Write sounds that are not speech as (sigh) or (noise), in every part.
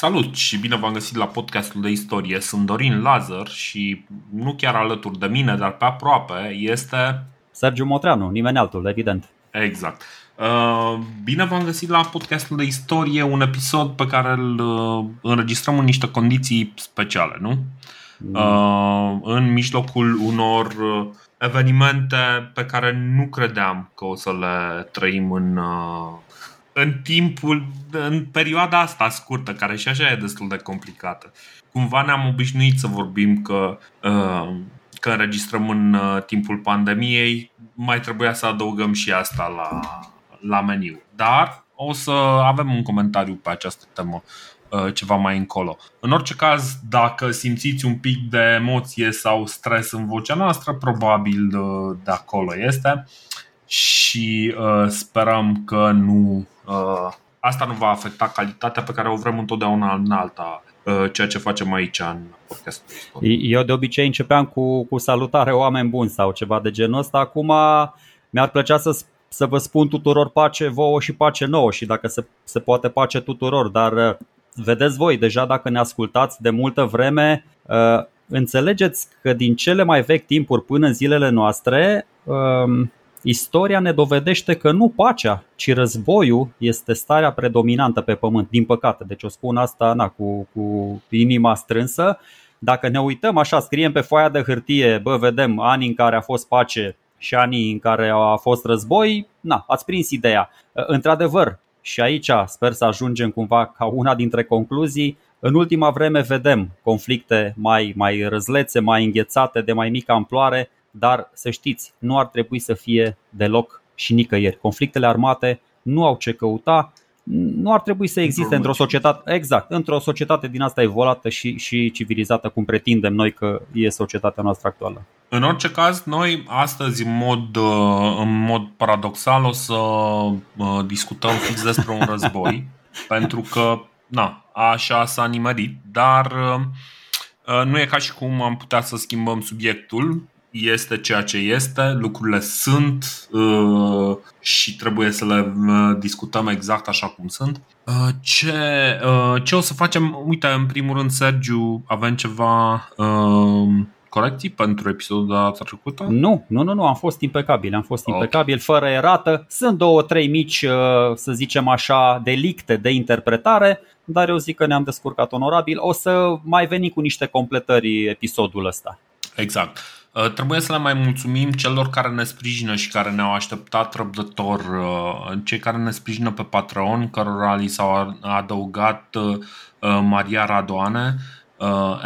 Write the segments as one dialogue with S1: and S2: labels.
S1: Salut și bine v-am găsit la podcastul de istorie. Sunt Dorin Lazar și nu chiar alături de mine, dar pe aproape este...
S2: Sergiu Motreanu, nimeni altul, evident.
S1: Exact. Uh, bine v-am găsit la podcastul de istorie, un episod pe care îl uh, înregistrăm în niște condiții speciale, nu? Mm. În mijlocul unor evenimente pe care nu credeam că o să le trăim în în timpul, în perioada asta scurtă, care și așa e destul de complicată. Cumva ne-am obișnuit să vorbim că, uh, că înregistrăm în uh, timpul pandemiei, mai trebuia să adăugăm și asta la, la meniu. Dar o să avem un comentariu pe această temă uh, ceva mai încolo. În orice caz, dacă simțiți un pic de emoție sau stres în vocea noastră, probabil de acolo este și uh, sperăm că nu uh, asta nu va afecta calitatea pe care o vrem întotdeauna în alta uh, ceea ce facem aici în podcast.
S2: Eu de obicei începeam cu, cu salutare oameni buni sau ceva de genul ăsta. Acum mi-ar plăcea să, să vă spun tuturor pace vouă și pace nouă și dacă se, se poate pace tuturor, dar uh, vedeți voi, deja dacă ne ascultați de multă vreme, uh, înțelegeți că din cele mai vechi timpuri până în zilele noastre, um, Istoria ne dovedește că nu pacea, ci războiul este starea predominantă pe pământ, din păcate. Deci o spun asta na, cu, cu inima strânsă. Dacă ne uităm așa, scriem pe foaia de hârtie, bă, vedem anii în care a fost pace și anii în care a fost război, na, ați prins ideea. Într-adevăr, și aici sper să ajungem cumva ca una dintre concluzii, în ultima vreme vedem conflicte mai, mai răzlețe, mai înghețate, de mai mică amploare, dar să știți, nu ar trebui să fie deloc și nicăieri. Conflictele armate nu au ce căuta, nu ar trebui să existe într-o societate, exact, într-o societate din asta evoluată și, și civilizată, cum pretindem noi că e societatea noastră actuală.
S1: În orice caz, noi astăzi, în mod, uh, în mod paradoxal, o să uh, discutăm fix despre un război, (laughs) pentru că, na, așa s-a nimerit, dar uh, nu e ca și cum am putea să schimbăm subiectul este ceea ce este, lucrurile sunt uh, și trebuie să le uh, discutăm exact așa cum sunt. Uh, ce, uh, ce o să facem? Uite, în primul rând, Sergiu, avem ceva uh, corecții pentru episodul de data trecută?
S2: Nu, nu, nu, nu, am fost impecabil, am fost okay. impecabil, fără erată. Sunt două, trei mici, uh, să zicem așa, delicte de interpretare, dar eu zic că ne-am descurcat onorabil. O să mai venim cu niște completări episodul ăsta.
S1: Exact. Uh, trebuie să le mai mulțumim celor care ne sprijină și care ne-au așteptat răbdător, uh, cei care ne sprijină pe Patreon, cărora li s-au adăugat uh, Maria Radoane,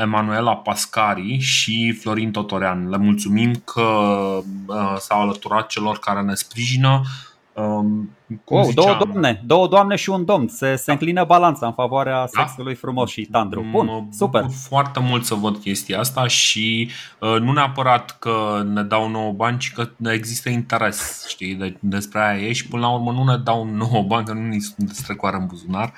S1: Emanuela Pascari și Florin Totorean. Le mulțumim că s-au alăturat celor care ne sprijină.
S2: Um, oh, două doamne, două doamne și un domn. Se, se da. înclină balanța în favoarea da. sexului frumos și tandru. Bun, mă super.
S1: foarte mult să văd chestia asta și uh, nu neapărat că ne dau nouă bani, ci că există interes, știi, de, despre aia e și până la urmă nu ne dau nouă bani, că nu ni sunt strecoară în buzunar.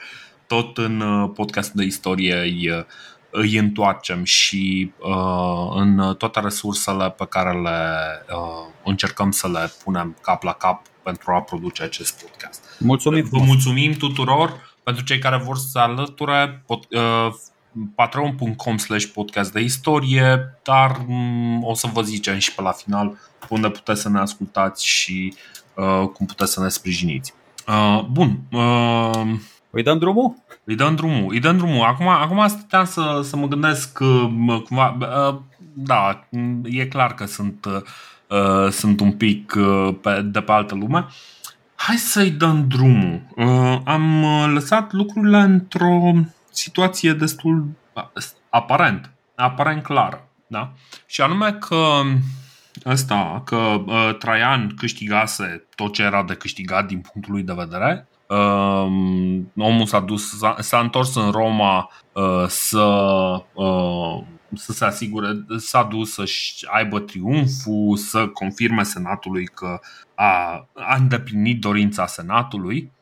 S1: Tot în uh, podcastul de istorie îi, uh, îi întoarcem și uh, în toate resursele pe care le uh, încercăm să le punem cap la cap pentru a produce acest podcast.
S2: Mulțumim!
S1: Vă mulțumim tuturor pentru cei care vor să alăture pot, uh, patreon.com slash podcast de istorie, dar um, o să vă zicem și pe la final unde puteți să ne ascultați și uh, cum puteți să ne sprijiniți. Uh, bun. Uh,
S2: îi dăm drumul?
S1: Îi dăm drumul. Îi dăm drumul. Acum, acum stăteam să, să mă gândesc uh, cumva. Uh, da, e clar că sunt uh, uh, sunt un pic uh, pe, de pe altă lume. Hai să-i dăm drumul. Uh, am uh, lăsat lucrurile într-o situație destul aparent, aparent clară. Da? Și anume că asta, că uh, Traian câștigase tot ce era de câștigat din punctul lui de vedere. Uh, omul s-a dus, s-a, s-a întors în Roma uh, să uh, să se asigure, s-a dus să-și aibă triumful, să confirme Senatului că a, a îndeplinit dorința Senatului.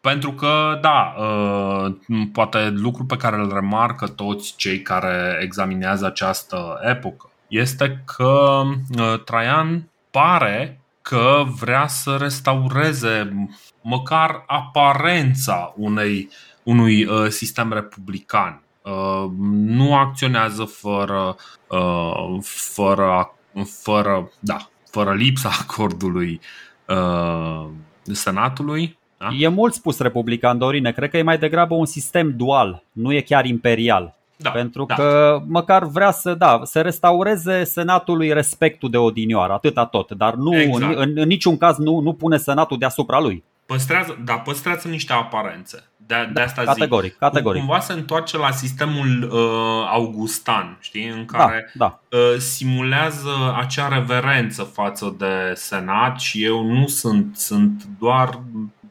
S1: Pentru că, da, uh, poate lucru pe care îl remarcă toți cei care examinează această epocă este că uh, Traian pare că vrea să restaureze măcar aparența unei unui uh, sistem republican. Uh, nu acționează fără, uh, fără, fără, da, fără lipsa (laughs) acordului uh, Senatului. Da?
S2: E mult spus republican, Dorine. Cred că e mai degrabă un sistem dual, nu e chiar imperial. Da, Pentru da. că măcar vrea să, da, să restaureze Senatului respectul de odinioară, atâta tot, dar nu, exact. în, în, în niciun caz nu, nu pune Senatul deasupra lui.
S1: Păstrează, da, păstrează niște aparențe. De, de
S2: da,
S1: asta
S2: categoric,
S1: zic.
S2: Categoric.
S1: Cumva se întoarce la sistemul uh, augustan, știi, în da, care
S2: da,
S1: da. Uh, simulează acea reverență față de senat și eu nu sunt, sunt doar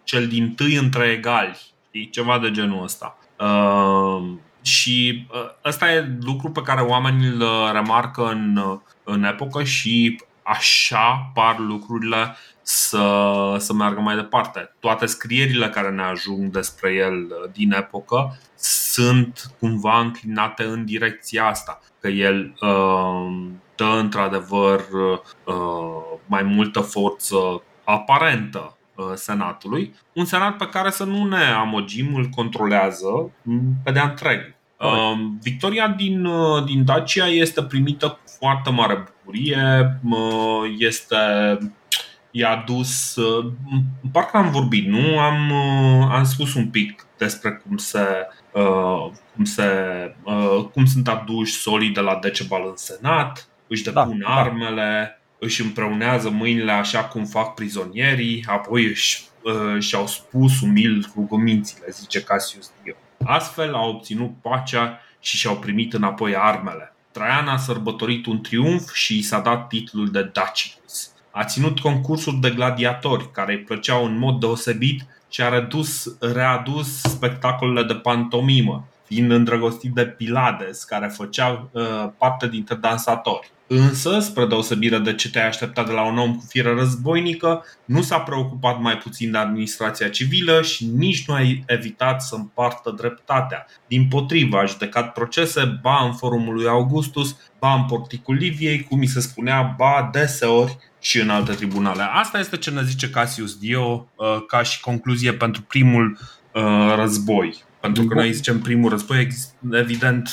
S1: cel din tâi între egali, știi, ceva de genul ăsta. Uh, și uh, ăsta e lucru pe care oamenii îl uh, remarcă în, uh, în epocă și așa par lucrurile să, să meargă mai departe. Toate scrierile care ne ajung despre el din epocă sunt cumva înclinate în direcția asta, că el uh, dă într-adevăr uh, mai multă forță aparentă uh, Senatului, un senat pe care să nu ne amăgim, îl controlează pe de întreg. Uh, victoria din, uh, din Dacia este primită cu foarte mare bucurie, uh, este i-a adus. Uh, parcă am vorbit, nu? Am, uh, am spus un pic despre cum se. Uh, cum, se, uh, cum sunt aduși solii de la Decebal în Senat, își da, depun da, armele, da. își împreunează mâinile așa cum fac prizonierii, apoi își, uh, și-au spus umil rugămințile, zice Cassius Dio. Astfel au obținut pacea și și-au primit înapoi armele. Traian a sărbătorit un triumf și i s-a dat titlul de Dacicus. A ținut concursuri de gladiatori care îi plăceau în mod deosebit și a redus, readus spectacolele de pantomimă, fiind îndrăgostit de Pilades, care făcea uh, parte dintre dansatori. Însă, spre deosebire de ce te-ai așteptat de la un om cu fire războinică, nu s-a preocupat mai puțin de administrația civilă și nici nu a evitat să împartă dreptatea. Din potrivă, a judecat procese ba în forumul lui Augustus, ba în porticul Liviei, cum mi se spunea, ba deseori și în alte tribunale. Asta este ce ne zice Cassius Dio uh, ca și concluzie pentru primul uh, război. Pentru că noi zicem primul război, evident,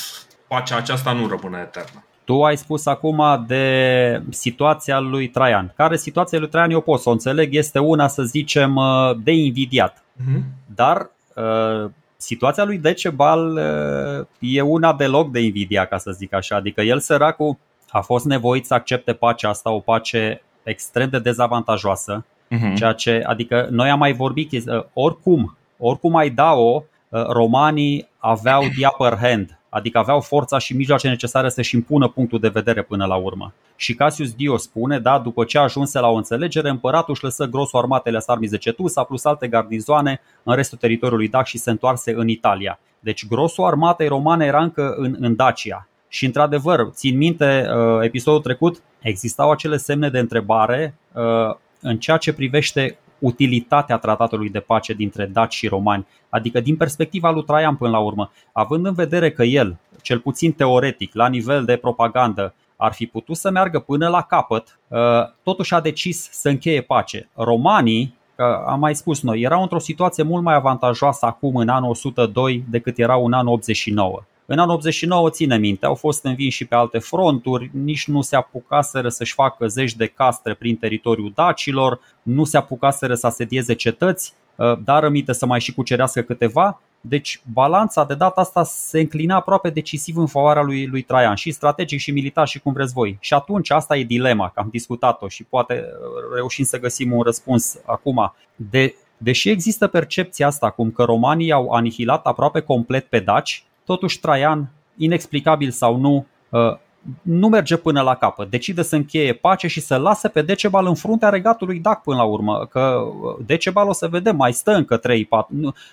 S1: pacea aceasta nu rămâne eternă.
S2: Tu ai spus acum de situația lui Traian. Care situația lui Traian eu pot să o înțeleg, este una, să zicem, uh, de invidiat. Uh-huh. Dar uh, situația lui Decebal uh, e una deloc de invidia, ca să zic așa. Adică el, săracul, a fost nevoit să accepte pacea asta, o pace extrem de dezavantajoasă. Uh-huh. Ceea ce, adică noi am mai vorbit, uh, oricum, oricum ai da-o, uh, romanii aveau the upper hand adică aveau forța și mijloace necesare să-și impună punctul de vedere până la urmă. Și Cassius Dio spune, da, după ce ajunse la o înțelegere, împăratul își lăsă grosul armatele Sarmis de Cetusa plus alte garnizoane în restul teritoriului Dac și se întoarse în Italia. Deci grosul armatei romane era încă în, în Dacia. Și într-adevăr, țin minte uh, episodul trecut, existau acele semne de întrebare uh, în ceea ce privește utilitatea tratatului de pace dintre daci și romani, adică din perspectiva lui Traian până la urmă, având în vedere că el, cel puțin teoretic, la nivel de propagandă, ar fi putut să meargă până la capăt, uh, totuși a decis să încheie pace. Romanii, că am mai spus noi, erau într-o situație mult mai avantajoasă acum în anul 102 decât erau în anul 89. În anul 89, ține minte, au fost învinși și pe alte fronturi, nici nu se apucaseră să-și facă zeci de castre prin teritoriul dacilor, nu se apucaseră să asedieze cetăți, uh, dar rămite să mai și cucerească câteva. Deci balanța de data asta se înclina aproape decisiv în favoarea lui, lui Traian, și strategic și militar și cum vreți voi. Și atunci asta e dilema, că am discutat-o și poate uh, reușim să găsim un răspuns acum. De, deși există percepția asta cum că romanii au anihilat aproape complet pe daci, Totuși Traian, inexplicabil sau nu, uh, nu merge până la capăt. Decide să încheie pace și să lase pe Decebal în fruntea regatului Dac până la urmă. Că uh, Decebal o să vedem, mai stă încă 3-4.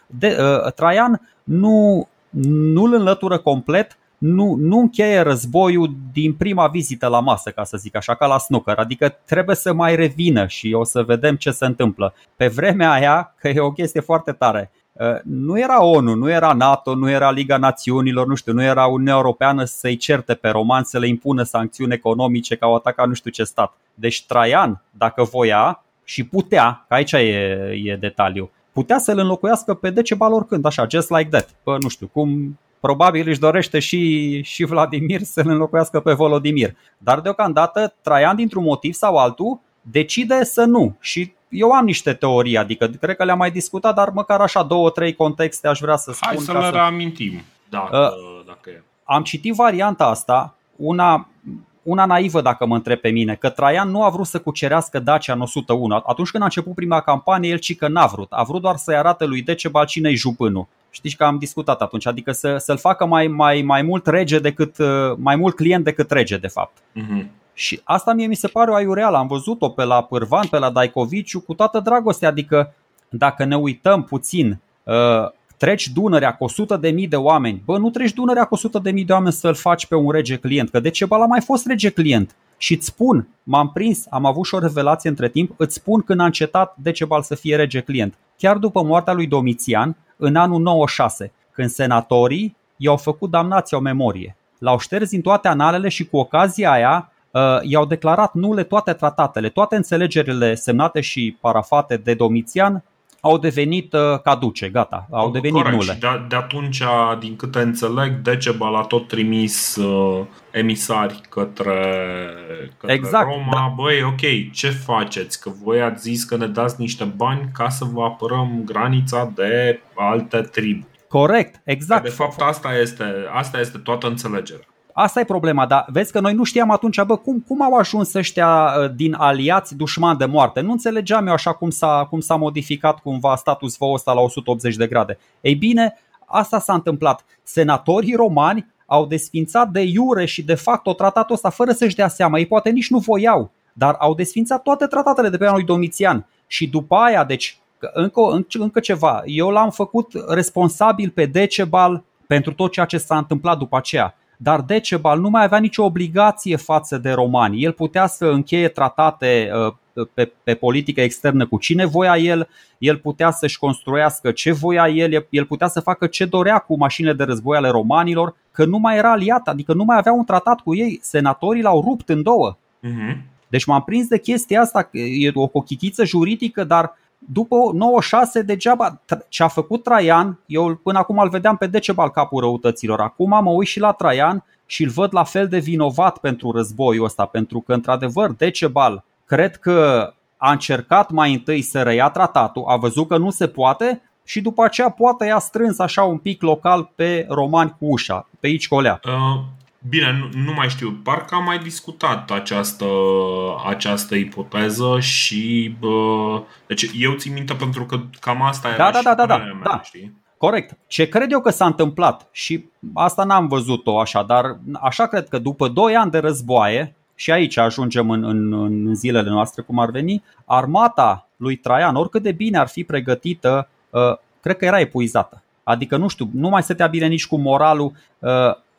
S2: De, uh, Traian nu, nu îl înlătură complet, nu, nu încheie războiul din prima vizită la masă, ca să zic așa, ca la snooker. Adică trebuie să mai revină și o să vedem ce se întâmplă. Pe vremea aia, că e o chestie foarte tare, Uh, nu era ONU, nu era NATO, nu era Liga Națiunilor, nu știu, nu era Uniunea Europeană să-i certe pe romani, să le impună sancțiuni economice ca au atacat nu știu ce stat. Deci Traian, dacă voia și putea, că aici e, e detaliu, putea să-l înlocuiască pe Decebal oricând, așa, just like that. Bă, nu știu, cum probabil își dorește și, și Vladimir să-l înlocuiască pe Volodimir. Dar deocamdată Traian, dintr-un motiv sau altul, decide să nu. Și eu am niște teorii, adică cred că le-am mai discutat, dar măcar așa două, trei contexte aș vrea să spun.
S1: Hai să le să... reamintim, dacă, uh, dacă e.
S2: Am citit varianta asta, una una naivă dacă mă întreb pe mine, că Traian nu a vrut să cucerească Dacia în 101. Atunci când a început prima campanie, el ci că n-a vrut. A vrut doar să-i arate lui Decebal cine-i jupânul. Știți că am discutat atunci, adică să, să-l facă mai, mai, mai mult rege decât, mai mult client decât rege, de fapt. Uh-huh. Și asta mie mi se pare o aiureală. Am văzut-o pe la Pârvan, pe la Daicoviciu, cu toată dragostea. Adică, dacă ne uităm puțin, uh, treci Dunărea cu 100 de mii de oameni. Bă, nu treci Dunărea cu 100 de mii de oameni să-l faci pe un rege client, că de ce l a mai fost rege client. Și îți spun, m-am prins, am avut și o revelație între timp, îți spun când a încetat Decebal să fie rege client. Chiar după moartea lui Domitian, în anul 96, când senatorii i-au făcut damnația o memorie. L-au șters din toate analele și cu ocazia aia uh, i-au declarat nule toate tratatele, toate înțelegerile semnate și parafate de Domitian au devenit uh, caduce, gata, au devenit
S1: Corect.
S2: nule.
S1: De, de atunci, din câte înțeleg, Decebal a tot trimis uh, emisari către, către
S2: exact,
S1: Roma.
S2: Da.
S1: Băi, ok, ce faceți? Că voi ați zis că ne dați niște bani ca să vă apărăm granița de alte tribu.
S2: Corect, exact.
S1: de fapt, asta este, asta este toată înțelegerea.
S2: Asta e problema, dar vezi că noi nu știam atunci, bă, cum, cum au ajuns ăștia uh, din aliați dușmani de moarte? Nu înțelegeam eu așa cum s-a, cum s-a modificat cumva status quo ăsta la 180 de grade. Ei bine, asta s-a întâmplat. Senatorii romani au desfințat de iure și de fapt tratatul ăsta fără să-și dea seama. Ei poate nici nu voiau, dar au desfințat toate tratatele de pe anul lui Domitian. Și după aia, deci, încă, încă ceva, eu l-am făcut responsabil pe Decebal pentru tot ceea ce s-a întâmplat după aceea dar Decebal nu mai avea nicio obligație față de romani. El putea să încheie tratate uh, pe, pe politică externă cu cine voia el, el putea să-și construiască ce voia el, el putea să facă ce dorea cu mașinile de război ale romanilor, că nu mai era aliat, adică nu mai avea un tratat cu ei. Senatorii l-au rupt în două. Uh-huh. Deci m-am prins de chestia asta, e o cochitiță juridică, dar după 96 degeaba ce a făcut Traian, eu până acum îl vedeam pe Decebal capul răutăților. Acum mă uit și la Traian și îl văd la fel de vinovat pentru războiul ăsta, pentru că într-adevăr Decebal cred că a încercat mai întâi să reia tratatul, a văzut că nu se poate și după aceea poate i-a strâns așa un pic local pe romani cu ușa, pe aici colea. Uh,
S1: Bine, nu, nu mai știu. Parcă am mai discutat această, această ipoteză și. Bă, deci eu țin minte pentru că cam asta era
S2: da, da, da, da, da,
S1: mea,
S2: da. Știi? Corect. Ce cred eu că s-a întâmplat și asta n-am văzut-o așa, dar așa cred că după 2 ani de războaie, și aici ajungem în, în, în zilele noastre cum ar veni, armata lui Traian, oricât de bine ar fi pregătită, uh, cred că era epuizată. Adică, nu știu, nu mai stătea bine nici cu moralul.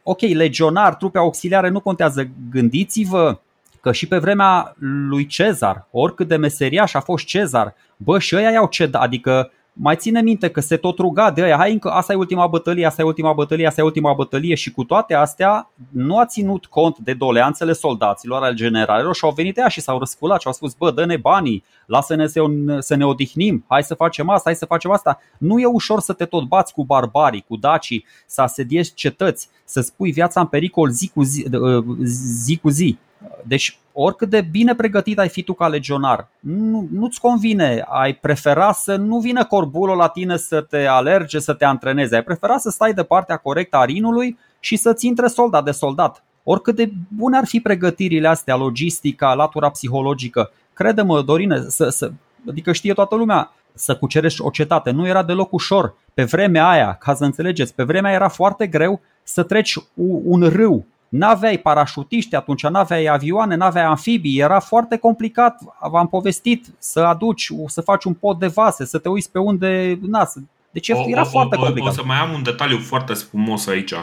S2: Uh, ok, legionar, trupe auxiliare nu contează. Gândiți-vă că și pe vremea lui Cezar, oricât de meseriaș a fost Cezar, bă, și ăia i-au cedat, adică mai ține minte că se tot ruga de aia, hai încă, asta e ultima bătălie, asta e ultima bătălie, asta e ultima bătălie și cu toate astea nu a ținut cont de doleanțele soldaților, al generalilor și au venit ea și s-au răsculat și au spus, bă, dă-ne banii, lasă-ne să ne odihnim, hai să facem asta, hai să facem asta. Nu e ușor să te tot bați cu barbarii, cu dacii, să asediezi cetăți, să spui viața în pericol zi cu zi, zi, cu zi. Deci oricât de bine pregătit ai fi tu ca legionar, nu, nu-ți convine, ai prefera să nu vină corbulul la tine să te alerge, să te antreneze, ai prefera să stai de partea corectă a rinului și să-ți intre soldat de soldat. Oricât de bune ar fi pregătirile astea, logistica, latura psihologică, crede-mă, Dorine, să, să, adică știe toată lumea, să cucerești o cetate nu era deloc ușor. Pe vremea aia, ca să înțelegeți, pe vremea era foarte greu să treci un râu N-aveai parașutiști atunci, n-aveai avioane, n-aveai amfibii, era foarte complicat, v-am povestit, să aduci, să faci un pod de vase, să te uiți pe unde... Na, deci era o, foarte o, complicat.
S1: O să mai am un detaliu foarte frumos aici, uh,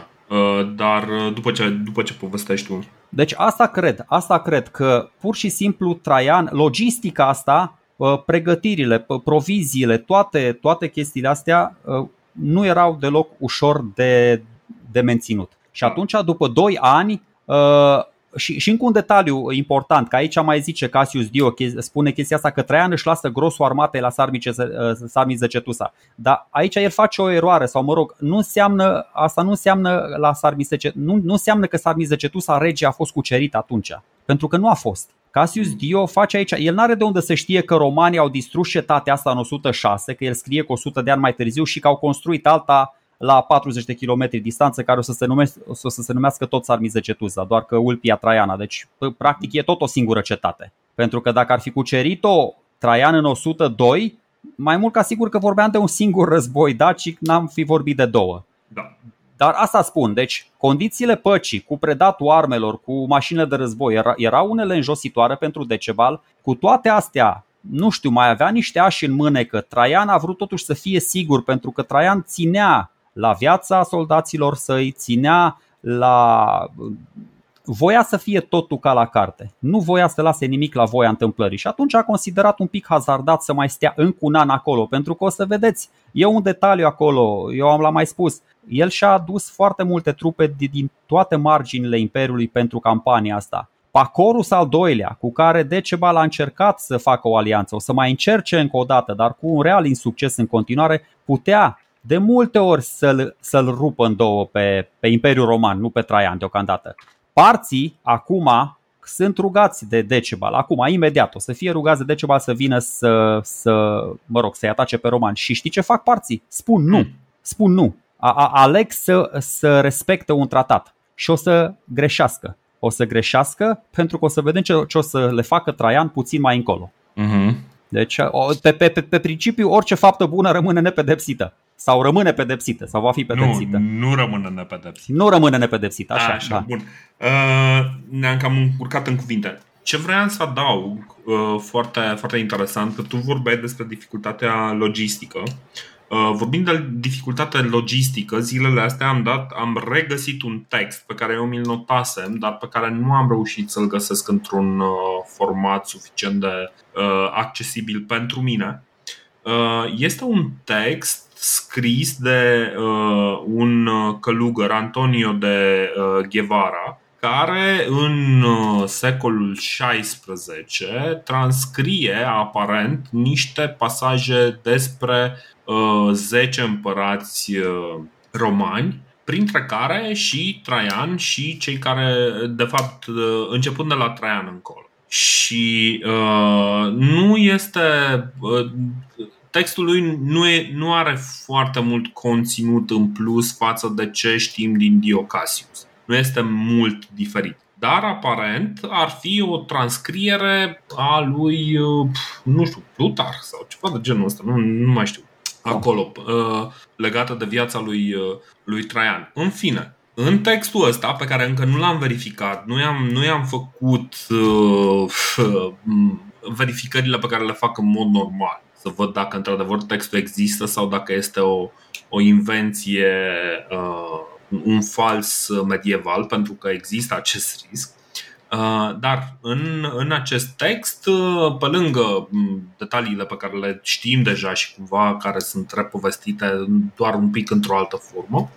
S1: dar uh, după ce, după ce povestești tu.
S2: Deci asta cred, asta cred că pur și simplu Traian, logistica asta, uh, pregătirile, proviziile, toate, toate chestiile astea nu erau deloc ușor de, de menținut. Și atunci, după 2 ani, uh, și, și încă un detaliu important, că aici mai zice Cassius Dio, spune chestia asta că Traian își lasă grosul armatei la Sarmize Cetusa. Dar aici el face o eroare, sau mă rog, nu înseamnă, asta nu înseamnă la Sarmize, nu, nu înseamnă că Sarmize Cetusa rege a fost cucerit atunci, pentru că nu a fost. Cassius Dio face aici, el nu are de unde să știe că romanii au distrus cetatea asta în 106, că el scrie cu 100 de ani mai târziu și că au construit alta la 40 de km distanță care o să se, numească, o să se numească tot Sarmizegetuza, doar că Ulpia Traiana. Deci, practic, e tot o singură cetate. Pentru că dacă ar fi cucerit-o Traian în 102, mai mult ca sigur că vorbeam de un singur război dacic, n-am fi vorbit de două.
S1: Da.
S2: Dar asta spun, deci condițiile păcii cu predatul armelor, cu mașinile de război, era, erau unele înjositoare pentru Decebal. Cu toate astea, nu știu, mai avea niște ași în mânecă. Traian a vrut totuși să fie sigur, pentru că Traian ținea la viața soldaților săi, ținea la voia să fie totul ca la carte. Nu voia să lase nimic la voia întâmplării și atunci a considerat un pic hazardat să mai stea încă un an acolo, pentru că o să vedeți, e un detaliu acolo, eu am l-am mai spus, el și-a adus foarte multe trupe din toate marginile Imperiului pentru campania asta. Pacorus al doilea, cu care Decebal a încercat să facă o alianță, o să mai încerce încă o dată, dar cu un real insucces în continuare, putea de multe ori să-l, să-l rupă în două pe, pe Imperiul Roman, nu pe Traian deocamdată. Parții acum sunt rugați de Decebal, acum, imediat, o să fie rugați de Decebal să vină să, să mă rog, să-i atace pe romani. Și știi ce fac parții? Spun nu, spun nu. A, a, aleg să, să respecte un tratat și o să greșească. O să greșească pentru că o să vedem ce, ce o să le facă Traian puțin mai încolo. Uh-huh. Deci, pe, pe, pe, pe principiu, orice faptă bună rămâne nepedepsită sau rămâne pedepsită sau va fi pedepsită?
S1: Nu, nu rămâne nepedepsită.
S2: Nu rămâne nepedepsită, așa. A, așa da.
S1: bun. Uh, ne-am cam încurcat în cuvinte. Ce vreau să adaug, uh, foarte, foarte interesant, că tu vorbeai despre dificultatea logistică. Uh, vorbind de dificultate logistică, zilele astea am dat, am regăsit un text pe care eu mi-l notasem, dar pe care nu am reușit să-l găsesc într-un uh, format suficient de uh, accesibil pentru mine. Uh, este un text scris de uh, un uh, călugăr, Antonio de uh, Guevara, care în uh, secolul XVI transcrie aparent niște pasaje despre uh, 10 împărați uh, romani, printre care și Traian și cei care, de fapt, uh, începând de la Traian încolo. Și uh, nu este. Uh, textul lui nu, e, nu are foarte mult conținut în plus față de ce știm din Diocasius. Nu este mult diferit. Dar aparent ar fi o transcriere a lui, nu știu, Plutar sau ceva de genul ăsta, nu, nu mai știu, acolo, uh, legată de viața lui, uh, lui Traian. În fine, în textul ăsta, pe care încă nu l-am verificat, nu i-am, nu i-am făcut uh, (laughs) verificările pe care le fac în mod normal să văd dacă într-adevăr textul există sau dacă este o, o invenție, uh, un fals medieval, pentru că există acest risc. Uh, dar în, în acest text, uh, pe lângă mm, detaliile pe care le știm deja și cumva care sunt repovestite doar un pic într-o altă formă,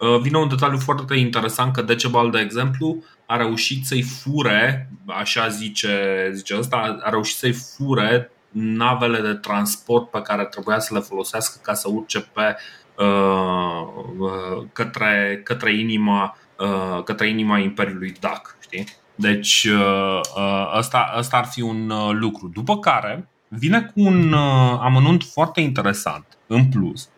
S1: uh, vine un detaliu foarte interesant că Decebal, de exemplu, a reușit să-i fure, așa zice, zice ăsta, a reușit să-i fure navele de transport pe care trebuia să le folosească ca să urce pe uh, uh, către, către, inima, uh, către inima Imperiului Dac. Știi? Deci ăsta, ăsta ar fi un lucru. După care vine cu un amănunt foarte interesant în plus,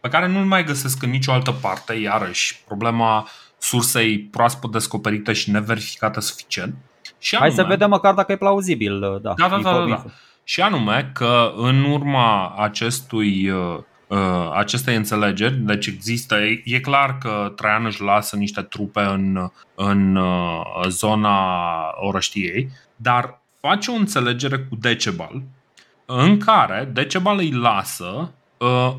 S1: pe care nu-l mai găsesc în nicio altă parte, iarăși problema sursei proaspăt descoperite și neverificată suficient. Și
S2: anume, Hai să vedem măcar dacă e plauzibil.
S1: Da, da, da, da, da și anume că în urma acestui, uh, uh, acestei înțelegeri, deci există, e clar că Traian își lasă niște trupe în, în uh, zona orăștiei, dar face o înțelegere cu Decebal în care Decebal îi lasă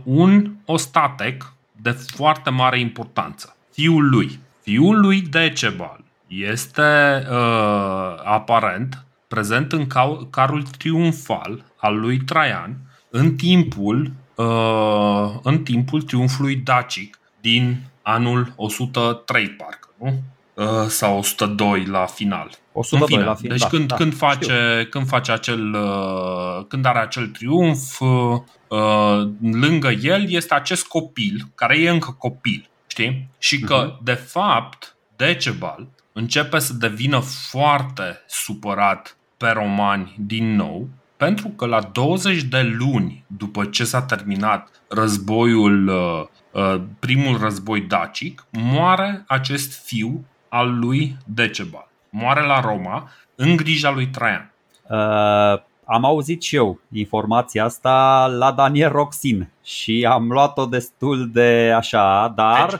S1: un ostatec de foarte mare importanță, fiul lui. Fiul lui Decebal este uh, aparent prezent în carul triumfal al lui Traian în timpul, uh, în timpul triumfului dacic din anul 103, parcă, nu? uh, sau 102 la final.
S2: 102
S1: în fine,
S2: la final.
S1: Deci
S2: da,
S1: când,
S2: da,
S1: când, face, când face acel uh, când are acel triumf, uh, uh, lângă el este acest copil, care e încă copil, știi? Și că, uh-huh. de fapt, Decebal începe să devină foarte supărat pe romani din nou, pentru că la 20 de luni după ce s-a terminat războiul, uh, uh, primul război dacic, moare acest fiu al lui Decebal. Moare la Roma în grija lui Traian.
S2: Uh, am auzit și eu informația asta la Daniel Roxin și am luat-o destul de așa, dar...
S1: Deci,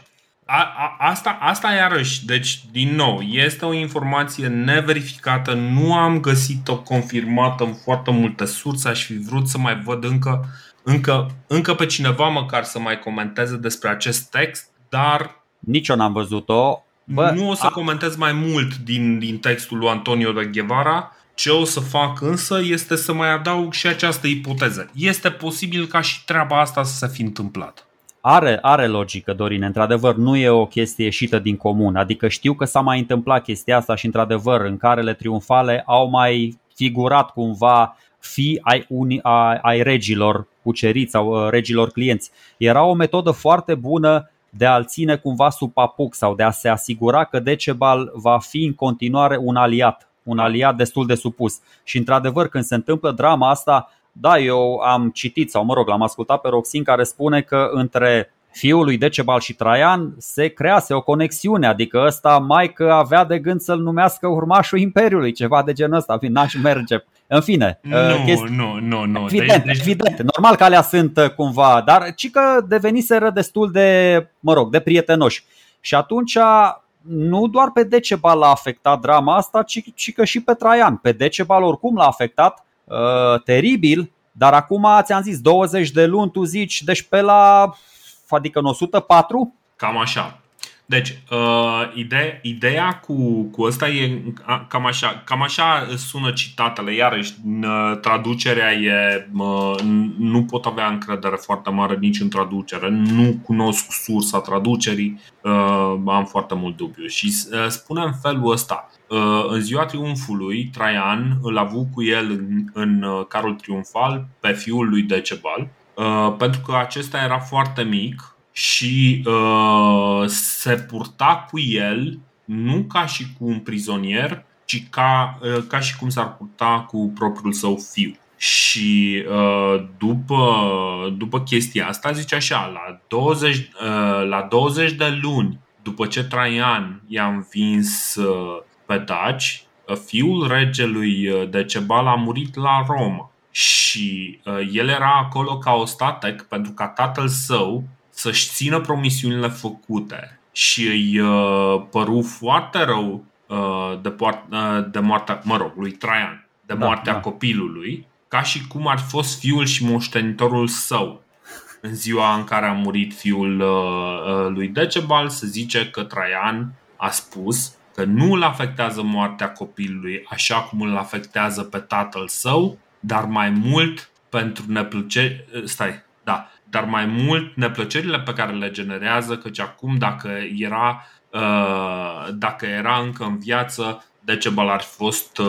S1: a, a, asta, asta iarăși, deci din nou, este o informație neverificată, nu am găsit-o confirmată în foarte multe surse, aș fi vrut să mai văd încă, încă, încă pe cineva măcar să mai comenteze despre acest text, dar
S2: Nici eu n-am văzut-o.
S1: Bă, nu o să a... comentez mai mult din, din textul lui Antonio de Guevara. Ce o să fac însă este să mai adaug și această ipoteză. Este posibil ca și treaba asta să se fi întâmplat.
S2: Are, are logică, Dorine. Într-adevăr, nu e o chestie ieșită din comun. Adică știu că s-a mai întâmplat chestia asta și, într-adevăr, în carele triumfale au mai figurat cumva fi ai, uni, ai, ai regilor cuceriți sau uh, regilor clienți. Era o metodă foarte bună de a-l ține cumva sub papuc sau de a se asigura că Decebal va fi în continuare un aliat, un aliat destul de supus. Și într-adevăr, când se întâmplă drama asta, da, eu am citit sau mă rog, l-am ascultat pe Roxin care spune că între fiul lui Decebal și Traian se crease o conexiune, adică ăsta mai că avea de gând să-l numească urmașul Imperiului, ceva de genul ăsta, n-aș merge. În fine,
S1: nu, uh, chesti... nu, nu, nu.
S2: Evident, deci, evident. Normal că alea sunt uh, cumva, dar ci că deveniseră destul de, mă rog, de prietenoși. Și atunci nu doar pe Decebal l-a afectat drama asta, ci, ci că și pe Traian. Pe Decebal oricum l-a afectat uh, teribil, dar acum ți-am zis 20 de luni, tu zici, deci pe la, adică în 104?
S1: Cam așa. Deci, uh, ide- ideea cu, cu ăsta e cam așa, cam așa sună citatele. Iarăși, uh, traducerea e. Uh, nu pot avea încredere foarte mare nici în traducere. Nu cunosc sursa traducerii. Uh, am foarte mult dubiu. Și uh, spune în felul ăsta. Uh, în ziua triumfului, Traian îl a avut cu el în, în uh, carul triumfal pe fiul lui Decebal. Uh, pentru că acesta era foarte mic și uh, se purta cu el nu ca și cu un prizonier, ci ca, uh, ca și cum s-ar purta cu propriul său fiu. Și uh, după, după chestia asta, zice așa, la 20, uh, la 20 de luni după ce Traian i-a învins uh, pe daci, uh, fiul regelui uh, Decebal a murit la Roma și uh, el era acolo ca ostatec pentru ca tatăl său să-și țină promisiunile făcute și îi uh, păru foarte rău uh, de, poart, uh, de moartea, mă rog, lui Traian, de da, moartea da. copilului, ca și cum ar fi fost fiul și moștenitorul său. În ziua în care a murit fiul uh, uh, lui Decebal, se zice că Traian a spus că nu îl afectează moartea copilului așa cum îl afectează pe tatăl său, dar mai mult pentru neplăcere. Stai, da, dar mai mult neplăcerile pe care le generează, căci acum dacă era, uh, dacă era încă în viață, Decebal ar fi fost uh,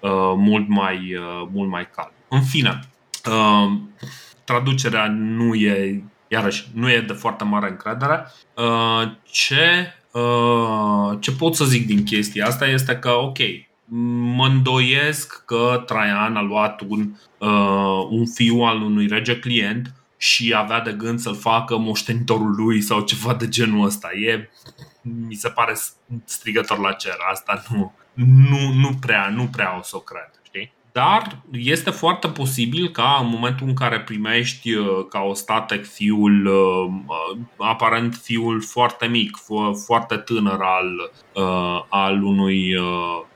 S1: uh, mult mai, mult mai calm. În fine, traducerea nu e, iarăși, nu e de foarte mare încredere. Ce, ce pot să zic din chestia asta este că, ok, mă îndoiesc că Traian a luat un, un fiu al unui rege client și avea de gând să-l facă moștenitorul lui sau ceva de genul ăsta. E, mi se pare strigător la cer. Asta nu, nu, nu prea, nu prea o să o cred. Știi? Dar este foarte posibil ca în momentul în care primești uh, ca o statec fiul, uh, uh, aparent fiul foarte mic, foarte tânăr al, al unui uh,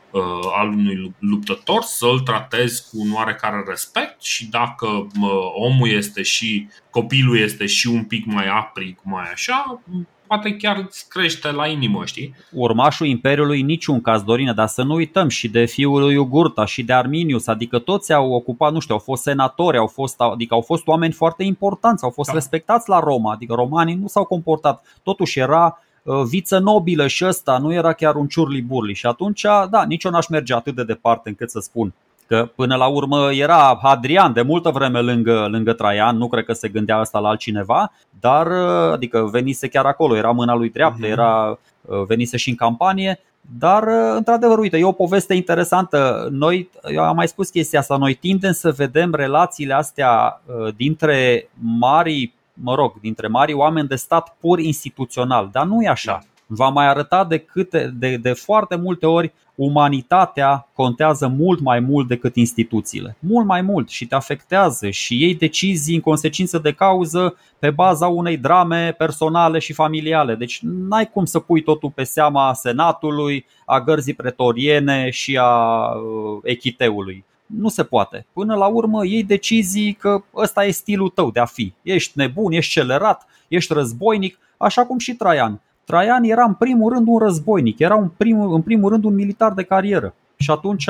S1: al unui luptător, să-l tratezi cu un oarecare respect și dacă uh, omul este și copilul este și un pic mai aprig, mai așa, poate chiar îți crește la inimă, știi?
S2: Urmașul Imperiului niciun caz, Dorine, dar să nu uităm și de fiul lui Ugurta și de Arminius, adică toți au ocupat, nu știu, au fost senatori, au fost, adică au fost oameni foarte importanți, au fost da. respectați la Roma, adică romanii nu s-au comportat. Totuși era viță nobilă și ăsta nu era chiar un ciurli burli. Și atunci, da, nici eu n-aș merge atât de departe încât să spun Că până la urmă era Hadrian de multă vreme lângă, lângă Traian, nu cred că se gândea asta la altcineva, dar adică venise chiar acolo, era mâna lui dreaptă, mhm. era, venise și în campanie, dar, într-adevăr, uite, e o poveste interesantă. Noi, eu am mai spus chestia asta, noi tindem să vedem relațiile astea dintre mari, mă rog, dintre mari oameni de stat pur instituțional, dar nu e așa. Va mai arăta de, câte, de, de foarte multe ori umanitatea contează mult mai mult decât instituțiile. Mult mai mult și te afectează și iei decizii în consecință de cauză pe baza unei drame personale și familiale. Deci n-ai cum să pui totul pe seama senatului, a gărzii pretoriene și a uh, echiteului. Nu se poate. Până la urmă iei decizii că ăsta e stilul tău de a fi. Ești nebun, ești celerat, ești războinic, așa cum și Traian. Traian era în primul rând un războinic, era în primul, în primul rând un militar de carieră și atunci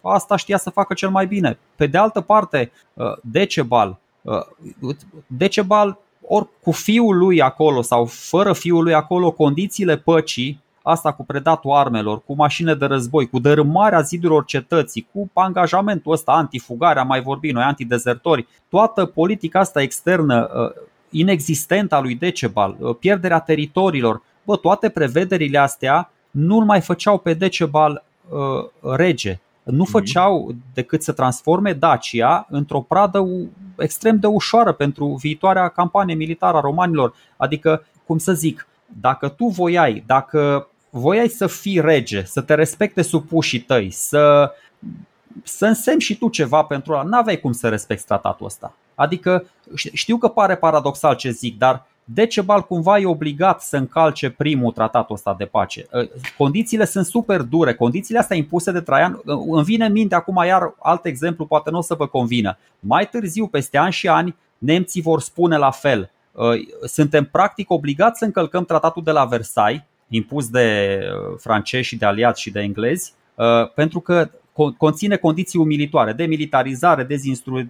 S2: asta știa să facă cel mai bine. Pe de altă parte, uh, Decebal, uh, Decebal ori cu fiul lui acolo sau fără fiul lui acolo, condițiile păcii, asta cu predatul armelor, cu mașine de război, cu dărâmarea zidurilor cetății, cu angajamentul ăsta antifugare, am mai vorbit noi, antidezertori, toată politica asta externă uh, inexistentă a lui Decebal, pierderea teritoriilor, bă, toate prevederile astea nu mai făceau pe Decebal uh, rege. Nu mhm. făceau decât să transforme Dacia într-o pradă extrem de ușoară pentru viitoarea campanie militară a romanilor. Adică, cum să zic, dacă tu voiai, dacă voiai să fii rege, să te respecte supușii tăi, să, să însemni și tu ceva pentru ăla, n-aveai cum să respecti tratatul ăsta. Adică știu că pare paradoxal ce zic, dar Decebal cumva e obligat să încalce primul tratatul ăsta de pace. Ă, condițiile sunt super dure, condițiile astea impuse de Traian. Ă, îmi vine în minte acum iar alt exemplu, poate nu o să vă convină. Mai târziu, peste ani și ani, nemții vor spune la fel. Ă, suntem practic obligați să încălcăm tratatul de la Versailles, impus de francezi și de aliați și de englezi, pentru că conține condiții umilitoare, demilitarizare,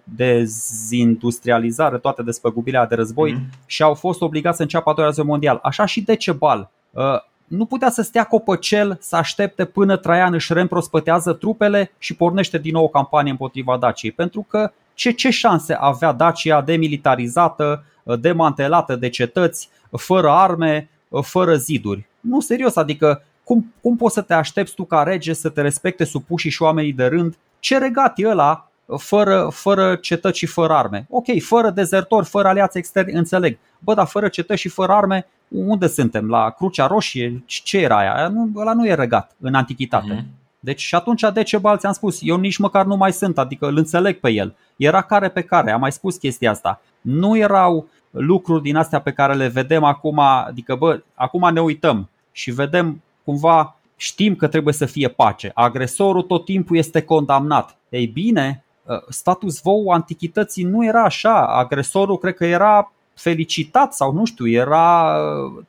S2: dezindustrializare, toate despăgubirea de război mm-hmm. și au fost obligați să înceapă a doua război mondial. Așa și Decebal. Uh, nu putea să stea copăcel să aștepte până Traian își reîmprospătează trupele și pornește din nou o campanie împotriva Daciei. Pentru că ce, ce șanse avea Dacia demilitarizată, uh, demantelată de cetăți, fără arme, uh, fără ziduri? Nu, serios, adică cum, cum poți să te aștepți tu ca rege să te respecte supușii și oamenii de rând? Ce regat e ăla fără, fără cetăți și fără arme? Ok, fără dezertori, fără aliați externi, înțeleg. Bă, dar fără cetăți și fără arme, unde suntem? La Crucea Roșie? Ce era aia? Nu, ăla nu e regat în antichitate. Mm-hmm. Deci și atunci de ce ți-am spus, eu nici măcar nu mai sunt, adică îl înțeleg pe el. Era care pe care, am mai spus chestia asta. Nu erau lucruri din astea pe care le vedem acum, adică bă, acum ne uităm și vedem cumva știm că trebuie să fie pace. Agresorul tot timpul este condamnat. Ei bine, ă, status quo antichității nu era așa. Agresorul cred că era felicitat sau nu știu, era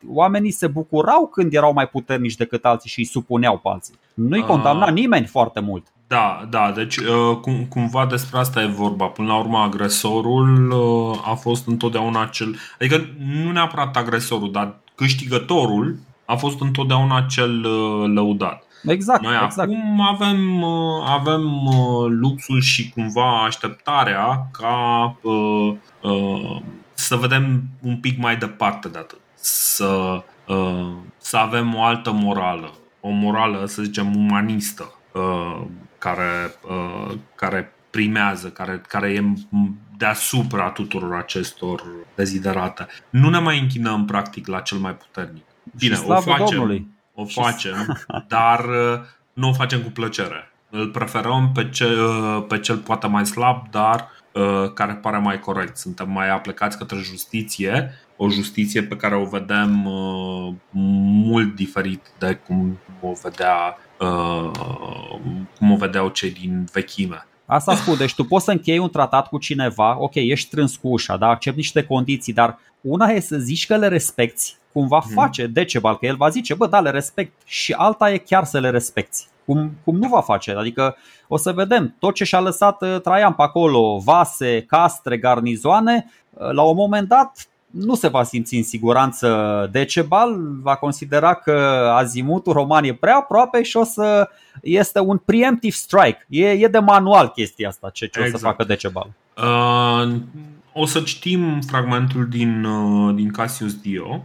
S2: oamenii se bucurau când erau mai puternici decât alții și îi supuneau pe alții. Nu-i ah. condamna nimeni foarte mult.
S1: Da, da, deci ă, cum, cumva despre asta e vorba. Până la urmă, agresorul ă, a fost întotdeauna cel. Adică nu neapărat agresorul, dar câștigătorul a fost întotdeauna cel uh, lăudat.
S2: Exact,
S1: Noi
S2: exact.
S1: acum avem, uh, avem uh, luxul și cumva așteptarea ca uh, uh, să vedem un pic mai departe de atât. Să, uh, să avem o altă morală, o morală, să zicem, umanistă, uh, care, uh, care primează, care, care e deasupra tuturor acestor deziderate. Nu ne mai închinăm practic la cel mai puternic. Bine, o facem, Domnului. o facem, dar uh, nu o facem cu plăcere. Îl preferăm pe cel, uh, pe cel poate mai slab, dar uh, care pare mai corect. Suntem mai aplicați către justiție, o justiție pe care o vedem mult diferit de cum o vedea cum o vedeau cei din vechime.
S2: Asta spun, deci tu poți să închei un tratat cu cineva, ok, ești strâns cu ușa, da, accept niște condiții, dar una e să zici că le respecti, cum va mhm. face Decebal, că el va zice, bă, da, le respect, și alta e chiar să le respecti. Cum, cum nu va face, adică o să vedem tot ce și-a lăsat uh, Traian pe acolo, vase, castre, garnizoane, uh, la un moment dat nu se va simți în siguranță Decebal, va considera că azimutul roman e prea aproape și o să este un preemptive strike. E, e de manual chestia asta, ce, ce exact. o să exact. facă Decebal. Uh,
S1: o să citim fragmentul din, uh, din Cassius Dio, uh,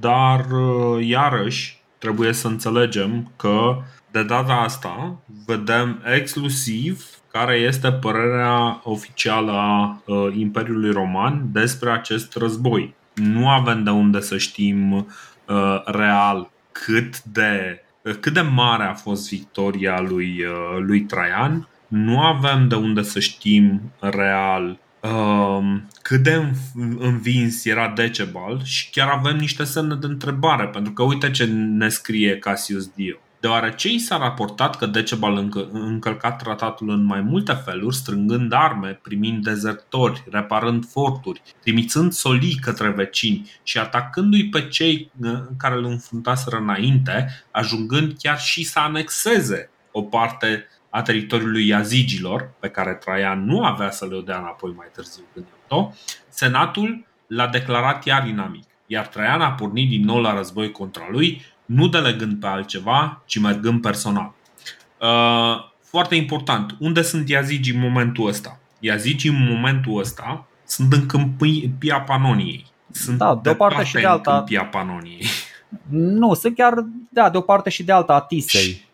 S1: dar uh, iarăși trebuie să înțelegem că de data asta vedem exclusiv care este părerea oficială a uh, Imperiului Roman despre acest război. Nu avem de unde să știm uh, real cât de, uh, cât de mare a fost victoria lui, lui Traian. Nu avem de unde să știm real um, cât de învins era Decebal și chiar avem niște semne de întrebare, pentru că uite ce ne scrie Cassius Dio. Deoarece i s-a raportat că Decebal încă, încălcat tratatul în mai multe feluri, strângând arme, primind dezertori, reparând forturi, trimițând solii către vecini și atacându-i pe cei uh, care îl înfruntaseră înainte, ajungând chiar și să anexeze o parte a teritoriului Yazigilor, pe care Traian nu avea să le dea înapoi mai târziu când o Senatul l-a declarat iar inamic, iar Traian a pornit din nou la război contra lui, nu delegând pe altceva, ci mergând personal. Uh, foarte important, unde sunt Iazigi în momentul ăsta? Iazigi în momentul ăsta sunt în câmpia Panoniei. Sunt
S2: da, de o parte și de alta.
S1: câmpia Panoniei.
S2: Nu, sunt chiar da, de o parte și de alta a Tisei.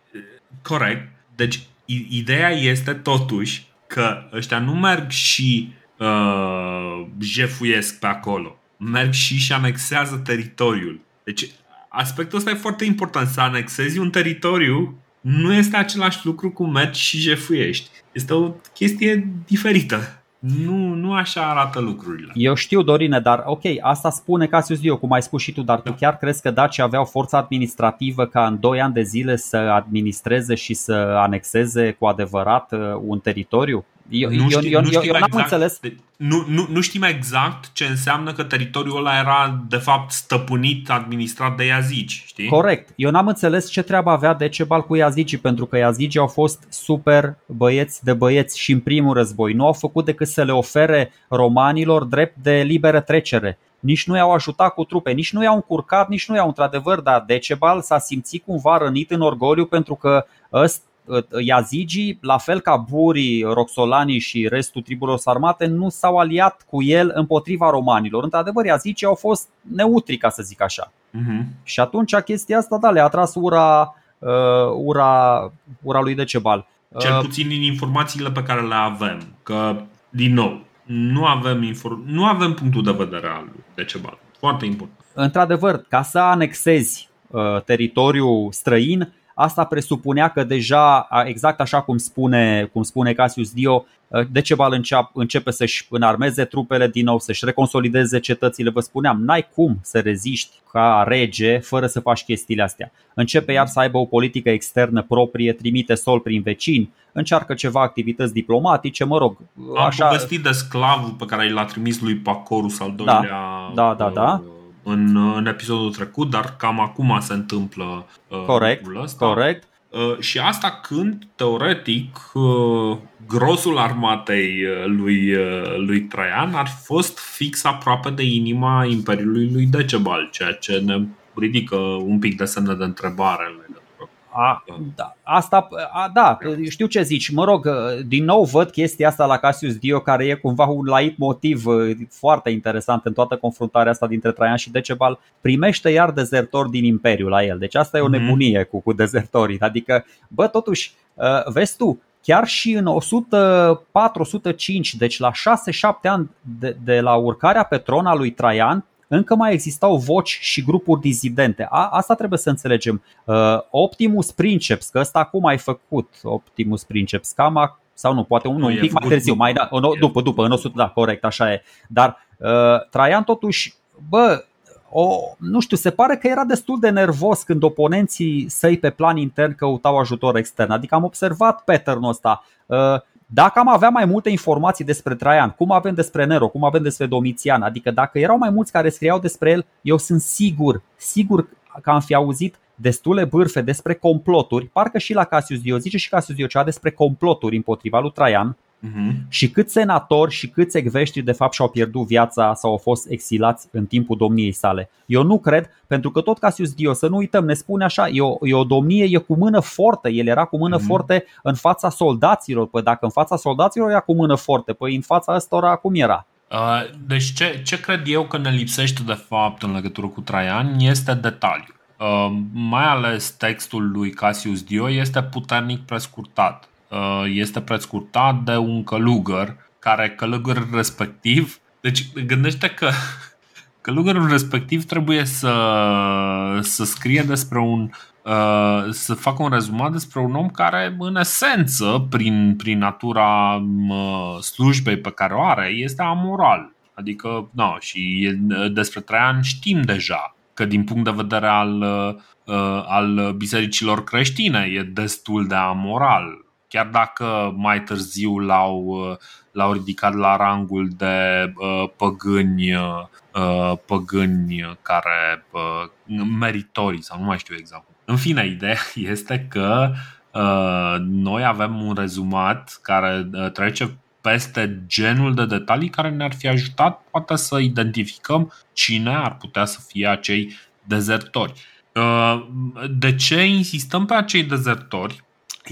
S1: Corect. Deci ideea este totuși că ăștia nu merg și uh, jefuiesc pe acolo. Merg și și anexează teritoriul. Deci aspectul ăsta e foarte important. Să anexezi un teritoriu nu este același lucru cu mergi și jefuiești. Este o chestie diferită. Nu, nu așa arată lucrurile.
S2: Eu știu, Dorine, dar ok, asta spune Casius Dio, cum ai spus și tu, dar tu da. chiar crezi că Daci aveau forța administrativă ca în 2 ani de zile să administreze și să anexeze cu adevărat uh, un teritoriu? Eu, nu, știu, eu, nu eu, eu n-am exact, înțeles.
S1: Nu, nu, nu știm exact ce înseamnă că teritoriul ăla era de fapt stăpânit, administrat de iazici, știi?
S2: Corect. Eu n-am înțeles ce treabă avea Decebal cu iazicii, pentru că iazicii au fost super băieți de băieți și în primul război. Nu au făcut decât să le ofere romanilor drept de liberă trecere nici nu i-au ajutat cu trupe, nici nu i-au încurcat, nici nu i-au într-adevăr, dar Decebal s-a simțit cumva rănit în orgoliu pentru că ăst, Yazigi, la fel ca burii, roxolanii și restul triburilor armate, nu s-au aliat cu el împotriva romanilor. Într-adevăr, Yazigi au fost neutri, ca să zic așa. Uh-huh. Și atunci chestia asta, da, le-a tras ura, uh, ura, ura lui Decebal.
S1: Cel uh, puțin din informațiile pe care le avem. Că, din nou, nu avem, inform- nu avem punctul de vedere al lui Decebal. Foarte important.
S2: Într-adevăr, ca să anexezi uh, teritoriul străin, Asta presupunea că deja, exact așa cum spune, cum spune Cassius Dio, Decebal începe să-și înarmeze trupele din nou, să-și reconsolideze cetățile. Vă spuneam, n-ai cum să reziști ca rege fără să faci chestiile astea. Începe iar să aibă o politică externă proprie, trimite sol prin vecini, încearcă ceva activități diplomatice, mă rog.
S1: Am așa... povestit de sclavul pe care l-a trimis lui Pacorus al da, doilea
S2: da, da, da, da
S1: în, în episodul trecut, dar cam acum se întâmplă
S2: uh, corect, ăsta. Corect.
S1: Uh, și asta când, teoretic, uh, grosul armatei uh, lui, uh, lui Traian ar fi fost fix aproape de inima Imperiului lui Decebal, ceea ce ne ridică un pic de semne de întrebare
S2: a, da, asta, a, da, știu ce zici. Mă rog, din nou văd chestia asta la Cassius Dio care e cumva un lait motiv uh, foarte interesant în toată confruntarea asta dintre Traian și Decebal. Primește iar dezertori din Imperiu la el. Deci asta e o mhm. nebunie cu, cu dezertorii. Adică, bă, totuși, uh, vezi tu, chiar și în 104-105, deci la 6-7 ani de, de la urcarea pe tron a lui Traian, încă mai existau voci și grupuri dizidente. A, asta trebuie să înțelegem. Uh, Optimus Princeps, că ăsta acum ai făcut Optimus Princeps, cam sau nu, poate un, un pic mai târziu, mai da, după, după, în 100, da, corect, așa e. Dar uh, Traian totuși, bă, o, nu știu, se pare că era destul de nervos când oponenții săi pe plan intern căutau ajutor extern. Adică am observat pattern-ul ăsta. Uh, dacă am avea mai multe informații despre Traian, cum avem despre Nero, cum avem despre Domitian, adică dacă erau mai mulți care scriau despre el, eu sunt sigur, sigur că am fi auzit destule bârfe despre comploturi, parcă și la Cassius Dio, zice și Cassius Dio ceva despre comploturi împotriva lui Traian, uh-huh. și câți senatori și câți ecveștri de fapt și-au pierdut viața sau au fost exilați în timpul domniei sale. Eu nu cred, pentru că tot Cassius Dio, să nu uităm, ne spune așa, e o, e o domnie, e cu mână forte, el era cu mână uh-huh. forte în fața soldaților, păi dacă în fața soldaților era cu mână forte, păi în fața ăstora cum era?
S1: Uh, deci ce, ce cred eu că ne lipsește de fapt în legătură cu Traian este detaliu. Uh, mai ales textul lui Cassius Dio este puternic prescurtat. Uh, este prescurtat de un călugăr care călugărul respectiv deci gândește că (laughs) călugărul respectiv trebuie să, să scrie despre un Uh, să facă un rezumat despre un om care, în esență, prin, prin natura uh, slujbei pe care o are, este amoral. Adică, no, și despre Traian știm deja că din punct de vedere al, uh, al bisericilor creștine e destul de amoral. Chiar dacă mai târziu l-au, l-au ridicat la rangul de uh, păgâni, uh, păgâni care uh, meritorii sau nu mai știu exact în fine, ideea (laughs) este că uh, noi avem un rezumat care uh, trece peste genul de detalii care ne-ar fi ajutat poate să identificăm cine ar putea să fie acei dezertori. Uh, de ce insistăm pe acei dezertori?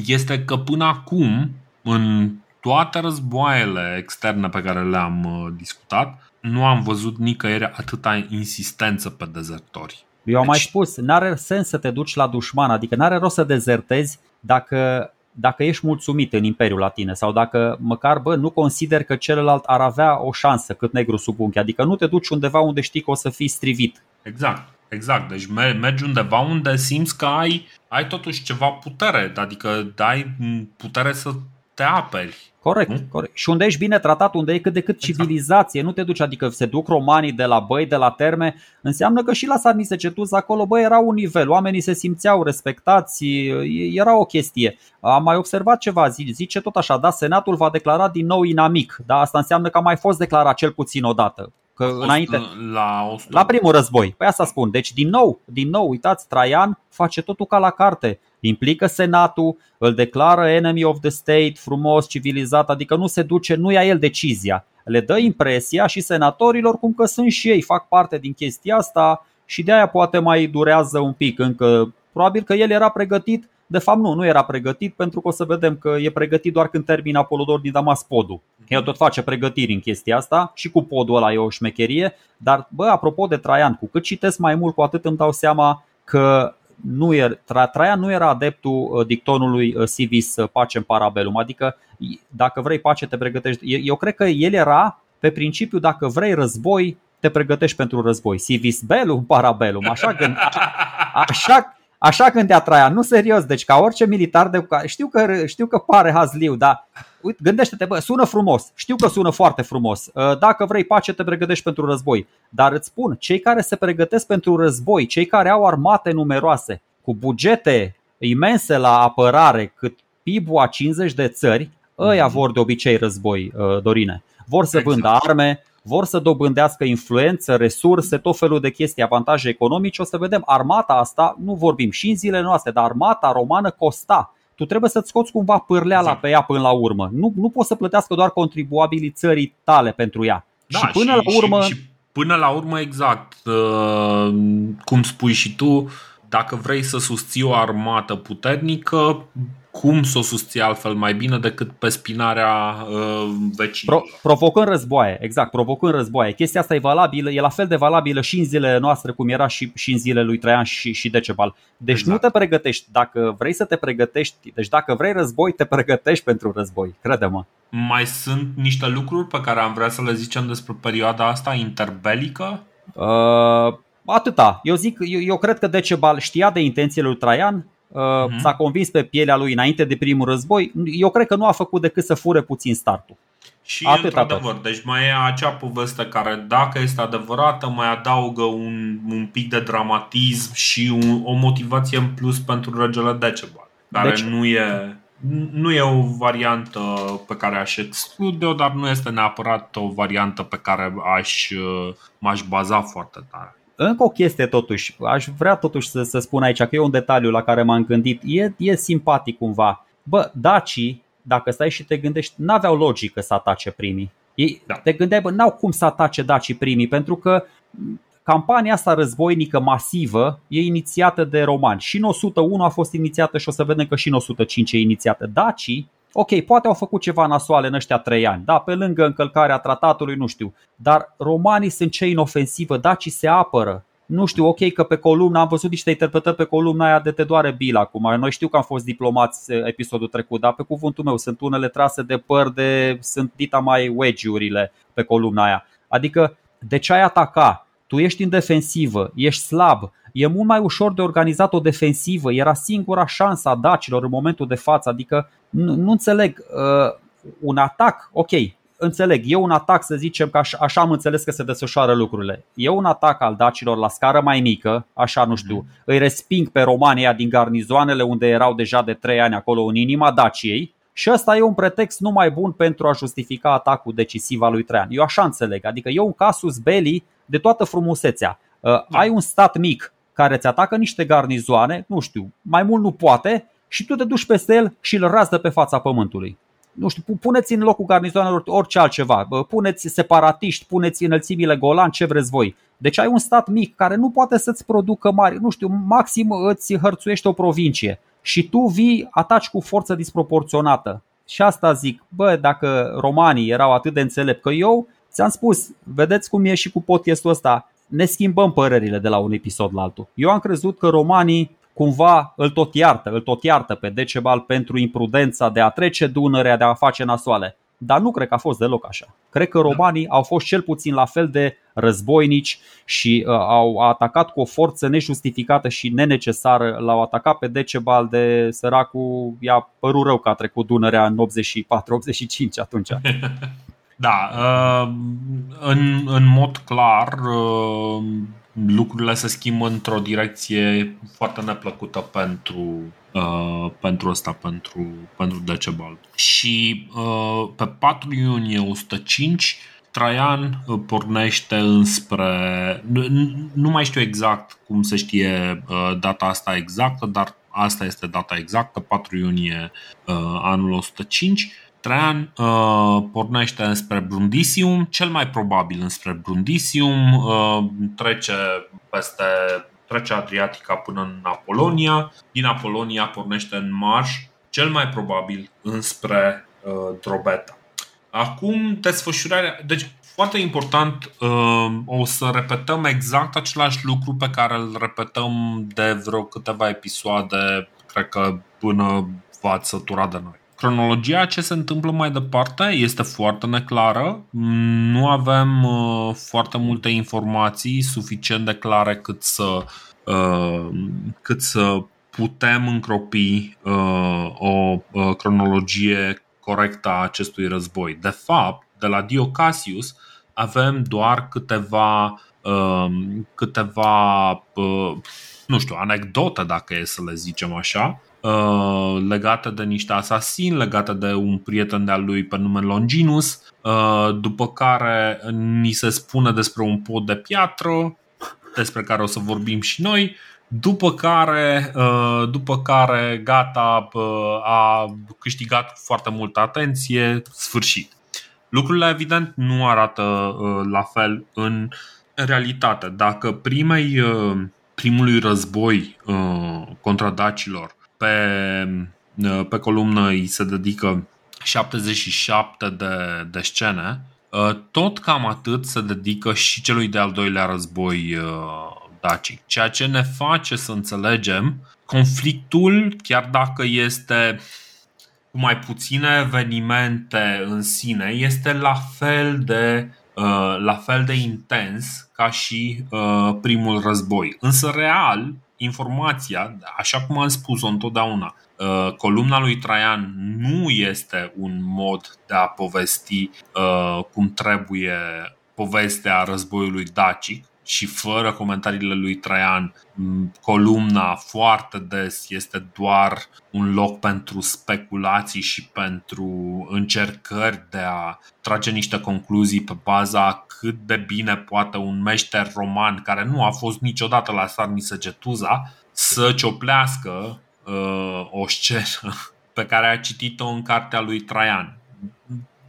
S1: Este că până acum, în toate războaiele externe pe care le-am uh, discutat, nu am văzut nicăieri atâta insistență pe dezertori.
S2: Eu am deci... mai spus, n-are sens să te duci la dușman, adică n-are rost să dezertezi dacă, dacă ești mulțumit în Imperiul la tine sau dacă măcar bă, nu consider că celălalt ar avea o șansă cât negru sub unchi, adică nu te duci undeva unde știi că o să fii strivit.
S1: Exact. Exact, deci mergi undeva unde simți că ai, ai totuși ceva putere, adică ai putere să te aperi.
S2: Corect, hmm? corect. Și unde ești bine tratat, unde e cât de cât exact. civilizație, nu te duci, adică se duc romanii de la băi, de la terme, înseamnă că și la Sarnise Cetus acolo, băi, era un nivel, oamenii se simțeau respectați, era o chestie. Am mai observat ceva, zice tot așa, da, Senatul va declara din nou inamic, da, asta înseamnă că a mai fost declarat cel puțin odată. Că
S1: fost
S2: înainte,
S1: la,
S2: la primul război. Păi asta spun. Deci, din nou, din nou, uitați, Traian face totul ca la carte implică Senatul, îl declară enemy of the state, frumos, civilizat, adică nu se duce, nu ia el decizia. Le dă impresia și senatorilor cum că sunt și ei, fac parte din chestia asta și de aia poate mai durează un pic încă. Probabil că el era pregătit, de fapt nu, nu era pregătit pentru că o să vedem că e pregătit doar când termină Apolodor din Damas podul. El tot face pregătiri în chestia asta și cu podul ăla e o șmecherie, dar bă, apropo de Traian, cu cât citesc mai mult, cu atât îmi dau seama că nu era, Traian nu era adeptul uh, dictonului uh, civis uh, pace în parabelum, adică dacă vrei pace te pregătești. Eu cred că el era pe principiu dacă vrei război te pregătești pentru război. Civis bellum parabelum, așa gând, (laughs) așa, așa gândea Traian, nu serios, deci ca orice militar de știu că știu că pare hazliu, dar uite, gândește-te, bă, sună frumos, știu că sună foarte frumos. Uh, dacă vrei pace, te pregătești pentru război. Dar îți spun, cei care se pregătesc pentru război, cei care au armate numeroase, cu bugete imense la apărare, cât PIB-ul a 50 de țări, ăia mhm. vor de obicei război, uh, Dorine. Vor să exact. vândă arme, vor să dobândească influență, resurse, tot felul de chestii, avantaje economice. O să vedem, armata asta, nu vorbim și în zilele noastre, dar armata romană costa tu trebuie să-ți scoți cumva pârleala exact. pe ea până la urmă. Nu, nu poți să plătească doar contribuabilii țării tale pentru ea.
S1: Da, și până și, la urmă. Și, și până la urmă, exact. Uh, cum spui și tu, dacă vrei să susții o armată puternică, cum să o susții altfel mai bine decât pe spinarea uh, vecinilor.
S2: Pro, provocând războaie, exact, provocând războaie. Chestia asta e valabilă, e la fel de valabilă și în zilele noastre cum era și, și în zilele lui Traian și, și Decebal. Deci exact. nu te pregătești, dacă vrei să te pregătești, deci dacă vrei război, te pregătești pentru război, crede-mă.
S1: Mai sunt niște lucruri pe care am vrea să le zicem despre perioada asta interbelică?
S2: Uh, atâta. Eu zic, eu, eu cred că Decebal știa de intențiile lui Traian, uh-huh. s-a convins pe pielea lui înainte de primul război. Eu cred că nu a făcut decât să fure puțin startul.
S1: Și Atât într-adevăr, deci mai e acea poveste care, dacă este adevărată, mai adaugă un, un pic de dramatism și un, o motivație în plus pentru regele Decebal, care deci, nu e nu e o variantă pe care aș exclude-o, dar nu este neapărat o variantă pe care aș, m-aș baza foarte tare.
S2: Încă o chestie totuși, aș vrea totuși să, să spun aici că e un detaliu la care m-am gândit, e, e simpatic cumva. Bă, dacii, dacă stai și te gândești, n-aveau logică să atace primii. Ei da. te gândeai, bă, n-au cum să atace dacii primii, pentru că campania asta războinică masivă e inițiată de romani. Și în 101 a fost inițiată și o să vedem că și în 105 e inițiată. Dacii, ok, poate au făcut ceva nasoale în ăștia trei ani, da, pe lângă încălcarea tratatului, nu știu. Dar romanii sunt cei în ofensivă, dacii se apără. Nu știu, ok că pe columna, am văzut niște interpretări pe columna aia de te doare bil acum. Noi știu că am fost diplomați eh, episodul trecut, dar pe cuvântul meu sunt unele trase de păr de, sunt dita mai wedge-urile pe columna aia. Adică de ce ai ataca? Tu ești în defensivă, ești slab, e mult mai ușor de organizat o defensivă, era singura șansă a dacilor în momentul de față, adică nu, nu înțeleg, uh, un atac, ok, înțeleg, e un atac să zicem că așa, așa am înțeles că se desfășoară lucrurile. E un atac al dacilor la scară mai mică, așa nu știu, mm-hmm. îi resping pe România din garnizoanele unde erau deja de 3 ani acolo în inima Daciei și ăsta e un pretext numai bun pentru a justifica atacul decisiv al lui Traian. Eu așa înțeleg, adică e un casus belli de toată frumusețea. Uh, da. Ai un stat mic care îți atacă niște garnizoane, nu știu, mai mult nu poate, și tu te duci peste el și îl razdă pe fața pământului. Nu știu, puneți în locul garnizoanelor orice altceva, puneți separatiști, puneți înălțimile Golan, ce vreți voi. Deci ai un stat mic care nu poate să-ți producă mari, nu știu, maxim îți hărțuiește o provincie și tu vii, ataci cu forță disproporționată. Și asta zic, bă, dacă romanii erau atât de înțelepți, că eu ți-am spus, vedeți cum e și cu podcastul ăsta, ne schimbăm părerile de la un episod la altul. Eu am crezut că romanii cumva îl tot iartă, îl tot iartă pe Decebal pentru imprudența de a trece Dunărea, de a face nasoale. Dar nu cred că a fost deloc așa. Cred că romanii au fost cel puțin la fel de războinici și uh, au atacat cu o forță nejustificată și nenecesară. L-au atacat pe Decebal de săracul, i-a părut rău că a trecut Dunărea în 84-85 atunci. (laughs)
S1: Da, uh, în, în mod clar, uh, lucrurile se schimbă într-o direcție foarte neplăcută pentru, uh, pentru ăsta, pentru, pentru Decebal. Și pe 4 iunie 105, Traian pornește înspre. Nu, nu mai știu exact cum se știe data asta exactă, dar asta este data exactă, 4 iunie anul 105 Traian uh, pornește înspre Brundisium, cel mai probabil înspre Brundisium, uh, trece peste trece Adriatica până în Apolonia, din Apolonia pornește în marș, cel mai probabil înspre uh, Drobeta. Acum desfășurarea, deci foarte important, uh, o să repetăm exact același lucru pe care îl repetăm de vreo câteva episoade, cred că până v-ați săturat de noi. Cronologia ce se întâmplă mai departe este foarte neclară. Nu avem uh, foarte multe informații suficient de clare cât să, uh, cât să putem încropi uh, o uh, cronologie corectă a acestui război. De fapt, de la Dio Cassius avem doar câteva uh, câteva uh, nu știu, anecdote dacă e să le zicem așa, Uh, legate de niște asasini, legate de un prieten de-al lui pe nume Longinus, uh, după care ni se spune despre un pod de piatră, despre care o să vorbim și noi, după care, uh, după care gata, a câștigat foarte multă atenție, sfârșit. Lucrurile evident nu arată la fel în realitate. Dacă primei, primului război contra dacilor pe, pe columnă îi se dedică 77 de, de scene, uh, tot cam atât se dedică și celui de-al doilea război uh, dacic. Ceea ce ne face să înțelegem conflictul, chiar dacă este cu mai puține evenimente în sine, este la fel de uh, la fel de intens ca și primul război. Însă real, informația, așa cum am spus-o întotdeauna, uh, columna lui Traian nu este un mod de a povesti uh, cum trebuie povestea războiului dacic, și fără comentariile lui Traian, columna foarte des este doar un loc pentru speculații și pentru încercări de a trage niște concluzii pe baza cât de bine poate un meșter roman care nu a fost niciodată la Sarnisegetuza să cioplească uh, o scenă (laughs) pe care a citit-o în cartea lui Traian.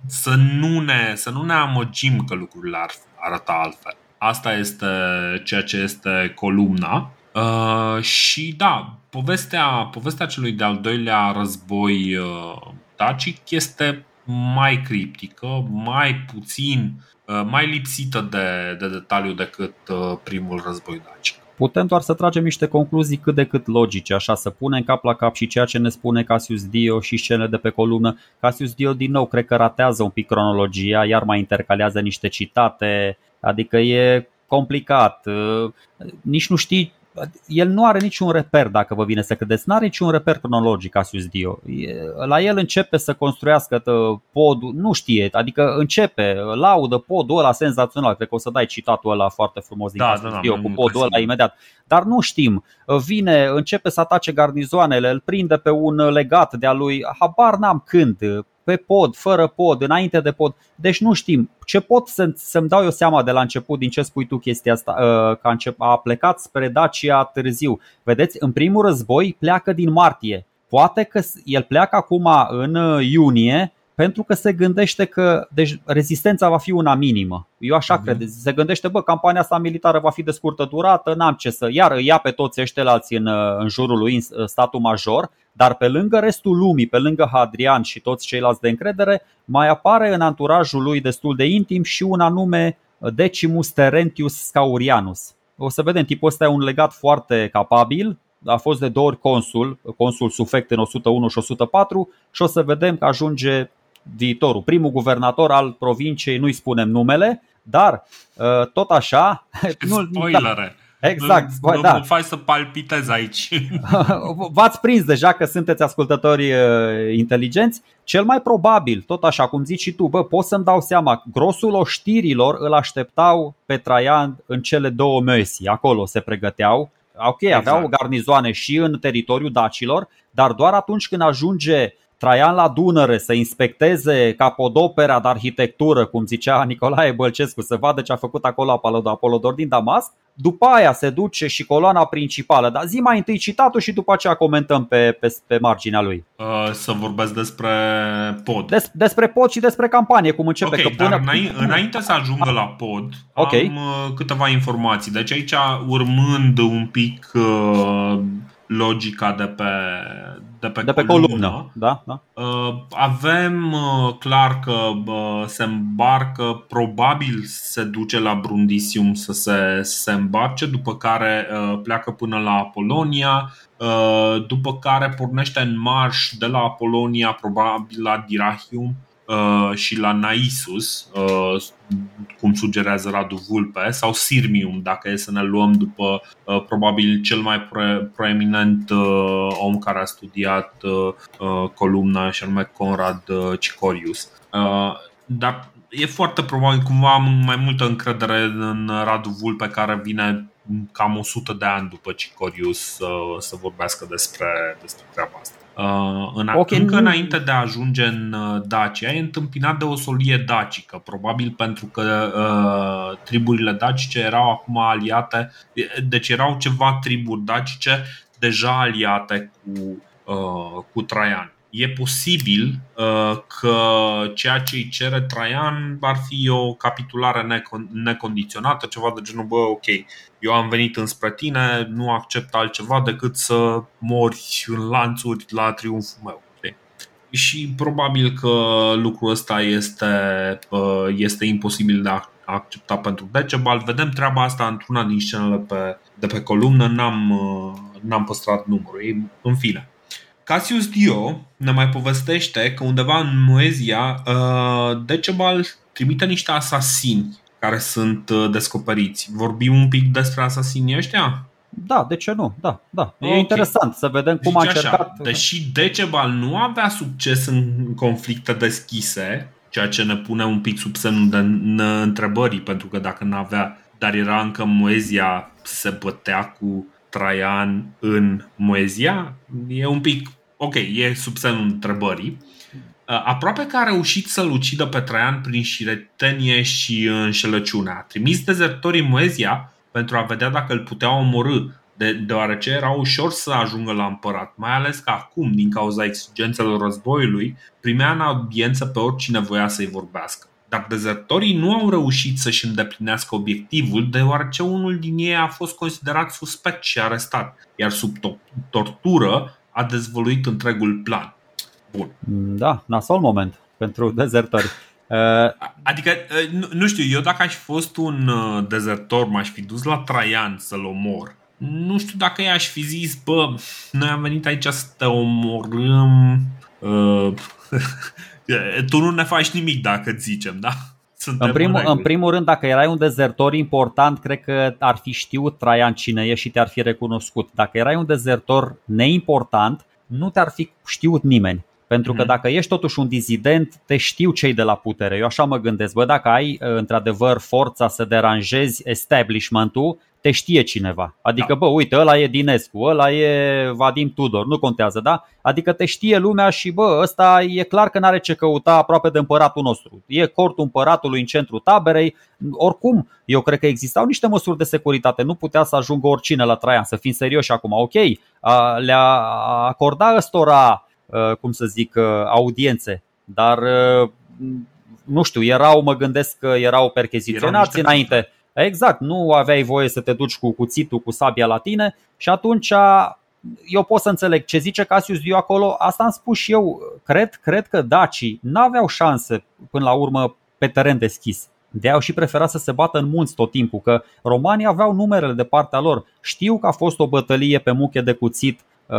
S1: Să nu ne, să nu ne amăgim că lucrurile ar arăta altfel. Asta este ceea ce este columna. Uh, și da, povestea, povestea celui de-al doilea război uh, dacic este mai criptică, mai puțin, uh, mai lipsită de, de detaliu decât uh, primul război dacic.
S2: Putem doar să tragem niște concluzii cât de cât logice, așa să punem cap la cap și ceea ce ne spune Cassius Dio și scene de pe columnă. Cassius Dio din nou cred că ratează un pic cronologia, iar mai intercalează niște citate, adică e complicat. Uh, nici nu știi el nu are niciun reper, dacă vă vine să credeți, nu are niciun reper cronologic Cassius Dio. La el începe să construiască podul, nu știe, adică începe, laudă podul ăla senzațional, cred că o să dai citatul ăla foarte frumos din da, Cassius da, da, Dio cu podul ăla imediat. Dar nu știm, vine, începe să atace garnizoanele, îl prinde pe un legat de-a lui, habar n-am când, pe pod, fără pod, înainte de pod. Deci nu știm. Ce pot să, să-mi dau eu seama de la început din ce spui tu chestia asta, uh, că a plecat spre Dacia târziu. Vedeți, în primul război pleacă din martie. Poate că el pleacă acum în uh, iunie pentru că se gândește că deci, rezistența va fi una minimă. Eu așa uh-huh. cred. Se gândește, bă, campania asta militară va fi de scurtă durată, n-am ce să. Iar ia pe toți ăștia în, uh, în jurul lui, în statul major, dar pe lângă restul lumii, pe lângă Hadrian și toți ceilalți de încredere, mai apare în anturajul lui destul de intim și un anume Decimus Terentius Scaurianus. O să vedem, tipul ăsta e un legat foarte capabil, a fost de două ori consul, consul sufect în 101 și 104 și o să vedem că ajunge viitorul, primul guvernator al provinciei, nu-i spunem numele, dar tot așa... (laughs)
S1: Nu, Spoilere!
S2: Exact.
S1: Nu, Bă, da. faci să palpitez aici. (laughs)
S2: V-ați prins deja că sunteți ascultători uh, inteligenți. Cel mai probabil, tot așa cum zici și tu, bă, pot să-mi dau seama, grosul oștirilor îl așteptau pe Traian în cele două măsi, acolo se pregăteau. Ok, exact. aveau garnizoane și în teritoriul dacilor, dar doar atunci când ajunge Traian la Dunăre să inspecteze capodopera de arhitectură, cum zicea Nicolae Bălcescu, să vadă ce a făcut acolo Apolodor din Damasc, după aia se duce și coloana principală, dar zi mai întâi citatul și după aceea comentăm pe, pe, pe marginea lui.
S1: Uh, să vorbesc despre pod.
S2: Des, despre pod și despre campanie, cum începe.
S1: Ok, că până... dar înainte să ajungă la pod, okay. am uh, câteva informații. Deci aici, urmând un pic uh, logica de pe, de pe,
S2: de pe columnă. columnă. Da, da.
S1: Uh, avem uh, clar că uh, se îmbarcă, probabil se duce la Brundisium să se, se îmbarce, după care pleacă până la Polonia, după care pornește în marș de la Polonia, probabil la Dirahium, Uh, și la Naisus, uh, cum sugerează Radu Vulpe, sau Sirmium, dacă e să ne luăm după uh, probabil cel mai proeminent om care a studiat columna și anume Conrad Cicorius. Dar e foarte probabil, cumva am mai multă încredere în Radu Vulpe care vine cam 100 de ani după Cicorius să, să vorbească despre, despre treaba asta. Uh, în, okay. Încă înainte de a ajunge în uh, Dacia, e întâmpinat de o solie dacică, probabil pentru că uh, triburile dacice erau acum aliate, deci erau ceva triburi dacice deja aliate cu, uh, cu Traian e posibil uh, că ceea ce îi cere Traian ar fi o capitulare necondiționată, ceva de genul, bă, ok, eu am venit înspre tine, nu accept altceva decât să mori în lanțuri la triumful meu. Okay? Și probabil că lucrul ăsta este, uh, este imposibil de a accepta pentru Decebal. Vedem treaba asta într-una din scenele pe, de pe columnă, n-am, uh, n-am păstrat numărul. În fine, Cassius Dio ne mai povestește că undeva în Moezia uh, Decebal trimite niște asasini care sunt uh, descoperiți. Vorbim un pic despre asasinii ăștia?
S2: Da, de ce nu? Da, da. E okay. interesant să vedem cum Zice a încercat. Așa,
S1: deși Decebal nu avea succes în conflicte deschise, ceea ce ne pune un pic sub semnul de întrebării, pentru că dacă nu avea, dar era încă Moezia, se bătea cu Traian în Moezia, e un pic, ok, e sub semnul întrebării. Uh, aproape că a reușit să-l ucidă pe Traian prin șiretenie și înșelăciune. A trimis dezertorii Moezia pentru a vedea dacă îl putea omorâ, de, deoarece era ușor să ajungă la împărat, mai ales că acum, din cauza exigențelor războiului, primea în audiență pe oricine voia să-i vorbească. Dar dezertorii nu au reușit să-și îndeplinească obiectivul, deoarece unul din ei a fost considerat suspect și arestat, iar sub tortură a dezvăluit întregul plan. Bun.
S2: Da, nasol moment pentru dezertori.
S1: Uh, adică, uh, nu știu, eu dacă aș fi fost un uh, dezertor, m-aș fi dus la Traian să-l omor. Nu știu dacă i-aș fi zis, bă, noi am venit aici să te omorâm. Uh, (laughs) tu nu ne faci nimic dacă zicem, da?
S2: În primul, în primul rând, dacă erai un dezertor important, cred că ar fi știut Traian cine e și te-ar fi recunoscut. Dacă erai un dezertor neimportant, nu te-ar fi știut nimeni. Pentru că mhm. dacă ești totuși un dizident, te știu cei de la putere. Eu așa mă gândesc. Bă, dacă ai într-adevăr forța să deranjezi establishmentul, te știe cineva. Adică, da. bă, uite, ăla e Dinescu, ăla e Vadim Tudor, nu contează, da? Adică te știe lumea și, bă, ăsta e clar că n-are ce căuta aproape de împăratul nostru. E cortul împăratului în centrul taberei. Oricum, eu cred că existau niște măsuri de securitate. Nu putea să ajungă oricine la Traian, să fim serioși acum. Ok, le-a acorda ăstora Uh, cum să zic, uh, audiențe, dar uh, nu știu, erau, mă gândesc că erau percheziționați înainte. Exact, nu aveai voie să te duci cu cuțitul, cu sabia la tine și atunci eu pot să înțeleg ce zice Cassius Dio acolo, asta am spus și eu, cred, cred că dacii n-aveau șanse până la urmă pe teren deschis. De au și preferat să se bată în munți tot timpul, că romanii aveau numerele de partea lor. Știu că a fost o bătălie pe muche de cuțit Uh,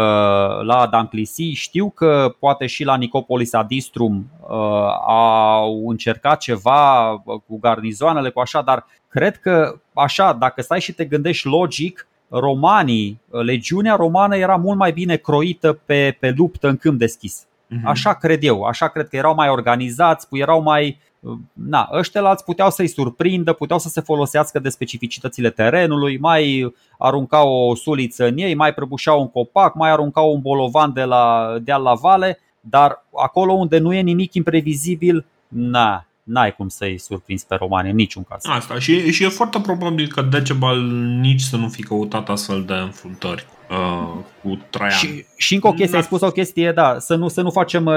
S2: la Danclisi. Știu că poate și la Nicopolis Adistrum uh, au încercat ceva cu garnizoanele, cu așa, dar cred că așa, dacă stai și te gândești logic, romanii, legiunea romană era mult mai bine croită pe, pe luptă în câmp deschis. Mhm. Așa cred eu, așa cred că erau mai organizați, erau mai na, ăștia puteau să-i surprindă, puteau să se folosească de specificitățile terenului, mai aruncau o suliță în ei, mai prăbușeau un copac, mai aruncau un bolovan de la deal la vale, dar acolo unde nu e nimic imprevizibil, na, n-ai cum să-i surprinzi pe romani în niciun caz.
S1: Asta și, și e foarte probabil că Decebal nici să nu fi căutat astfel de înfruntări uh, cu Traian.
S2: Și, și încă o chestie, ai spus o chestie, da, să nu, să nu facem uh,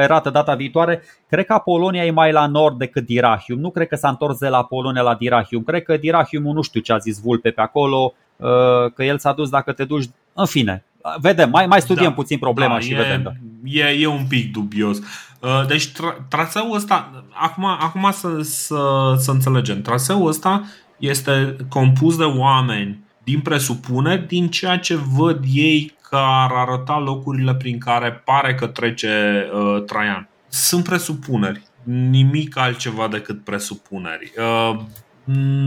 S2: erată data viitoare. Cred că Apolonia e mai la nord decât Dirahium. Nu cred că s-a întors de la Apolonia la Dirahium. Cred că Dirahium nu știu ce a zis Vulpe pe acolo, uh, că el s-a dus dacă te duci. În fine, vedem, mai, mai studiem da, puțin problema da, și
S1: e,
S2: vedem. Da.
S1: E, e un pic dubios. Uh, deci tra- traseul ăsta, acum, acum să, să, să înțelegem, traseul ăsta este compus de oameni din presupuneri, din ceea ce văd ei că ar arăta locurile prin care pare că trece uh, Traian. Sunt presupuneri, nimic altceva decât presupuneri. Uh,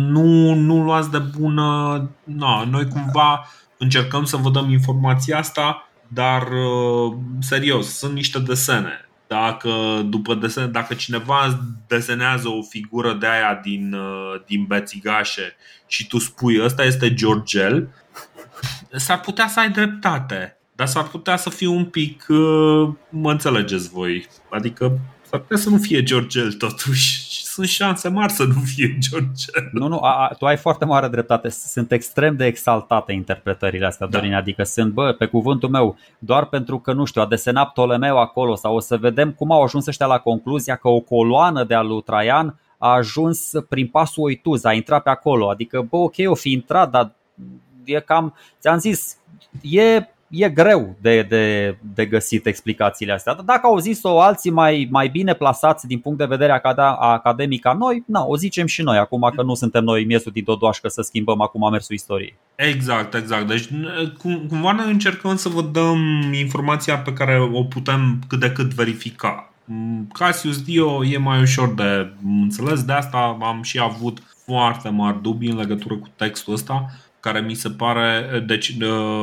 S1: nu, nu luați de bună. No, noi cumva încercăm să vă dăm informația asta, dar uh, serios, sunt niște desene. Dacă, după desen, dacă cineva desenează o figură de aia din, uh, din bețigașe și tu spui ăsta este Georgel, s-ar putea să ai dreptate, dar s-ar putea să fie un pic, uh, mă înțelegeți voi, adică s-ar putea să nu fie Georgel totuși sunt șanse mari să nu fie George.
S2: Nu, nu, a, a, tu ai foarte mare dreptate. Sunt extrem de exaltate interpretările astea, da. Dorin. Adică sunt, bă, pe cuvântul meu, doar pentru că, nu știu, a desenat Ptolemeu acolo sau o să vedem cum au ajuns ăștia la concluzia că o coloană de al lui Traian a ajuns prin pasul Oituz, a intrat pe acolo. Adică, bă, ok, o fi intrat, dar e cam, ți-am zis, e e greu de, de, de găsit explicațiile astea. Dacă au zis-o alții mai, mai bine plasați din punct de vedere academic ca noi, na, o zicem și noi, acum că nu suntem noi miesul din Dodoașcă să schimbăm acum mersul istoriei.
S1: Exact, exact. Deci cum, cumva noi încercăm să vă dăm informația pe care o putem cât de cât verifica. Cassius Dio e mai ușor de înțeles, de asta am și avut foarte mari dubii în legătură cu textul ăsta care mi se pare, deci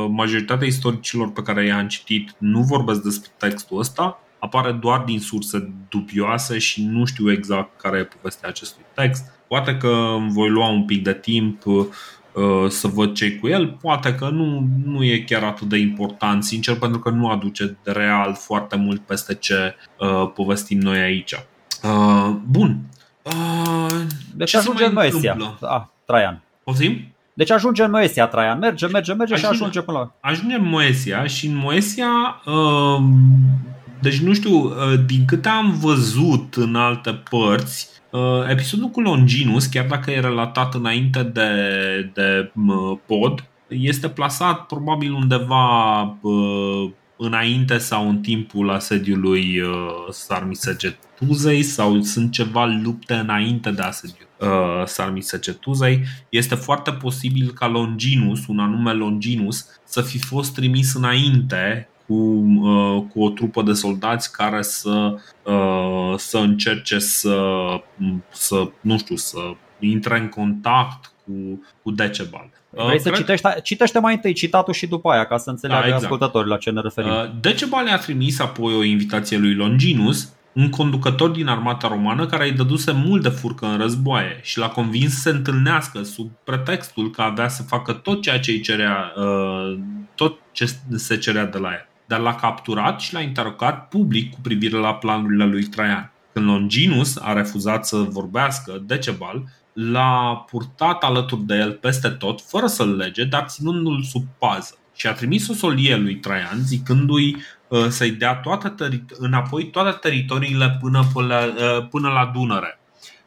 S1: majoritatea istoricilor pe care i-am citit nu vorbesc despre textul ăsta, apare doar din surse dubioase și nu știu exact care e povestea acestui text. Poate că voi lua un pic de timp uh, să văd ce cu el, poate că nu, nu e chiar atât de important, sincer, pentru că nu aduce de real foarte mult peste ce uh, povestim noi aici. Uh, bun. Uh,
S2: deci ajungem noi, Ah, Traian.
S1: Poftim?
S2: Deci ajunge în Moesia, Traian. Merge, merge, merge ajunge, și ajunge până la...
S1: Ajunge în Moesia și în Moesia... Uh, deci nu știu, uh, din câte am văzut în alte părți, uh, episodul cu Longinus, chiar dacă e relatat înainte de, de uh, pod, este plasat probabil undeva uh, înainte sau în timpul asediului uh, Sarmisegetuzei sau sunt ceva lupte înainte de asediul uh, Sarmisegetuzei. Este foarte posibil ca Longinus, un anume Longinus, să fi fost trimis înainte cu, uh, cu o trupă de soldați care să, uh, să încerce să, să, nu știu, să intre în contact cu, cu Decebal.
S2: Vrei uh, să citești, citește mai întâi citatul și după aia, ca să înțeleagă da, exact. ascultătorii la ce ne referim. Uh,
S1: Decebal a trimis apoi o invitație lui Longinus, un conducător din armata romană care îi dăduse mult de furcă în războaie și l-a convins să se întâlnească sub pretextul că avea să facă tot ceea ce îi cerea, uh, tot ce se cerea de la el. Dar l-a capturat și l-a interogat public cu privire la planurile lui Traian. Când Longinus a refuzat să vorbească, Decebal l-a purtat alături de el peste tot, fără să-l lege, dar ținându-l sub pază. Și a trimis o solie lui Traian, zicându-i uh, să-i dea toate teri- înapoi toate teritoriile până, până, uh, până la Dunăre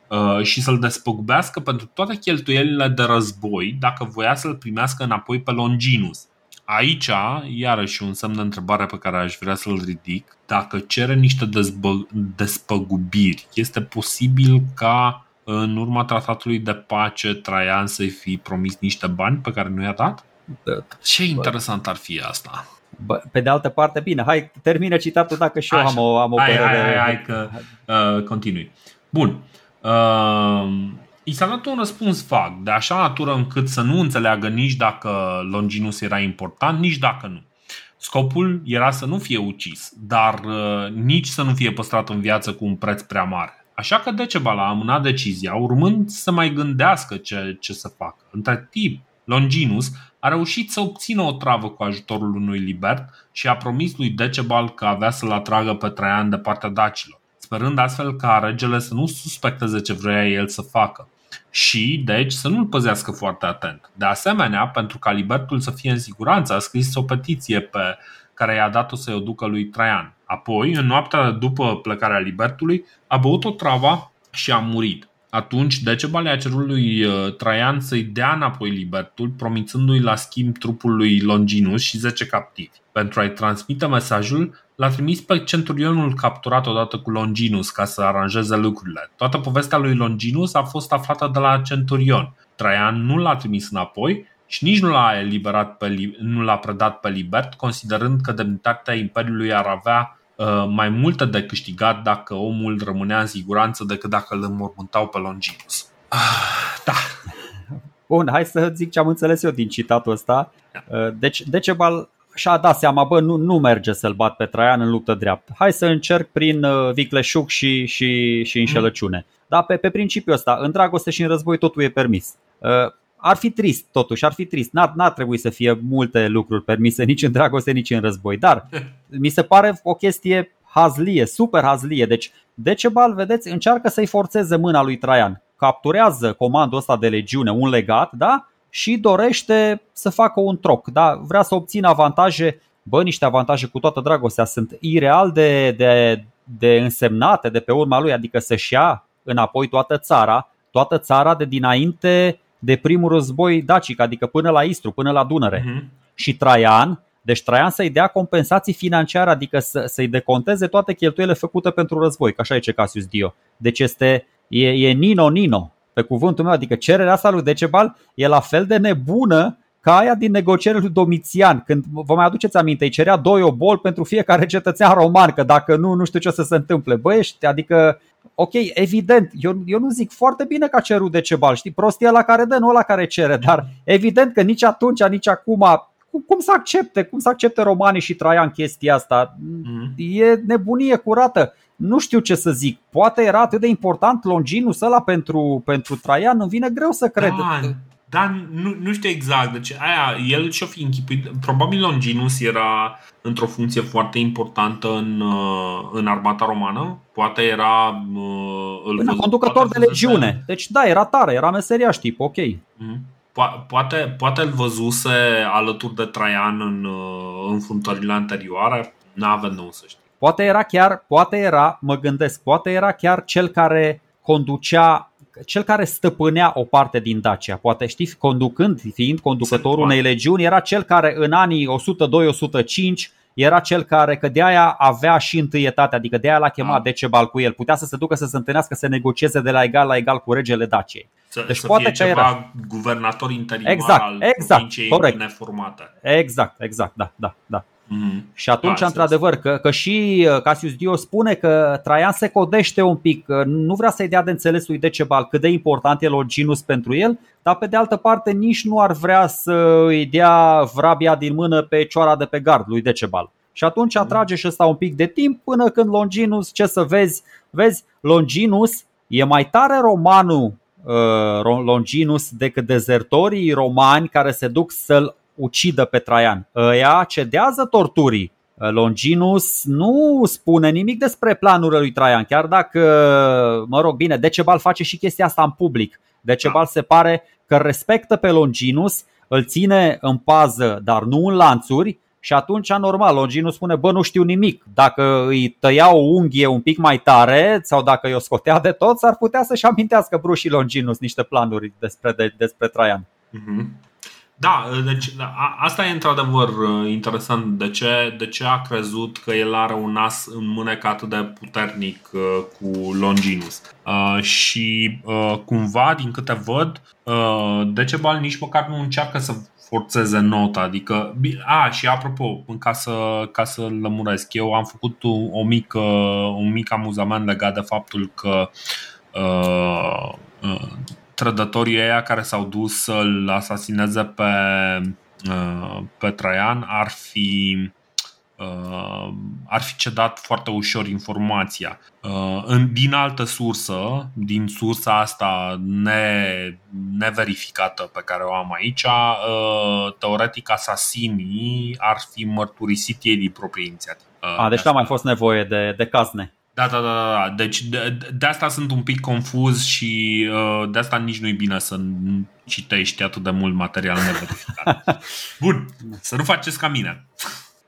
S1: uh, și să-l despăgubească pentru toate cheltuielile de război dacă voia să-l primească înapoi pe Longinus. Aici, iarăși un semn de întrebare pe care aș vrea să-l ridic, dacă cere niște dezbă- despăgubiri, este posibil ca în urma tratatului de pace Traian să-i fi promis niște bani pe care nu i-a dat? Da. Ce interesant ar fi asta.
S2: Bă, pe de altă parte, bine, hai, termină citatul dacă și eu Așa. am o, am o
S1: hai, părere. Hai, hai, hai că uh, continui. Bun. Uh, I s-a dat un răspuns vag, de așa natură încât să nu înțeleagă nici dacă Longinus era important, nici dacă nu. Scopul era să nu fie ucis, dar uh, nici să nu fie păstrat în viață cu un preț prea mare. Așa că Decebal a amânat decizia, urmând să mai gândească ce, ce să facă. Între timp, Longinus a reușit să obțină o travă cu ajutorul unui libert și a promis lui Decebal că avea să-l atragă pe Traian de partea dacilor, sperând astfel ca regele să nu suspecteze ce vrea el să facă și, deci, să nu-l păzească foarte atent. De asemenea, pentru ca libertul să fie în siguranță, a scris o petiție pe care i-a dat-o să-i o ducă lui Traian. Apoi, în noaptea după plecarea Libertului, a băut o trava și a murit. Atunci, Decebal a cerut lui uh, Traian să-i dea înapoi Libertul, promițându-i la schimb trupul lui Longinus și 10 captivi. Pentru a-i transmite mesajul, l-a trimis pe centurionul capturat odată cu Longinus ca să aranjeze lucrurile. Toată povestea lui Longinus a fost aflată de la centurion. Traian nu l-a trimis înapoi, și nici nu l-a eliberat pe, nu l-a predat pe Libert, considerând că demnitatea Imperiului ar avea uh, mai multe de câștigat dacă omul rămânea în siguranță decât dacă îl înmormântau pe Longinus. Ah, da.
S2: Bun, hai să zic ce am înțeles eu din citatul ăsta. Da. Uh, deci Decebal și-a dat seama, bă, nu, nu merge să-l bat pe Traian în luptă dreaptă. Hai să încerc prin uh, vicleșuc și, și, și înșelăciune. Mm. Da, pe, pe principiul ăsta, în dragoste și în război totul e permis. Uh, ar fi trist, totuși, ar fi trist. N-ar, n-ar trebui să fie multe lucruri permise nici în dragoste, nici în război. Dar mi se pare o chestie hazlie, super hazlie. Deci Decebal, vedeți, încearcă să-i forțeze mâna lui Traian. Capturează comandul ăsta de legiune, un legat, da? Și dorește să facă un troc, da? Vrea să obțină avantaje, bă, niște avantaje cu toată dragostea sunt ireal de, de, de însemnate de pe urma lui, adică să-și ia înapoi toată țara, toată țara de dinainte de primul război dacic, adică până la Istru, până la Dunăre. Uh-huh. Și Traian, deci Traian să-i dea compensații financiare, adică să, să-i deconteze toate cheltuielile făcute pentru război, că așa e ce Cassius Dio. Deci este, e, e Nino Nino, pe cuvântul meu, adică cererea asta lui Decebal e la fel de nebună ca aia din negocierile lui Domitian, când vă mai aduceți aminte, îi cerea doi obol pentru fiecare cetățean roman, că dacă nu, nu știu ce o să se întâmple. Băiești, adică ok, evident, eu, eu nu zic foarte bine că a cerut Decebal, știi, prostia la care dă, nu la care cere, dar evident că nici atunci, nici acum, cum, cum să accepte, cum să accepte romanii și Traian chestia asta? Mm. E nebunie curată. Nu știu ce să zic. Poate era atât de important Longinus ăla pentru, pentru Traian, îmi vine greu să cred. Da,
S1: dar nu, nu știu exact. Deci aia, el și-o fi închipuit. Probabil Longinus era într-o funcție foarte importantă în, uh, în armata romană. Poate era...
S2: Uh, îl Până conducător de legiune. Deci da, era tare, era meseriaș tip, ok. Mm-hmm.
S1: po- poate, poate îl văzuse alături de Traian în uh, înfruntările anterioare, nu avem nou să știu.
S2: Poate era chiar, poate era, mă gândesc, poate era chiar cel care conducea cel care stăpânea o parte din Dacia, poate știi, conducând, fiind conducătorul unei legiuni, era cel care în anii 102-105 era cel care, că de aia avea și întâietate, adică de aia l-a chemat ah. Decebal cu el. Putea să se ducă să se întâlnească, să negocieze de la egal la egal cu regele Daciei.
S1: Să, deci să poate fie că ceva era. guvernator interimar
S2: exact,
S1: al
S2: exact,
S1: provinciei
S2: corect.
S1: neformate.
S2: Exact, exact, da, da, da.
S1: Mm-hmm.
S2: Și atunci, da, într-adevăr, că, că și uh, Cassius Dio spune că Traian se codește un pic, nu vrea să-i dea de înțeles lui Decebal cât de important e Longinus pentru el, dar pe de altă parte nici nu ar vrea să îi dea vrabia din mână pe cioara de pe gard lui Decebal. Și atunci atrage și ăsta un pic de timp până când Longinus, ce să vezi, vezi, Longinus e mai tare romanul uh, Longinus decât dezertorii romani care se duc să-l ucidă pe Traian. Ăia cedează torturii. Longinus nu spune nimic despre planurile lui Traian, chiar dacă, mă rog, bine, Decebal face și chestia asta în public. Decebal se pare că respectă pe Longinus, îl ține în pază, dar nu în lanțuri, și atunci, normal, Longinus spune, bă, nu știu nimic. Dacă îi tăia o unghie un pic mai tare sau dacă îi o scotea de tot, s-ar putea să-și amintească Brușii Longinus niște planuri despre, de, despre Traian.
S1: Mm-hmm. Da, deci da, asta e într-adevăr uh, interesant. De ce, de ce a crezut că el are un as în mânecă atât de puternic uh, cu Longinus? Uh, și uh, cumva, din câte văd, uh, Decebal nici măcar nu încearcă să forțeze nota. Adică, a, și apropo, ca să, ca să lămuresc, eu am făcut o, o mică, un mic amuzament legat de faptul că uh, uh, trădătorii ăia care s-au dus să-l asasineze pe, uh, pe Traian ar fi uh, ar fi cedat foarte ușor informația. Uh, din altă sursă, din sursa asta ne, neverificată pe care o am aici, teoretic asasinii ar fi mărturisit ei din proprie inițiativă.
S2: A, deci n-a mai fost nevoie de, de cazne.
S1: Da, da, da, da. Deci de, de asta sunt un pic confuz și uh, de asta nici nu-i bine să citești atât de mult material neverificat. (laughs) Bun, să nu faceți ca mine.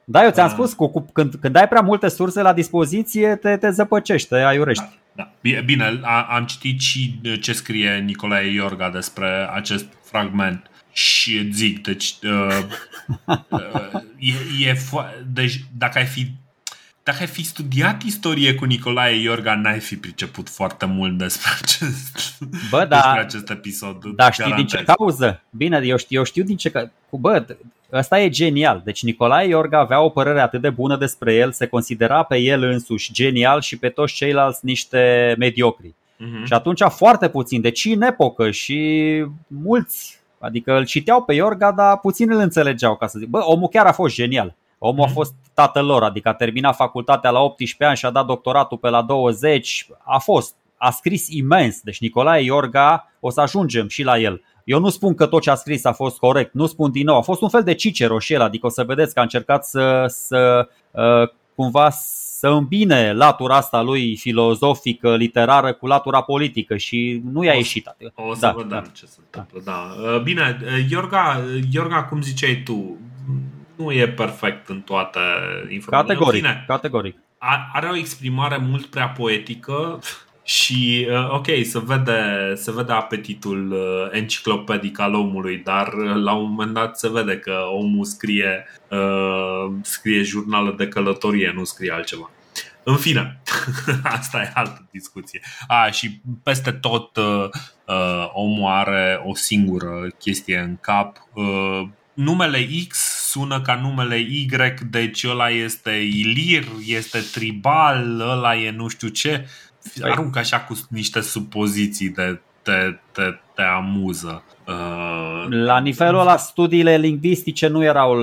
S2: Da, eu ți-am uh, spus, cu, cu, când, când ai prea multe surse la dispoziție, te, te zăpăcești, te aiurești.
S1: Da, da. Bine, a, am citit și ce scrie Nicolae Iorga despre acest fragment și zic, deci, uh, (laughs) uh, e, e fo- deci dacă ai fi dacă ai fi studiat istorie cu Nicolae Iorga, n-ai fi priceput foarte mult despre acest,
S2: Bă, da,
S1: despre acest episod.
S2: Da, știi din ce cauză? Bine, eu știu, eu știu din ce cauză. Bă, ăsta e genial. Deci Nicolae Iorga avea o părere atât de bună despre el, se considera pe el însuși genial și pe toți ceilalți niște mediocri. Uh-huh. Și atunci foarte puțin, deci în epocă și mulți, adică îl citeau pe Iorga, dar puțin îl înțelegeau, ca să zic. Bă, omul chiar a fost genial. Omul a mhm. fost tatăl lor, adică a terminat facultatea la 18 ani și a dat doctoratul pe la 20. A fost, a scris imens. Deci Nicolae Iorga, o să ajungem și la el. Eu nu spun că tot ce a scris a fost corect, nu spun din nou, a fost un fel de Cicero și el, adică o să vedeți că a încercat să, să uh, cumva să îmbine latura asta lui filozofică, literară cu latura politică și nu i-a ieșit.
S1: O să da, vedem da. ce se întâmplă. Da. Uh, bine, uh, Iorga, Iorga, cum ziceai tu, nu e perfect în toate informațiile.
S2: Categoric, fine, categoric.
S1: Are o exprimare mult prea poetică (laughs) și, uh, ok, se vede, se vede apetitul uh, enciclopedic al omului, dar uh, la un moment dat se vede că omul scrie, scrie jurnală de călătorie, nu scrie altceva. În fine, (laughs) asta e altă discuție. A, și peste tot uh, omul are o singură chestie în cap. Uh, numele X sună ca numele Y, deci ăla este ilir, este tribal, ăla e nu știu ce. Păi- Aruncă așa cu niște supoziții de te, te, te amuză.
S2: Uh, la nivelul ăla, studiile lingvistice nu erau,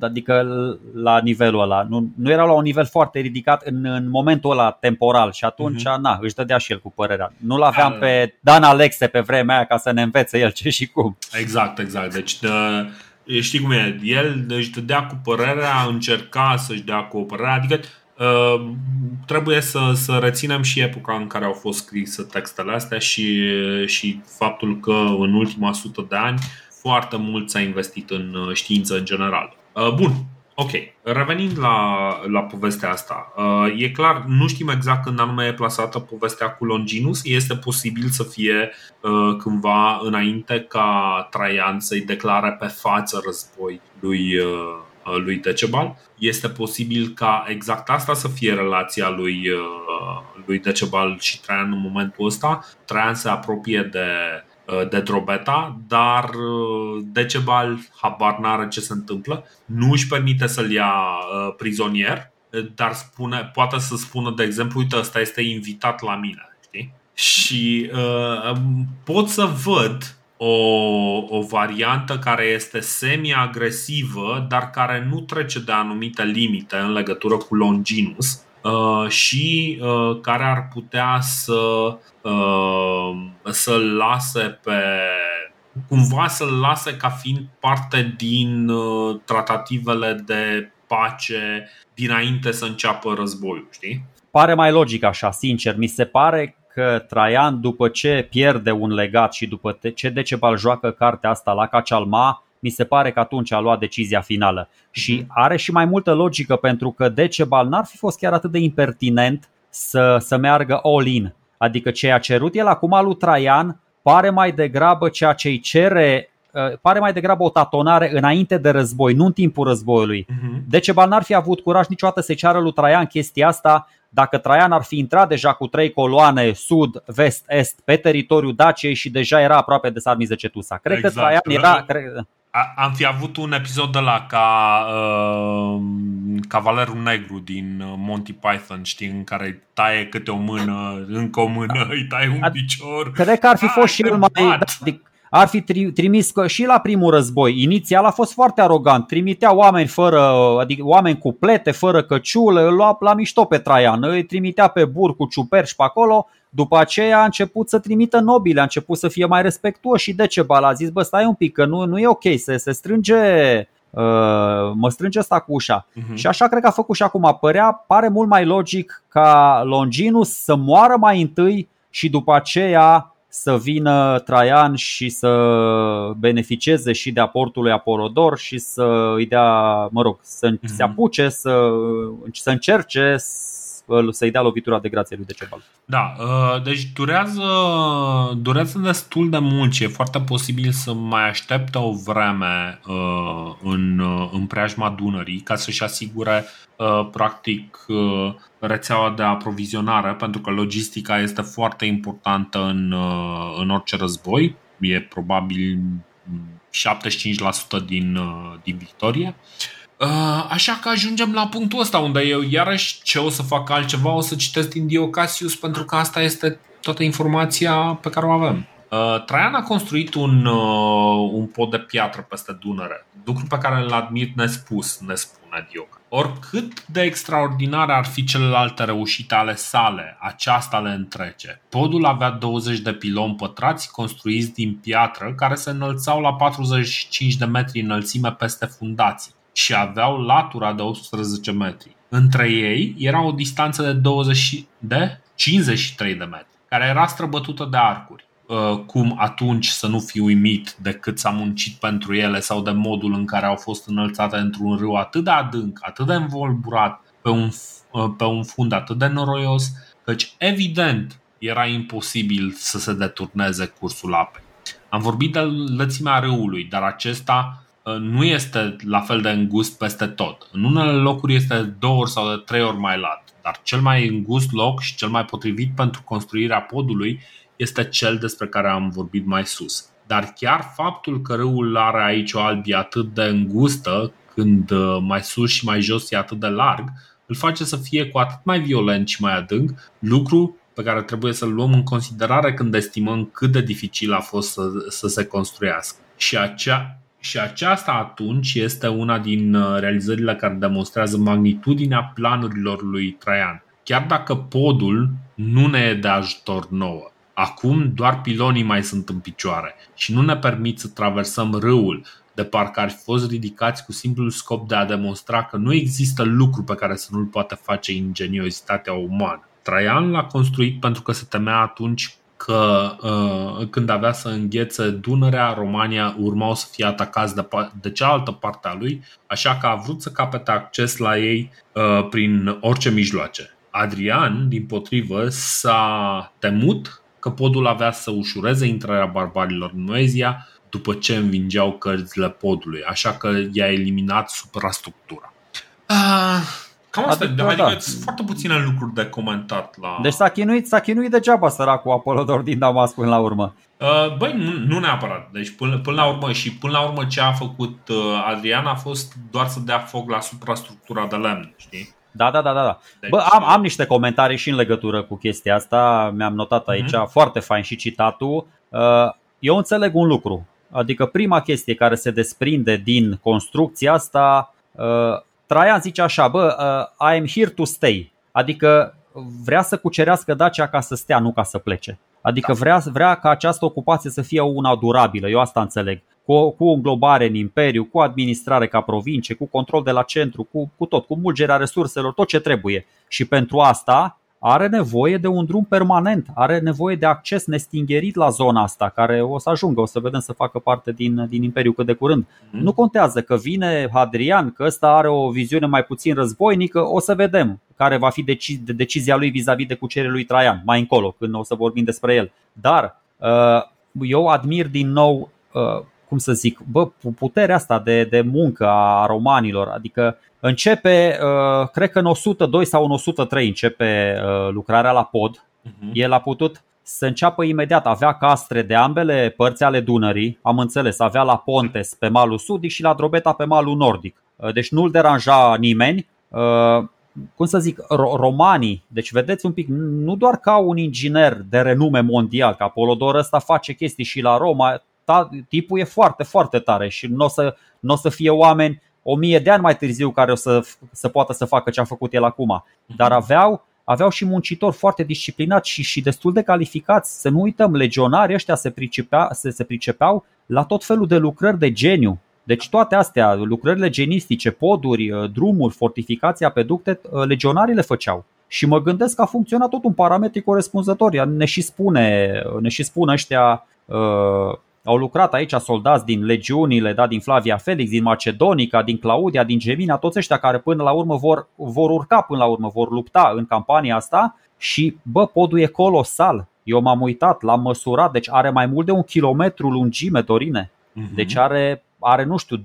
S2: adică la nivelul ăla, nu, nu erau la un nivel foarte ridicat în, în momentul ăla temporal și atunci, uh-huh. na, își dădea și el cu părerea. Nu-l aveam uh, pe Dan Alexe pe vremea aia ca să ne învețe el ce și cum.
S1: Exact, exact. Deci de, știi cum e, el își dădea cu părerea, încerca să-și dea cu o părere, adică uh, trebuie să, să reținem și epoca în care au fost scrise textele astea și, și faptul că în ultima sută de ani foarte mult s-a investit în știință în general. Bun, Ok, revenind la, la povestea asta, e clar, nu știm exact când anume e plasată povestea cu Longinus. Este posibil să fie cândva înainte ca Traian să-i declare pe față război lui, lui Decebal. Este posibil ca exact asta să fie relația lui, lui Decebal și Traian în momentul ăsta. Traian se apropie de Uh, de Drobeta, dar uh, Decebal habar n-are ce se întâmplă, nu își permite să-l ia uh, prizonier, dar spune, poate să spună, de exemplu, uite, ăsta este invitat la mine, știi? Și uh, pot să văd o, o variantă care este semi-agresivă, dar care nu trece de anumite limite în legătură cu Longinus Uh, și uh, care ar putea să uh, să-l lase pe cumva să-l lase ca fiind parte din tratativele de pace dinainte să înceapă războiul, știi?
S2: Pare mai logic așa, sincer. Mi se pare că Traian, după ce pierde un legat și după ce Decebal joacă cartea asta la Cacalma, mi se pare că atunci a luat decizia finală. Și mhm. are și mai multă logică pentru că Decebal n-ar fi fost chiar atât de impertinent să, să meargă all-in. Adică ce a cerut el acum lui Traian pare mai degrabă ceea ce îi cere uh, pare mai degrabă o tatonare înainte de război, nu în timpul războiului. Uh-huh. Decebal n-ar fi avut curaj niciodată să ceară lui Traian chestia asta dacă Traian ar fi intrat deja cu trei coloane sud, vest, est pe teritoriul Daciei și deja era aproape de Sarmize Cetusa. Cred exact. că Traian era... Cre
S1: am fi avut un episod de la ca uh, Cavalerul Negru din uh, Monty Python, știi, în care îi taie câte o mână, încă o mână, îi taie un picior.
S2: Cred că ar fi fost și el mai... Da, adică ar fi trimis și la primul război. Inițial a fost foarte arogant, trimitea oameni fără, adică oameni cu plete, fără căciulă, îl lua la mișto pe Traian, îi trimitea pe bur cu ciuperci pe acolo după aceea a început să trimită nobile, a început să fie mai respectuos și Decebal a zis, bă, stai un pic, că nu, nu e ok, se, se strânge, uh, mă strânge asta cu ușa. Uh-huh. Și așa cred că a făcut și acum. Părea, pare mult mai logic ca Longinus să moară mai întâi și după aceea să vină Traian și să beneficieze și de aportul lui Apolodor și să îi dea, mă rog, să uh-huh. se apuce, să, să încerce să-i dea lovitura de grație lui Decebal.
S1: Da, uh, deci durează, durează destul de mult și e foarte posibil să mai aștepte o vreme uh, în, uh, în preajma Dunării ca să-și asigure practic rețeaua de aprovizionare pentru că logistica este foarte importantă în, în orice război. E probabil 75% din, din victorie. Uh, Uh, așa că ajungem la punctul ăsta unde eu iarăși ce o să fac altceva o să citesc din Diocasius pentru că asta este toată informația pe care o avem. Uh, Traian a construit un, uh, un pod de piatră peste Dunăre, lucru pe care îl admir nespus, ne spune Dioc. Oricât de extraordinare ar fi celelalte reușite ale sale, aceasta le întrece. Podul avea 20 de piloni pătrați construiți din piatră care se înălțau la 45 de metri înălțime peste fundații și aveau latura de 18 metri. Între ei era o distanță de, 20, de 53 de metri, care era străbătută de arcuri. Uh, cum atunci să nu fi uimit de cât s-a muncit pentru ele sau de modul în care au fost înălțate într-un râu atât de adânc, atât de învolburat, pe un, uh, pe un fund atât de noroios, căci evident era imposibil să se deturneze cursul apei. Am vorbit de lățimea râului, dar acesta Uh, nu este la fel de îngust peste tot. În unele locuri este de două ori sau de trei ori mai lat, dar cel mai îngust loc și cel mai potrivit pentru construirea podului este cel despre care am vorbit mai sus. Dar chiar faptul că râul are aici o albie atât de îngustă, când uh, mai sus și mai jos e atât de larg, îl face să fie cu atât mai violent și mai adânc, lucru pe care trebuie să-l luăm în considerare când estimăm cât de dificil a fost să, să se construiască. Și acea, și aceasta atunci este una din uh, realizările care demonstrează magnitudinea planurilor lui Traian. Chiar dacă podul nu ne e de ajutor nouă. Acum doar pilonii mai sunt în picioare și nu ne permit să traversăm râul, de parcă ar fi fost ridicați cu simplul scop de a demonstra că nu există lucru pe care să nu-l poate face ingeniozitatea umană. Traian l-a construit pentru că se temea atunci că uh, când avea să înghețe Dunărea, România urmau să fie atacați de, de cealaltă parte a lui, așa că a vrut să capete acces la ei uh, prin orice mijloace. Adrian, din potrivă, s-a temut că podul avea să ușureze intrarea barbarilor în Noezia după ce învingeau cărțile podului, așa că i-a eliminat suprastructura. Uh, Cam asta, adică, adică da. sunt foarte puține lucruri de comentat la...
S2: Deci s-a chinuit, s-a chinuit degeaba săracul Apolodor din Damas până la urmă.
S1: Uh, băi, nu, nu neapărat. Deci până, până la urmă și până la urmă ce a făcut uh, Adrian a fost doar să dea foc la suprastructura de lemn, știi?
S2: Da, da, da, da. Deci, Bă, am, am niște comentarii și în legătură cu chestia asta, mi-am notat aici, uh-huh. foarte fain și citatul. Uh, eu înțeleg un lucru, adică prima chestie care se desprinde din construcția asta, Traian zice așa, bă, uh, I am here to stay, adică vrea să cucerească Dacia ca să stea, nu ca să plece. Adică da. vrea, vrea ca această ocupație să fie una durabilă, eu asta înțeleg. Cu, cu înglobare în imperiu, cu administrare ca provincie, cu control de la centru, cu, cu tot, cu mulgerea resurselor, tot ce trebuie. Și pentru asta are nevoie de un drum permanent, are nevoie de acces nestingerit la zona asta, care o să ajungă, o să vedem să facă parte din, din Imperiu cât de curând. Mm. Nu contează că vine Hadrian, că ăsta are o viziune mai puțin războinică, o să vedem care va fi deci, de decizia lui vis-a-vis de cucerea lui Traian, mai încolo, când o să vorbim despre el. Dar uh, eu admir din nou uh, cum să zic, bă, puterea asta de, de muncă a romanilor, adică începe, uh, cred că în 102 sau în 103 începe uh, lucrarea la pod. Uh-huh. El a putut să înceapă imediat, avea castre de ambele părți ale Dunării, am înțeles, avea la Pontes pe malul sudic și la Drobeta pe malul nordic. Uh, deci nu-l deranja nimeni. Cum să zic, romanii, deci vedeți un pic, nu doar ca un inginer de renume mondial, ca Polodor ăsta face chestii și la Roma, tipul e foarte, foarte tare și nu o să, n-o să fie oameni o mie de ani mai târziu care o să, să poată să facă ce a făcut el acum. Dar aveau, aveau și muncitori foarte disciplinați și, și destul de calificați. Să nu uităm, legionarii ăștia se, pricepea, se, se pricepeau la tot felul de lucrări de geniu. Deci toate astea, lucrările genistice, poduri, uh, drumuri, fortificații, apeducte, uh, legionarii le făceau. Și mă gândesc că a funcționat tot un parametri corespunzător. Ne și spune, ne și spune ăștia uh, au lucrat aici soldați din legiunile, da, din Flavia Felix, din Macedonica, din Claudia, din Gemina, toți ăștia care până la urmă vor, vor urca până la urmă, vor lupta în campania asta și bă, podul e colosal. Eu m-am uitat, l-am măsurat, deci are mai mult de un kilometru lungime, Dorine. Uh-huh. Deci are, are, nu știu, 12-18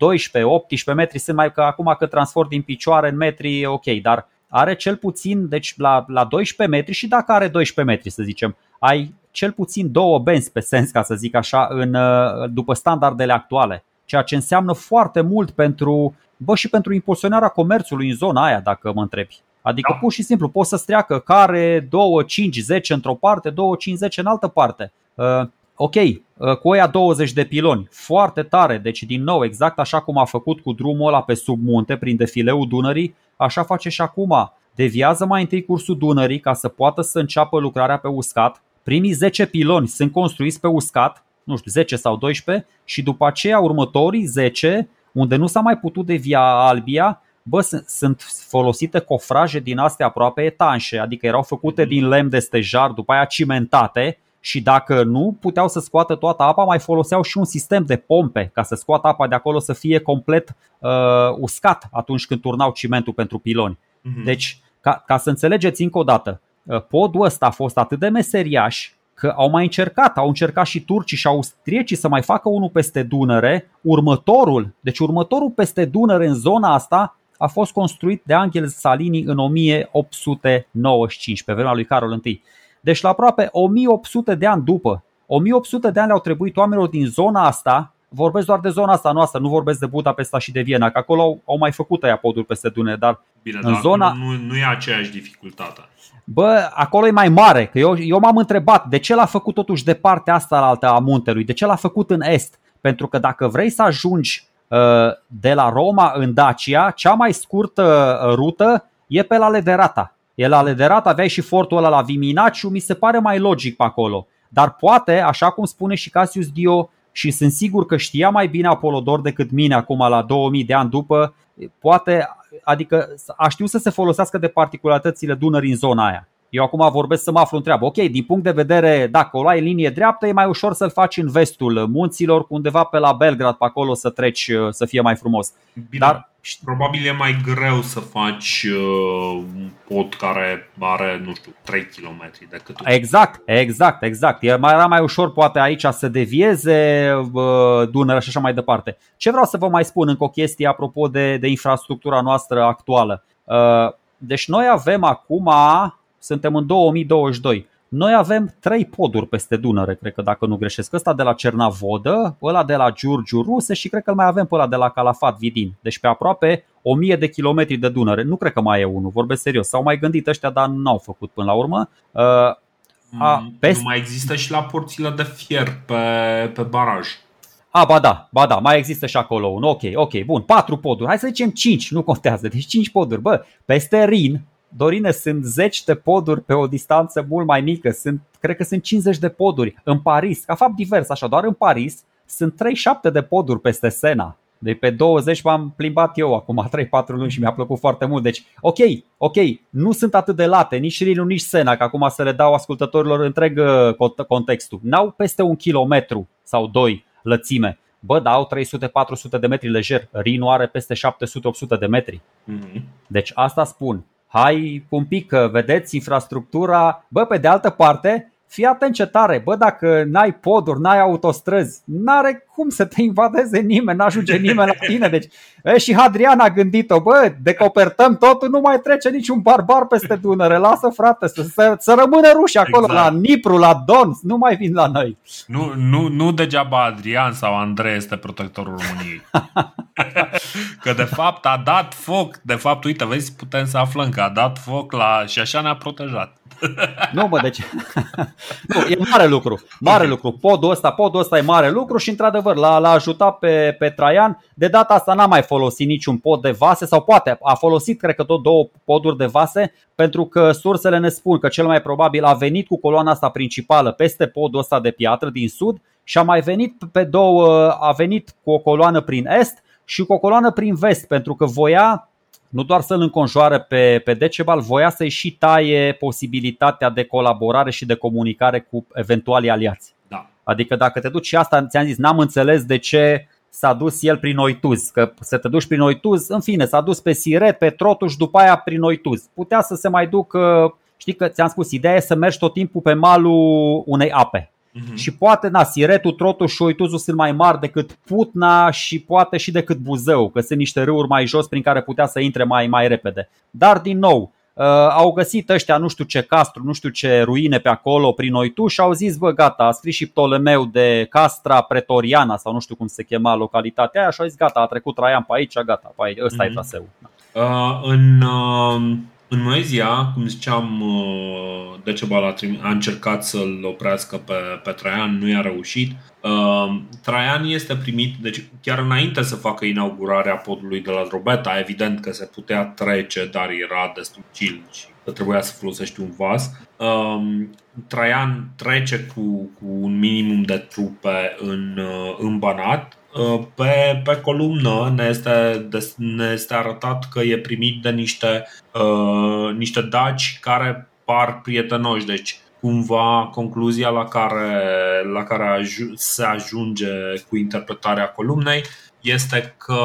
S2: metri, sunt mai că acum că transform din picioare în metri, e ok, dar are cel puțin, deci la, la 12 metri și dacă are 12 metri, să zicem, ai cel puțin două benzi pe sens, ca să zic așa, în, uh, după standardele actuale. Ceea ce înseamnă foarte mult pentru, bă, și pentru impulsionarea comerțului în zona aia, dacă mă întrebi. Adică da. pur și simplu poți să streacă care 2, 5, 10 într-o parte, 2, 5, 10 în altă parte. Uh, ok, uh, cu oia 20 de piloni, foarte tare, deci din nou, exact așa cum a făcut cu drumul ăla pe sub munte, prin defileul Dunării, așa face și acum. Deviază mai întâi cursul Dunării ca să poată să înceapă lucrarea pe uscat, Primii 10 piloni sunt construiți pe uscat, nu știu, 10 sau 12 și după aceea următorii 10, unde nu s-a mai putut devia albia, bă, sunt folosite cofraje din astea aproape etanșe, adică erau făcute mhm. din lemn de stejar, după aia cimentate și dacă nu puteau să scoată toată apa, mai foloseau și un sistem de pompe ca să scoată apa de acolo să fie complet uh, uscat atunci când turnau cimentul pentru piloni. Uh-huh. Deci, ca, ca să înțelegeți încă o dată, Uh, podul ăsta a fost atât de meseriaș că au mai încercat, au încercat și turcii și austriecii să mai facă unul peste Dunăre. Următorul, deci următorul peste Dunăre în zona asta a fost construit de Angel Salini în 1895, pe vremea lui Carol I. Deci la aproape 1800 de ani după, 1800 de ani au trebuit oamenilor din zona asta, vorbesc doar de zona asta noastră, nu vorbesc de Budapesta și de Viena, că acolo au, au mai făcut aia poduri peste Dunăre, dar
S1: Bine, în dar zona... nu, nu e aceeași dificultate.
S2: Bă, acolo e mai mare, că eu, eu m-am întrebat de ce l-a făcut totuși de partea asta la alta a muntelui, de ce l-a făcut în est? Pentru că dacă vrei să ajungi uh, de la Roma în Dacia, cea mai scurtă uh, rută e pe la Lederata. E la Lederata, aveai și fortul ăla la Viminaciu, mi se pare mai logic pe acolo. Dar poate, așa cum spune și Cassius Dio, și sunt sigur că știa mai bine Apolodor decât mine acum la 2000 de ani după, poate adică a știut să se folosească de particularitățile Dunării în zona aia. Eu acum vorbesc să mă aflu în treabă. Ok, din punct de vedere, dacă o luai în linie dreaptă, e mai ușor să-l faci în vestul munților, undeva pe la Belgrad, pe acolo să treci, să fie mai frumos.
S1: Bine. Dar Probabil e mai greu să faci uh, un pod care are, nu știu, 3 km decât
S2: Exact, exact, exact. E mai, era mai ușor poate aici să devieze uh, Dunărea și așa mai departe. Ce vreau să vă mai spun încă o chestie apropo de, de infrastructura noastră actuală. Uh, deci noi avem acum, suntem în 2022, noi avem trei poduri peste Dunăre, cred că dacă nu greșesc. Ăsta de la Cernavodă, ăla de la Giurgiu Ruse și cred că îl mai avem pe ăla de la Calafat Vidin. Deci pe aproape 1000 de kilometri de Dunăre. Nu cred că mai e unul, vorbesc serios. S-au mai gândit ăștia, dar nu au făcut până la urmă. Uh,
S1: a, peste... Nu mai există și la porțile de fier pe, pe baraj.
S2: A, ba da, ba da, mai există și acolo un. Ok, ok, bun, patru poduri. Hai să zicem cinci, nu contează. Deci cinci poduri. Bă, peste Rin, Dorine, sunt zeci de poduri pe o distanță mult mai mică. Sunt, cred că sunt 50 de poduri. În Paris, ca fapt divers, așa, doar în Paris sunt 37 de poduri peste Sena. Deci pe 20 m-am plimbat eu acum (laughs) 3-4 luni și mi-a plăcut foarte mult. Deci, ok, ok, nu sunt atât de late, nici Rinu, nici Sena, că acum să le dau ascultătorilor întreg uh, contextul. N-au peste un kilometru sau doi lățime. Bă, dar au 300-400 de metri lejer. Rinu are peste 700-800 de metri. Mm-hmm. Deci asta spun hai un pic, vedeți infrastructura. Bă, pe de altă parte, fii atent ce tare, bă, dacă n-ai poduri, n-ai autostrăzi, n-are cum să te invadeze nimeni, n-ajunge nimeni la tine. Deci, e, și Hadrian a gândit-o, bă, decopertăm totul, nu mai trece niciun barbar peste Dunăre, lasă frate, să, să, să rămână ruși acolo, exact. la Nipru, la Donț, nu mai vin la noi.
S1: Nu, nu, nu degeaba Adrian sau Andrei este protectorul României. (laughs) că de fapt a dat foc, de fapt, uite, vezi, putem să aflăm că a dat foc la și așa ne-a protejat.
S2: Nu, bă, deci (laughs) nu, e mare lucru, mare lucru. Podul ăsta, podul ăsta e mare lucru și într-adevăr l-a, l-a ajutat pe, pe Traian. De data asta n-a mai folosit niciun pod de vase sau poate a folosit, cred că tot două poduri de vase pentru că sursele ne spun că cel mai probabil a venit cu coloana asta principală peste podul ăsta de piatră din sud și a mai venit pe două, a venit cu o coloană prin est și cu o coloană prin vest pentru că voia nu doar să-l înconjoare pe, pe Decebal, voia să-i și taie posibilitatea de colaborare și de comunicare cu eventualii aliați.
S1: Da.
S2: Adică dacă te duci și asta, ți-am zis, n-am înțeles de ce s-a dus el prin Oituz, că să te duci prin Oituz, în fine, s-a dus pe Siret, pe Trotuș, după aia prin Oituz. Putea să se mai ducă, știi că ți-am spus, ideea e să mergi tot timpul pe malul unei ape. Uh-huh. Și poate, na, Siretul, Trotul și Oituzul sunt mai mari decât Putna și poate și decât Buzău, că sunt niște râuri mai jos prin care putea să intre mai, mai repede. Dar, din nou, uh, au găsit ăștia nu știu ce castru, nu știu ce ruine pe acolo prin Oitu și au zis, bă, gata, a scris și Ptolemeu de Castra Pretoriana sau nu știu cum se chema localitatea aia și au zis, gata, a trecut Traian pe aici, gata, pe aici, ăsta uh-huh. e mhm. traseul.
S1: Uh, în, uh, în Moezia, cum ziceam, uh, Decebal a, a încercat să-l oprească pe, pe Traian, nu i-a reușit. Uh, Traian este primit, deci chiar înainte să facă inaugurarea podului de la Drobeta, evident că se putea trece, dar era destul chill și că trebuia să folosești un vas. Uh, Traian trece cu, cu un minimum de trupe în, în Banat, Uh, pe, pe columnă ne este, ne este arătat că e primit de niște, uh, niște daci care par prietenoși. Deci, cumva, concluzia la care, la care se ajunge cu interpretarea columnei este că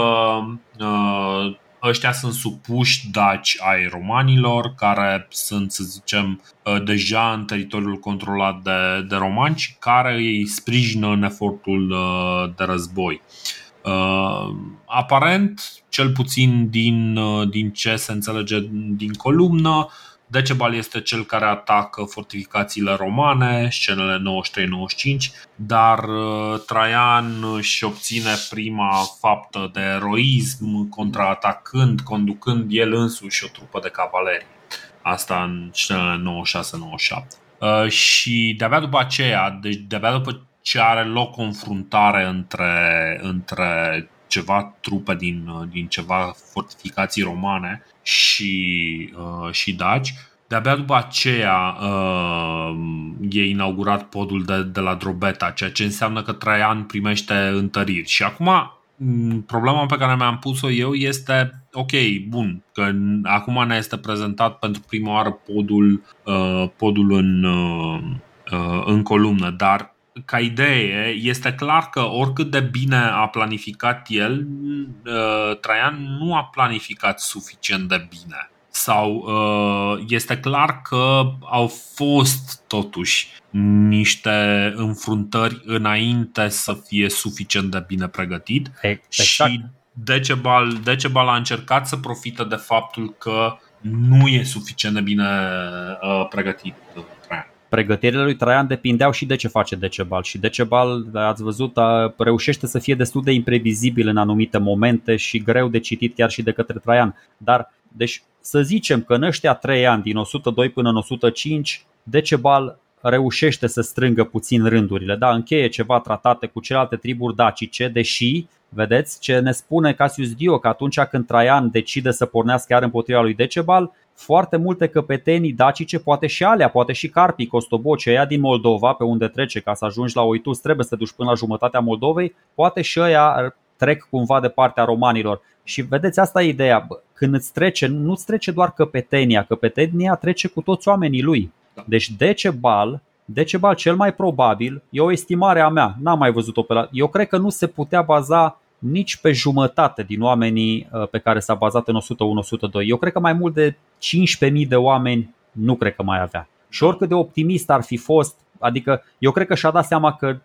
S1: uh, ăștia sunt supuși daci ai romanilor, care sunt, să zicem, uh, deja în teritoriul controlat de, de romani și care îi sprijină în efortul uh, de război. Uh, aparent, cel puțin din, din ce se înțelege din columnă, Decebal este cel care atacă fortificațiile romane, scenele 93-95, dar uh, Traian își obține prima faptă de eroism, contraatacând, conducând el însuși o trupă de cavalerie. Asta în scenele 96-97. Uh, și de-abia după aceea, deci de-abia după ce are loc confruntare între, între ceva trupe din, din ceva fortificații romane și, uh, și daci. De-abia după aceea uh, e inaugurat podul de, de la Drobeta, ceea ce înseamnă că Traian primește întăriri. Și acum problema pe care mi-am pus-o eu este, ok, bun, că acum ne este prezentat pentru prima oară podul, uh, podul în, uh, în columnă, dar ca idee, este clar că oricât de bine a planificat el, Traian nu a planificat suficient de bine sau uh, este clar că au fost totuși niște înfruntări înainte să fie suficient de bine pregătit
S2: exact.
S1: și Decebal, Decebal a încercat să profite de faptul că nu e suficient de bine uh, pregătit Traian.
S2: Pregătirile lui Traian depindeau și de ce face Decebal și Decebal, ați văzut, a, reușește să fie destul de imprevizibil în anumite momente și greu de citit chiar și de către Traian. Dar, deci să zicem că în ăștia 3 ani, din 102 până în 105, Decebal reușește să strângă puțin rândurile, da, încheie ceva tratate cu celelalte triburi dacice, deși, vedeți, ce ne spune Cassius Dio, că atunci când Traian decide să pornească chiar împotriva lui Decebal, foarte multe căpetenii dacice, poate și alea, poate și Carpii, Costoboci, ăia din Moldova, pe unde trece ca să ajungi la Oitus, trebuie să te duci până la jumătatea Moldovei, poate și ăia trec cumva de partea romanilor. Și vedeți, asta e ideea. Când îți trece, nu îți trece doar căpetenia, căpetenia trece cu toți oamenii lui. Da. Deci Decebal, Decebal cel mai probabil, e o estimare a mea, n-am mai văzut-o pe la... Eu cred că nu se putea baza nici pe jumătate din oamenii uh, pe care s-a bazat în 101-102. Eu cred că mai mult de 15.000 de oameni nu cred că mai avea. Și oricât de optimist ar fi fost, adică eu cred că și-a dat seama că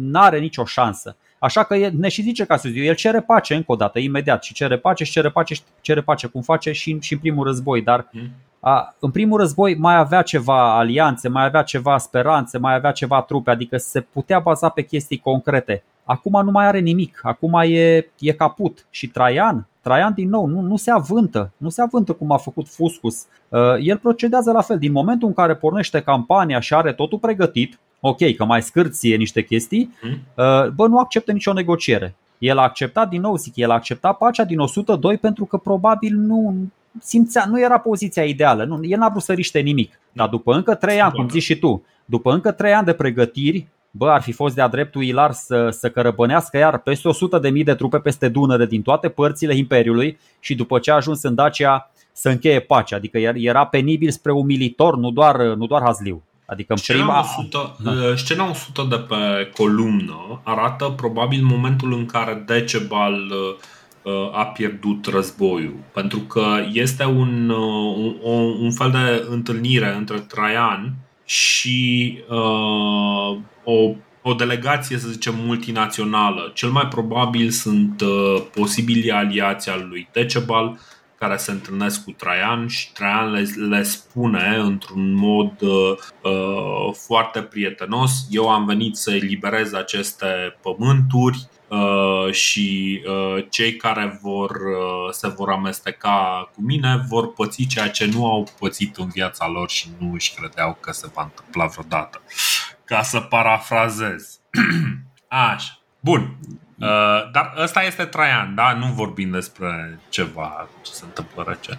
S2: n-are nicio șansă. Așa că ne și zice ca să zic, el cere pace încă o dată, imediat, și cere pace și cere pace și cere pace cum face și, și în primul război, dar mm. a, în primul război mai avea ceva alianțe, mai avea ceva speranțe, mai avea ceva trupe, adică se putea baza pe chestii concrete. Acum nu mai are nimic, acum e, e caput și Traian, Traian din nou nu, nu se avântă, nu se avântă cum a făcut Fuscus. Uh, el procedează la fel. Din momentul în care pornește campania și are totul pregătit, ok, că mai scârție niște chestii, hmm? uh, bă, nu acceptă nicio negociere. El a acceptat, din nou zic, el a acceptat pacea din 102 pentru că probabil nu simțea, nu era poziția ideală, nu, el n-a vrut să riște nimic. Dar după încă trei ani, cum zici și tu, după încă trei ani de pregătiri, bă, ar fi fost de-a dreptul Ilar să, să cărăbănească iar peste 100 de mii de trupe peste Dunăre din toate părțile Imperiului și după ce a ajuns în Dacia să încheie pacea, adică era penibil spre umilitor, nu doar, nu doar hazliu. Adică în
S1: scena,
S2: prima...
S1: 100, da. Uh, scena 100 de pe columnă arată probabil momentul în care Decebal uh, uh, a pierdut războiul. Pentru că este un, un, un fel de întâlnire între Traian și uh, o, o delegație, să zicem, multinațională. Cel mai probabil sunt uh, posibili aliații al lui Decebal, care se întâlnesc cu Traian și Traian le, le spune într-un mod uh, uh, foarte prietenos eu am venit să eliberez aceste pământuri uh, și uh, cei care vor, uh, se vor amesteca cu mine vor păți ceea ce nu au pățit în viața lor și nu își credeau că se va întâmpla vreodată. Ca să parafrazez. (clears throat) Așa. Bun. Uh, dar ăsta este Traian, da? Nu vorbim despre ceva ce se întâmplă recent.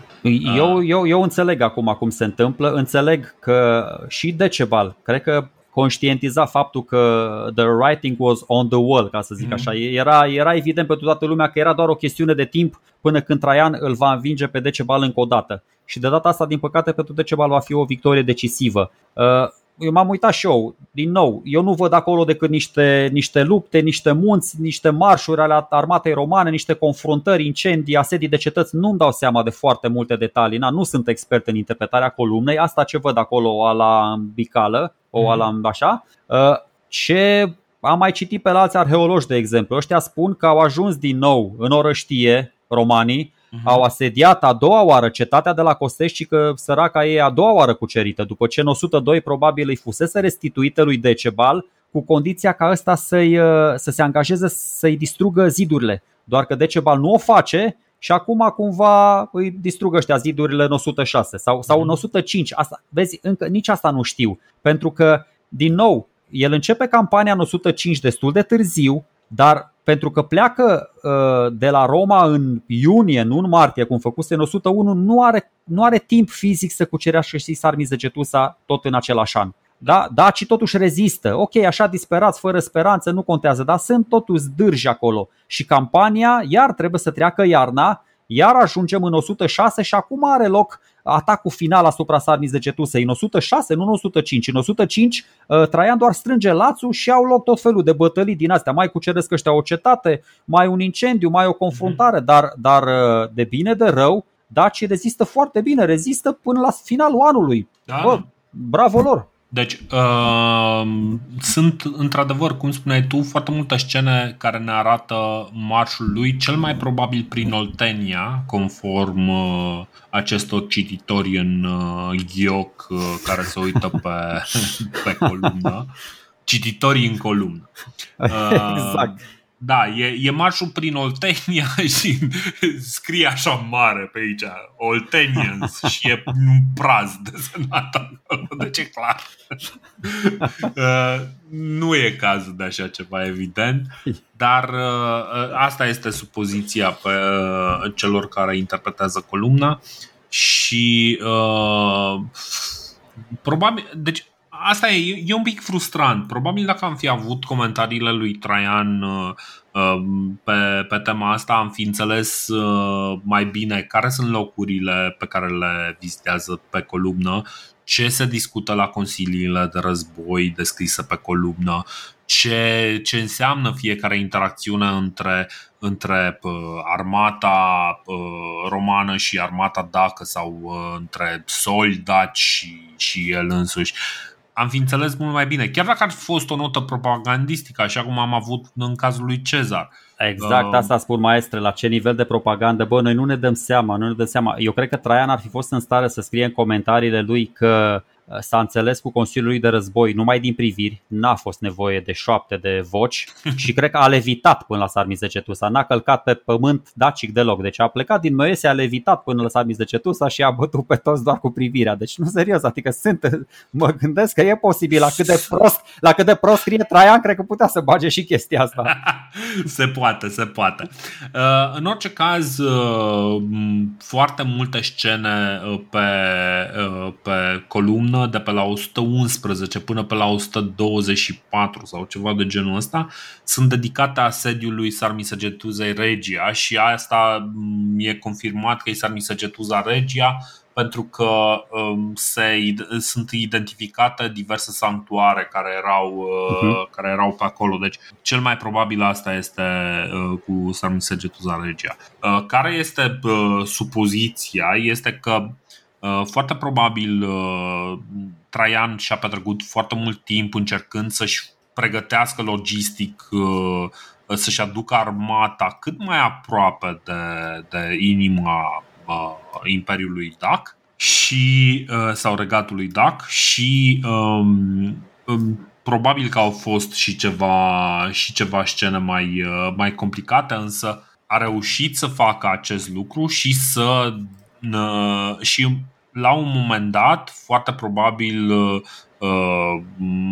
S2: Eu, uh. eu, eu înțeleg acum cum se întâmplă, înțeleg că și Decebal, cred că conștientiza faptul că the writing was on the wall, ca să zic mm-hmm. așa. Era, era evident pentru toată lumea că era doar o chestiune de timp până când Traian îl va învinge pe Decebal încă o dată. Și de data asta, din păcate, pentru Decebal va fi o victorie decisivă. Uh, eu m-am uitat și eu, din nou, eu nu văd acolo decât niște, niște lupte, niște munți, niște marșuri ale armatei romane, niște confruntări, incendii, asedii de cetăți. Nu-mi dau seama de foarte multe detalii, Na, nu sunt expert în interpretarea columnei, asta ce văd acolo o la bicală, o mhm. ala așa. Uh, ce am mai citit pe alți arheologi, de exemplu, ăștia spun că au ajuns din nou în orăștie romanii uh-huh. au asediat a doua oară cetatea de la Costești și că săraca ei a doua oară cucerită, după ce în 102 probabil îi fusese restituită lui Decebal cu condiția ca ăsta să-i, uh, să se angajeze să-i distrugă zidurile. Doar că Decebal nu o face și acum cumva îi distrugă ăștia zidurile în 106 sau, sau în 105. Mhm. Asta, vezi, încă nici asta nu știu. Pentru că, din nou, el începe campania în 105 destul de târziu, dar pentru că pleacă uh, de la Roma în iunie, nu în martie, cum făcuse în 101, nu are, nu are timp fizic să cucerească și Sarmizegetusa tot în același an. Da? Dacii totuși rezistă. Ok, așa disperați, fără speranță, nu contează, dar sunt totuși dârji acolo. Și campania, iar trebuie să treacă iarna, iar ajungem în 106 și acum are loc atacul final asupra Sarmizegetusei în 106, nu în 105. În 105 uh, Traian doar strânge lațul și au loc tot felul de bătălii din astea. Mai cuceresc ăștia o cetate, mai un incendiu, mai o confruntare, dar, dar uh, de bine de rău, dacii rezistă foarte bine, rezistă până la finalul anului. Da. Bă, bravo lor!
S1: Deci, uh, sunt într-adevăr, cum spuneai tu, foarte multe scene care ne arată marșul lui, cel mai probabil prin Oltenia, conform uh, acestor cititori în uh, ghioc uh, care se uită pe, (laughs) pe columnă, cititorii în columnă.
S2: Uh, exact.
S1: Da, e, e marșul prin Oltenia (laughs) și scrie așa mare pe aici, Oltenians (laughs) și e un praz desenat acolo, deci e clar. (laughs) Uh, nu e cazul de așa ceva, evident, dar uh, asta este supoziția pe uh, celor care interpretează columna și uh, probabil, deci asta e, e un pic frustrant. Probabil dacă am fi avut comentariile lui Traian uh, uh, pe, pe tema asta, am fi înțeles uh, mai bine care sunt locurile pe care le vizitează pe columnă, ce se discută la consiliile de război descrise pe columnă, ce, ce înseamnă fiecare interacțiune între, între armata romană și armata dacă sau între soldați și, și el însuși am fi înțeles mult mai bine. Chiar dacă ar fi fost o notă propagandistică, așa cum am avut în cazul lui Cezar.
S2: Exact, uh, asta spun maestre, la ce nivel de propagandă, bă, noi nu ne dăm seama, nu ne dăm seama. Eu cred că Traian ar fi fost în stare să scrie în comentariile lui că s-a înțeles cu Consiliul lui de Război numai din priviri, n-a fost nevoie de șoapte de voci (laughs) și cred că a levitat până la Sarmizegetusa, n-a călcat pe pământ dacic deloc, deci a plecat din Moese, a levitat până la Sarmizegetusa și a bătut pe toți doar cu privirea. Deci nu serios, adică sunt, mă gândesc că e posibil la cât de prost, la cât de prost scrie Traian, cred că putea să bage și chestia asta. (laughs)
S1: se poate, se poate. Uh, în orice caz, uh, foarte multe scene uh, pe, pe columnă lună de pe la 111 până pe la 124 sau ceva de genul ăsta sunt dedicate asediului Sarmisegetuzei Regia și asta e confirmat că e Sarmisegetuza Regia pentru că um, se, sunt identificate diverse sanctuare care erau, uh-huh. care erau pe acolo. Deci, cel mai probabil asta este uh, cu Sarmisegetuza Regia. Uh, care este uh, supoziția? Este că Uh, foarte probabil uh, Traian și-a petrecut foarte mult timp încercând să-și pregătească logistic, uh, să-și aducă armata cât mai aproape de, de inima Imperiului Dac și, sau regatului Dac și um, um, probabil că au fost și ceva, și ceva scene mai, mai complicate, însă a reușit să facă acest lucru și să și la un moment dat, foarte probabil uh,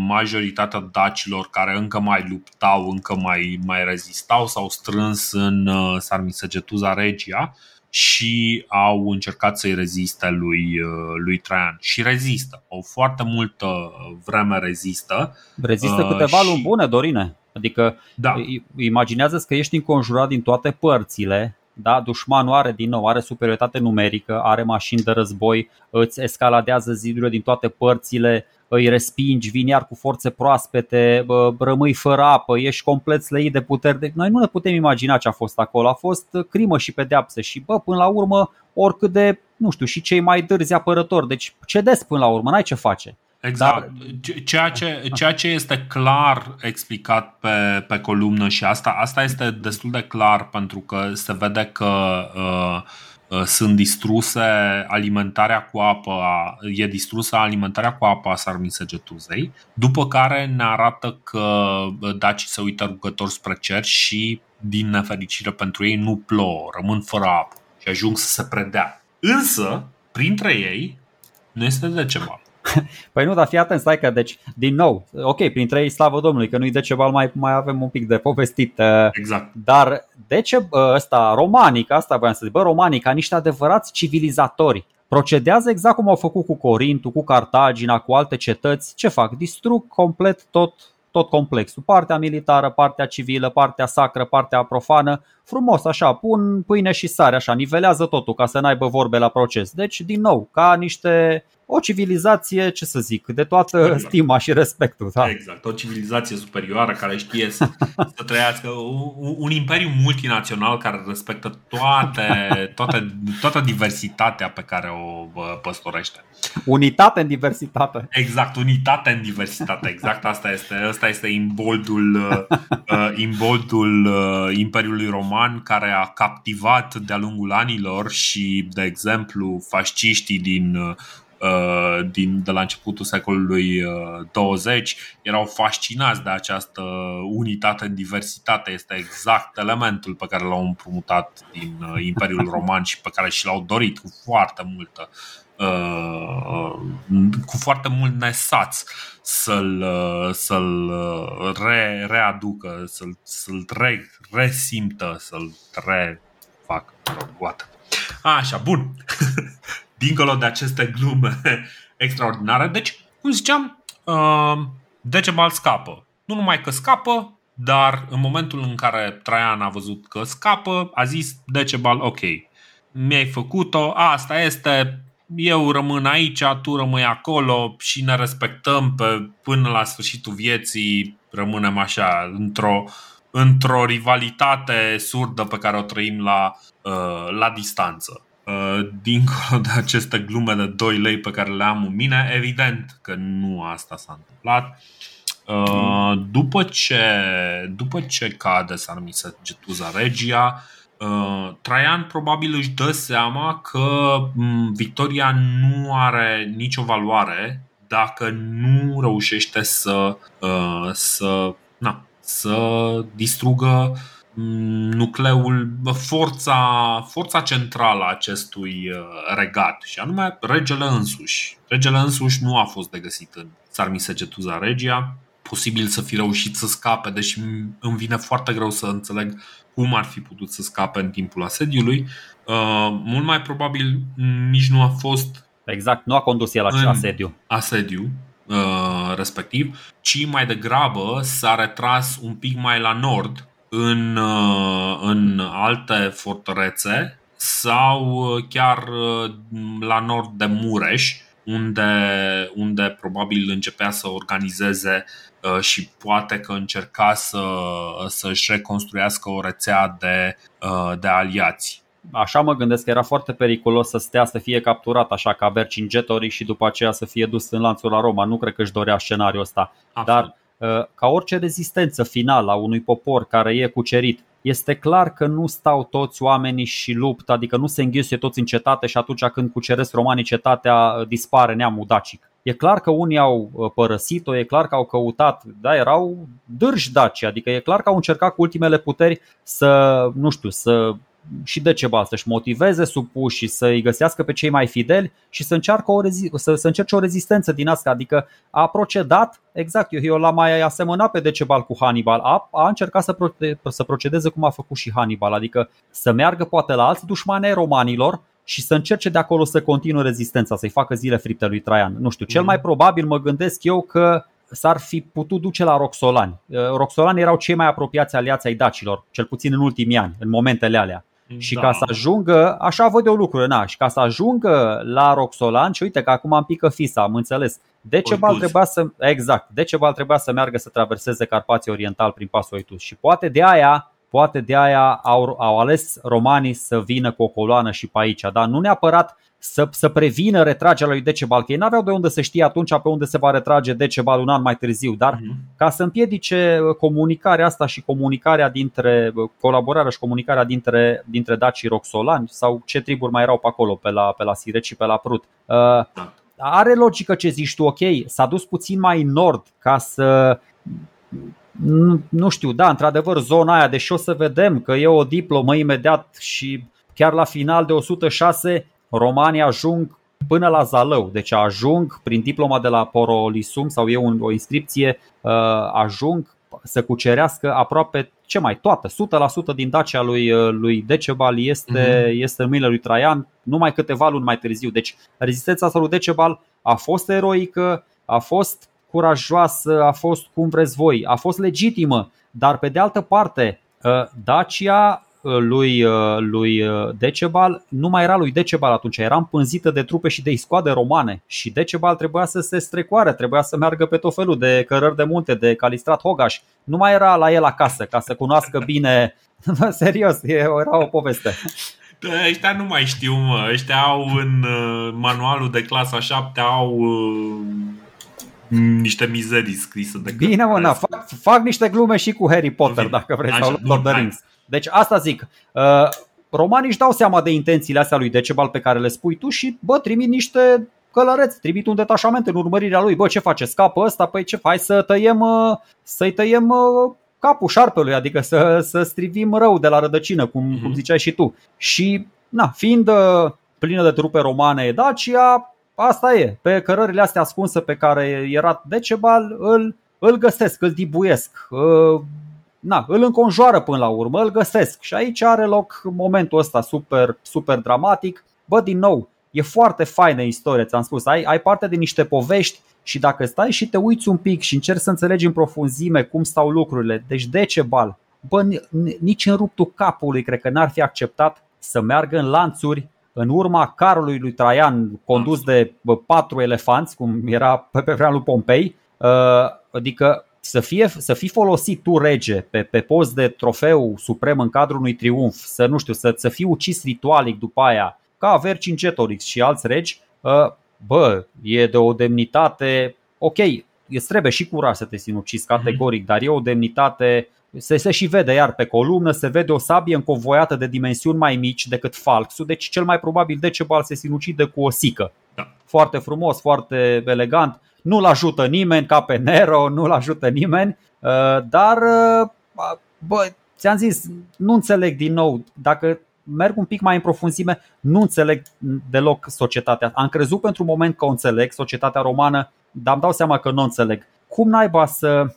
S1: majoritatea dacilor care încă mai luptau, încă mai, mai rezistau, s-au strâns în uh, Sarmisegetuza Regia și au încercat să-i reziste lui, uh, lui Traian. Și rezistă. O foarte multă vreme rezistă.
S2: Rezistă câteva și... luni bune, Dorine. Adică da. imaginează că ești înconjurat din toate părțile da? Dușmanul are din nou, are superioritate numerică, are mașini de război, îți escaladează zidurile din toate părțile, îi respingi, vin iar cu forțe proaspete, rămâi fără apă, ești complet slăit de puteri. Noi nu ne putem imagina ce a fost acolo. A fost crimă și pedeapsă și, bă, până la urmă, oricât de, nu știu, și cei mai dârzi apărători. Deci cedezi până la urmă, n-ai ce face.
S1: Exact. Dar... Ceea, ce, ceea ce este clar explicat pe, pe columnă și asta, asta este destul de clar pentru că se vede că uh, uh, sunt distruse alimentarea cu apă, e distrusă alimentarea cu apă a Sarmisegetuzei, după care ne arată că uh, dacii se uită rugători spre cer și, din nefericire pentru ei, nu plouă, rămân fără apă și ajung să se predea. Însă, printre ei, nu este de ceva. (laughs)
S2: Păi nu, dar fii atent, stai că, deci, din nou, ok, printre ei slavă Domnului, că nu-i de ceva, mai, mai avem un pic de povestit. Uh,
S1: exact.
S2: Dar de ce ăsta, romanic, asta voiam să zic, bă, romanic, ca niște adevărați civilizatori, procedează exact cum au făcut cu Corintul, cu Cartagina, cu alte cetăți. Ce fac? Distrug complet tot, tot complexul. Partea militară, partea civilă, partea sacră, partea profană. Frumos, așa, pun pâine și sare, așa, nivelează totul ca să n-aibă vorbe la proces. Deci, din nou, ca niște o civilizație, ce să zic, de toată exact. stima și respectul. Da?
S1: Exact, o civilizație superioară care știe să, să trăiască, un, un imperiu multinațional care respectă toate, toate, toată diversitatea pe care o păstorește.
S2: Unitate în diversitate.
S1: Exact, unitate în diversitate, exact asta este, asta este imboldul, uh, imboldul uh, Imperiului Roman care a captivat de-a lungul anilor și, de exemplu, fasciștii din uh, Uh, din, de la începutul secolului 20 uh, erau fascinați de această unitate în diversitate. Este exact elementul pe care l-au împrumutat din uh, Imperiul Roman și pe care și l-au dorit cu foarte multă cu foarte mult nesaț să-l, să-l re, readucă, să-l, să-l re, resimtă, să-l refacă. Așa, bun. (laughs) dincolo de aceste glume (laughs) extraordinare. Deci, cum ziceam, uh, Decebal scapă. Nu numai că scapă, dar în momentul în care Traian a văzut că scapă, a zis Decebal, ok, mi-ai făcut-o, asta este, eu rămân aici, tu rămâi acolo și ne respectăm pe, până la sfârșitul vieții, rămânem așa, într-o, într-o rivalitate surdă pe care o trăim la, uh, la distanță. Uh, dincolo de aceste glume de 2 lei pe care le am în mine, evident că nu asta s-a întâmplat. Uh, după ce, după ce cade Sarmisegetuza Regia, uh, Traian probabil își dă seama că mm, victoria nu are nicio valoare dacă nu reușește să, să, na, să distrugă nucleul, forța, forța centrală a acestui uh, regat și anume regele însuși. Regele însuși nu a fost de găsit în Sarmisegetuza Regia, posibil să fi reușit să scape, deși îmi vine foarte greu să înțeleg cum ar fi putut să scape în timpul asediului. Uh, mult mai probabil nici nu a fost
S2: Exact, nu a condus el acest asediu.
S1: Asediu, uh, respectiv, ci mai degrabă s-a retras un pic mai la nord, în, uh, în alte fortărețe sau uh, chiar uh, la nord de Mureș, unde, unde probabil începea să organizeze și poate că încerca să, să-și reconstruiască o rețea de, de aliați.
S2: Așa mă gândesc că era foarte periculos să stea să fie capturat așa ca Vercingetorii și după aceea să fie dus în lanțul la Roma. Nu cred că își dorea scenariul ăsta. Absolut. Dar Uh, ca orice rezistență finală a unui popor care e cucerit, este clar că nu stau toți oamenii și luptă, adică nu se înghesuie toți în cetate și atunci când cuceresc romanii cetatea uh, dispare neamul dacic. E clar că unii au uh, părăsit-o, e clar că au căutat, da, erau dârși daci, adică e clar că au încercat cu ultimele puteri să, nu știu, să și de ceva să-și motiveze supușii, să-i găsească pe cei mai fideli și să, încearcă o rezi- să, să încerce o rezistență din asta. Adică a procedat, exact, eu, eu l-am mai asemănat pe Decebal cu Hannibal, a, a încercat să, pro- să procedeze cum a făcut și Hannibal, adică să meargă poate la alți dușmani romanilor, și să încerce de acolo să continue rezistența, să-i facă zile fripte lui Traian. Nu știu, cel mm. mai probabil mă gândesc eu că s-ar fi putut duce la Roxolani. Roxolani erau cei mai apropiați aliați ai dacilor, cel puțin în ultimii ani, în momentele alea. Și da. ca să ajungă, așa văd eu lucrurile, na, și ca să ajungă la Roxolan, și uite că acum am pică fisa, am înțeles. De ce va trebua să, exact, de ce va trebua să meargă să traverseze Carpații Oriental prin pasul Oitus? Și poate de aia poate de aia au, au ales romanii să vină cu o coloană și pe aici, dar nu neapărat să, să prevină retragerea lui Decebal, că ei n-aveau de unde să știe atunci pe unde se va retrage Decebal un an mai târziu, dar uh-huh. ca să împiedice uh, comunicarea asta și comunicarea dintre, uh, colaborarea și comunicarea dintre, dintre daci și roxolani sau ce triburi mai erau pe acolo, pe la, pe la Siret și pe la Prut. Uh, are logică ce zici tu, ok, s-a dus puțin mai în nord ca să nu, nu știu, da, într-adevăr, zona aia, deși o să vedem că e o diplomă imediat și chiar la final de 106 romanii ajung până la Zalău, deci ajung prin diploma de la Porolisum sau e o inscripție, uh, ajung să cucerească aproape ce mai toată, 100% din Dacia lui, lui Decebal este, mm-hmm. este în mâinile lui Traian, numai câteva luni mai târziu. Deci rezistența asta lui Decebal a fost eroică, a fost curajoasă, a fost cum vreți voi, a fost legitimă, dar pe de altă parte Dacia lui, lui Decebal nu mai era lui Decebal atunci, era împânzită de trupe și de iscoade romane și Decebal trebuia să se strecoare, trebuia să meargă pe tot felul de cărări de munte, de calistrat hogaș. Nu mai era la el acasă ca să cunoască bine. (laughs) Serios, era o poveste.
S1: Ăștia nu mai știu, mă. Ăștia au în uh, manualul de clasa 7 au uh, niște mizerii scrise de
S2: Bine, mă, na, fac, fac niște glume și cu Harry Potter, Bine. dacă vreți, Așa, sau Lord of the Rings. Deci asta zic. Uh, romanii își dau seama de intențiile astea lui Decebal pe care le spui tu și, bă, trimit niște călăreți, trimit un detașament în urmărirea lui. Bă, ce face? Scapă ăsta? Păi ce faci să tăiem, uh, să-i tăiem uh, capul șarpelui, adică să, să strivim rău de la rădăcină, cum, mm-hmm. cum ziceai și tu. Și, na, fiind uh, plină de trupe romane Dacia, asta e. Pe cărările astea ascunse pe care era Decebal, îl, îl găsesc, îl dibuiesc. Uh, na, îl înconjoară până la urmă, îl găsesc. Și aici are loc momentul ăsta super, super dramatic. Bă, din nou, e foarte faină istoria, ți-am spus. Ai, ai parte de niște povești și dacă stai și te uiți un pic și încerci să înțelegi în profunzime cum stau lucrurile, deci Decebal, bă, nici în ruptul capului cred că n-ar fi acceptat să meargă în lanțuri în urma carului lui Traian condus de patru elefanți, cum era pe, pe vremea lui Pompei, uh, adică să, fie, să fii folosit tu rege pe, pe post de trofeu suprem în cadrul unui triumf, să nu știu, să, să fii ucis ritualic după aia, ca Vercingetorix și alți regi, uh, bă, e de o demnitate, ok, îți trebuie și curaj să te sinucizi categoric, mhm. dar e o demnitate se, se și vede iar pe columnă, se vede o sabie încovoiată de dimensiuni mai mici decât falxul, deci cel mai probabil Decebal se sinucide cu o sică. Da. Foarte frumos, foarte elegant, nu-l ajută nimeni ca pe Nero, nu-l ajută nimeni, uh, dar uh, bă, ți-am zis, nu înțeleg din nou, dacă merg un pic mai în profunzime, nu înțeleg deloc societatea. Am crezut pentru un moment că o înțeleg, societatea romană, dar îmi dau seama că nu o înțeleg. Cum naiba să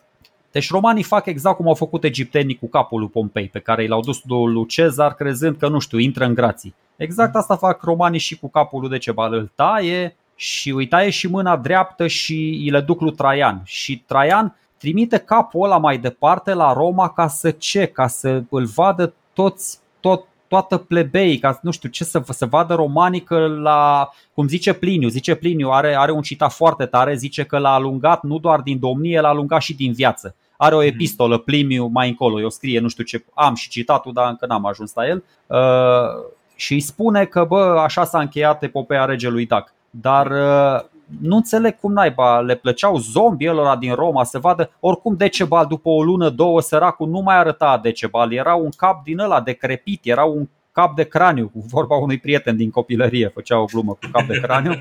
S2: deci romanii fac exact cum au făcut egiptenii cu capul lui Pompei, pe care l-au dus lui Cezar crezând că, nu știu, intră în grații. Exact asta fac romanii și cu capul lui Decebal. Îl taie și îi taie și mâna dreaptă și îi le duc lui Traian. Și Traian trimite capul ăla mai departe la Roma ca să ce? Ca să îl vadă toți, tot, toată plebei, ca nu știu ce să, să vadă romanii că la, cum zice Pliniu, zice Pliniu, are, are un citat foarte tare, zice că l-a alungat nu doar din domnie, l-a alungat și din viață. Are o epistolă, Pliniu, mai încolo, eu scrie, nu știu ce, am și citatul, dar încă n-am ajuns la el. Uh, și îi spune că, bă, așa s-a încheiat epopeea regelui Dac. Dar uh, nu înțeleg cum naiba, le plăceau zombielor din Roma să vadă Oricum Decebal după o lună, două, săracul nu mai arăta Decebal Era un cap din ăla decrepit, era un cap de craniu, cu vorba unui prieten din copilărie Făcea o glumă cu cap de craniu. (laughs)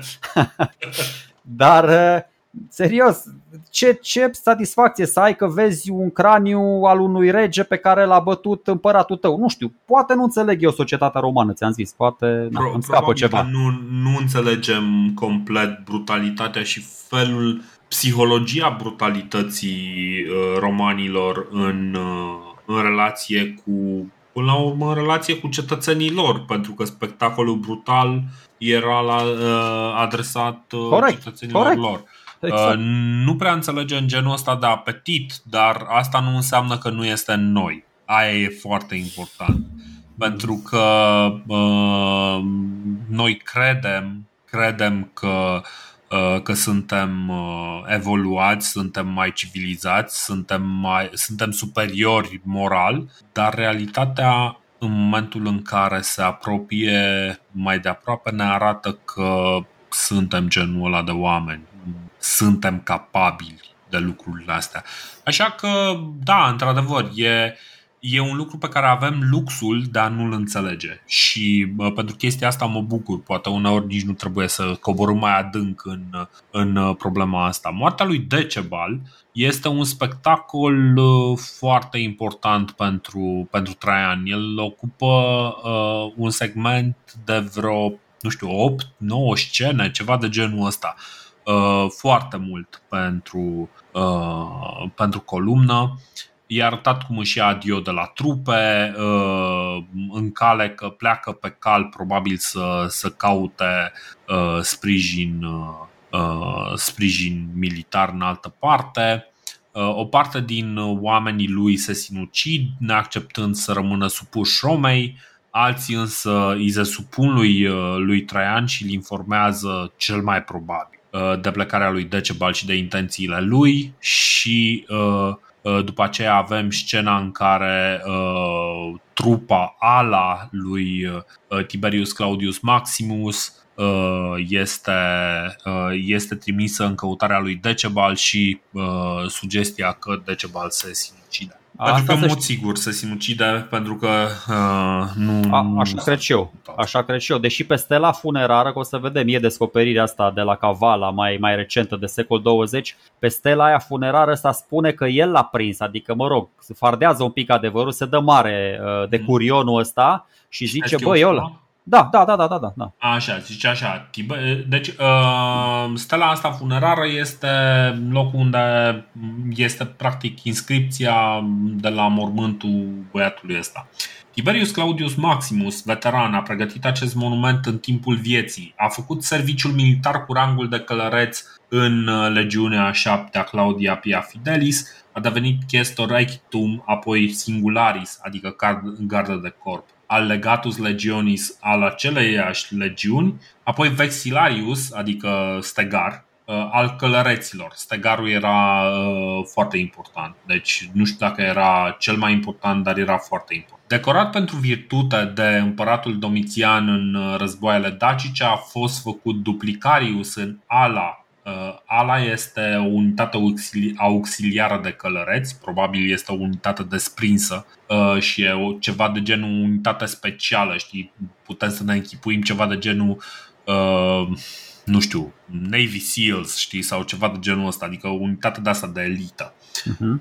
S2: Dar uh, Serios, ce, ce satisfacție să ai că vezi un craniu al unui rege pe care l-a bătut împăratul tău. Nu știu, poate nu înțeleg eu societatea romană, ți-am zis, poate na, îmi scapă ceva.
S1: Nu, nu înțelegem complet brutalitatea și felul, psihologia brutalității uh, romanilor în, uh, în relație cu până la urmă în relație cu cetățenii lor, pentru că spectacolul brutal era la, uh, adresat uh, corect, cetățenilor corect. lor. (laughs) Exact. Uh, nu prea înțelegem genul ăsta de apetit, dar asta nu înseamnă că nu este în noi. Aia e foarte important. Pentru că uh, noi credem, credem că uh, că suntem uh, evoluați, suntem mai civilizați, suntem, mai, suntem superiori moral, dar realitatea în momentul în care se apropie mai de aproape ne arată că suntem genul ăla de oameni suntem capabili de lucrurile astea. Așa că, da, într-adevăr, e, e un lucru pe care avem luxul de a nu-l înțelege. Și bă, pentru chestia asta mă bucur. Poate uneori nici nu trebuie să coborâm mai adânc în, în problema asta. Moartea lui Decebal este un spectacol uh, foarte important pentru, pentru Traian. El ocupă uh, un segment de vreo, nu știu, 8-9 scene, ceva de genul ăsta. Uh, foarte mult pentru, pentru columnă. I-a arătat cum își ia adio de la trupe, în cale că pleacă pe cal probabil să, să caute sprijin, sprijin militar în altă parte. O parte din oamenii lui se sinucid, neacceptând să rămână supuși Romei, alții însă îi se supun lui, lui Traian și îl informează cel mai probabil de plecarea lui Decebal și de intențiile lui și după aceea avem scena în care trupa ala lui Tiberius Claudius Maximus este, este trimisă în căutarea lui Decebal și sugestia că Decebal se sinucide. Pentru că, în mod sigur, se sinucide pentru că uh, nu.
S2: A, așa nu cred și eu. Așa cred și eu. Deși pe stela funerară, că o să vedem, e descoperirea asta de la Cavala, mai, mai recentă, de secol 20, pe stela aia funerară asta spune că el l-a prins, adică, mă rog, fardează un pic adevărul, se dă mare uh, de mm. curionul ăsta și zice, băi, eu da, da, da, da, da, da.
S1: Așa, zice așa. Deci, uh, stela asta funerară este locul unde este practic inscripția de la mormântul băiatului ăsta. Tiberius Claudius Maximus, veteran, a pregătit acest monument în timpul vieții. A făcut serviciul militar cu rangul de călăreț în legiunea 7 a Claudia Pia Fidelis, a devenit chestor rectum, apoi singularis, adică gardă de corp al legatus legionis al aceleiași legiuni, apoi vexilarius, adică stegar, uh, al călăreților. Stegarul era uh, foarte important, deci nu știu dacă era cel mai important, dar era foarte important. Decorat pentru virtute de împăratul Domitian în uh, războaiele dacice, a fost făcut duplicarius în ala Uh, ala este o unitate auxiliară de călăreți, probabil este o unitate desprinsă uh, și e ceva de genul unitate specială, știi? Putem să ne închipuim ceva de genul uh, nu știu, Navy SEALs, știi, sau ceva de genul ăsta, adică o unitate de asta de elită. Uh-huh.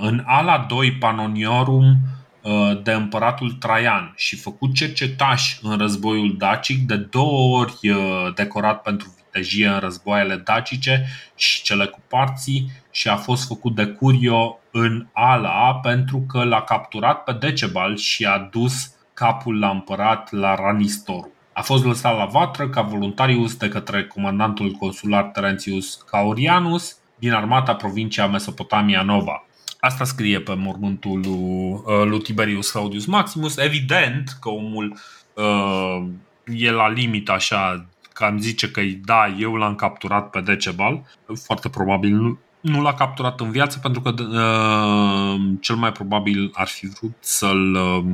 S1: În ala 2 Panoniorum de împăratul Traian și făcut cercetaș în războiul dacic, de două ori decorat pentru vitejie în războaiele dacice și cele cu parții și a fost făcut de Curio în Ala pentru că l-a capturat pe Decebal și a dus capul la împărat la Ranistoru. A fost lăsat la vatră ca voluntarius de către comandantul consular Terentius Caurianus din armata provincia Mesopotamia Nova. Asta scrie pe mormântul lui, lui Tiberius Claudius Maximus. Evident că omul uh, e la limită așa că am zice că da, eu l-am capturat pe Decebal, foarte probabil nu, nu l-a capturat în viață pentru că uh, cel mai probabil ar fi vrut să-l uh,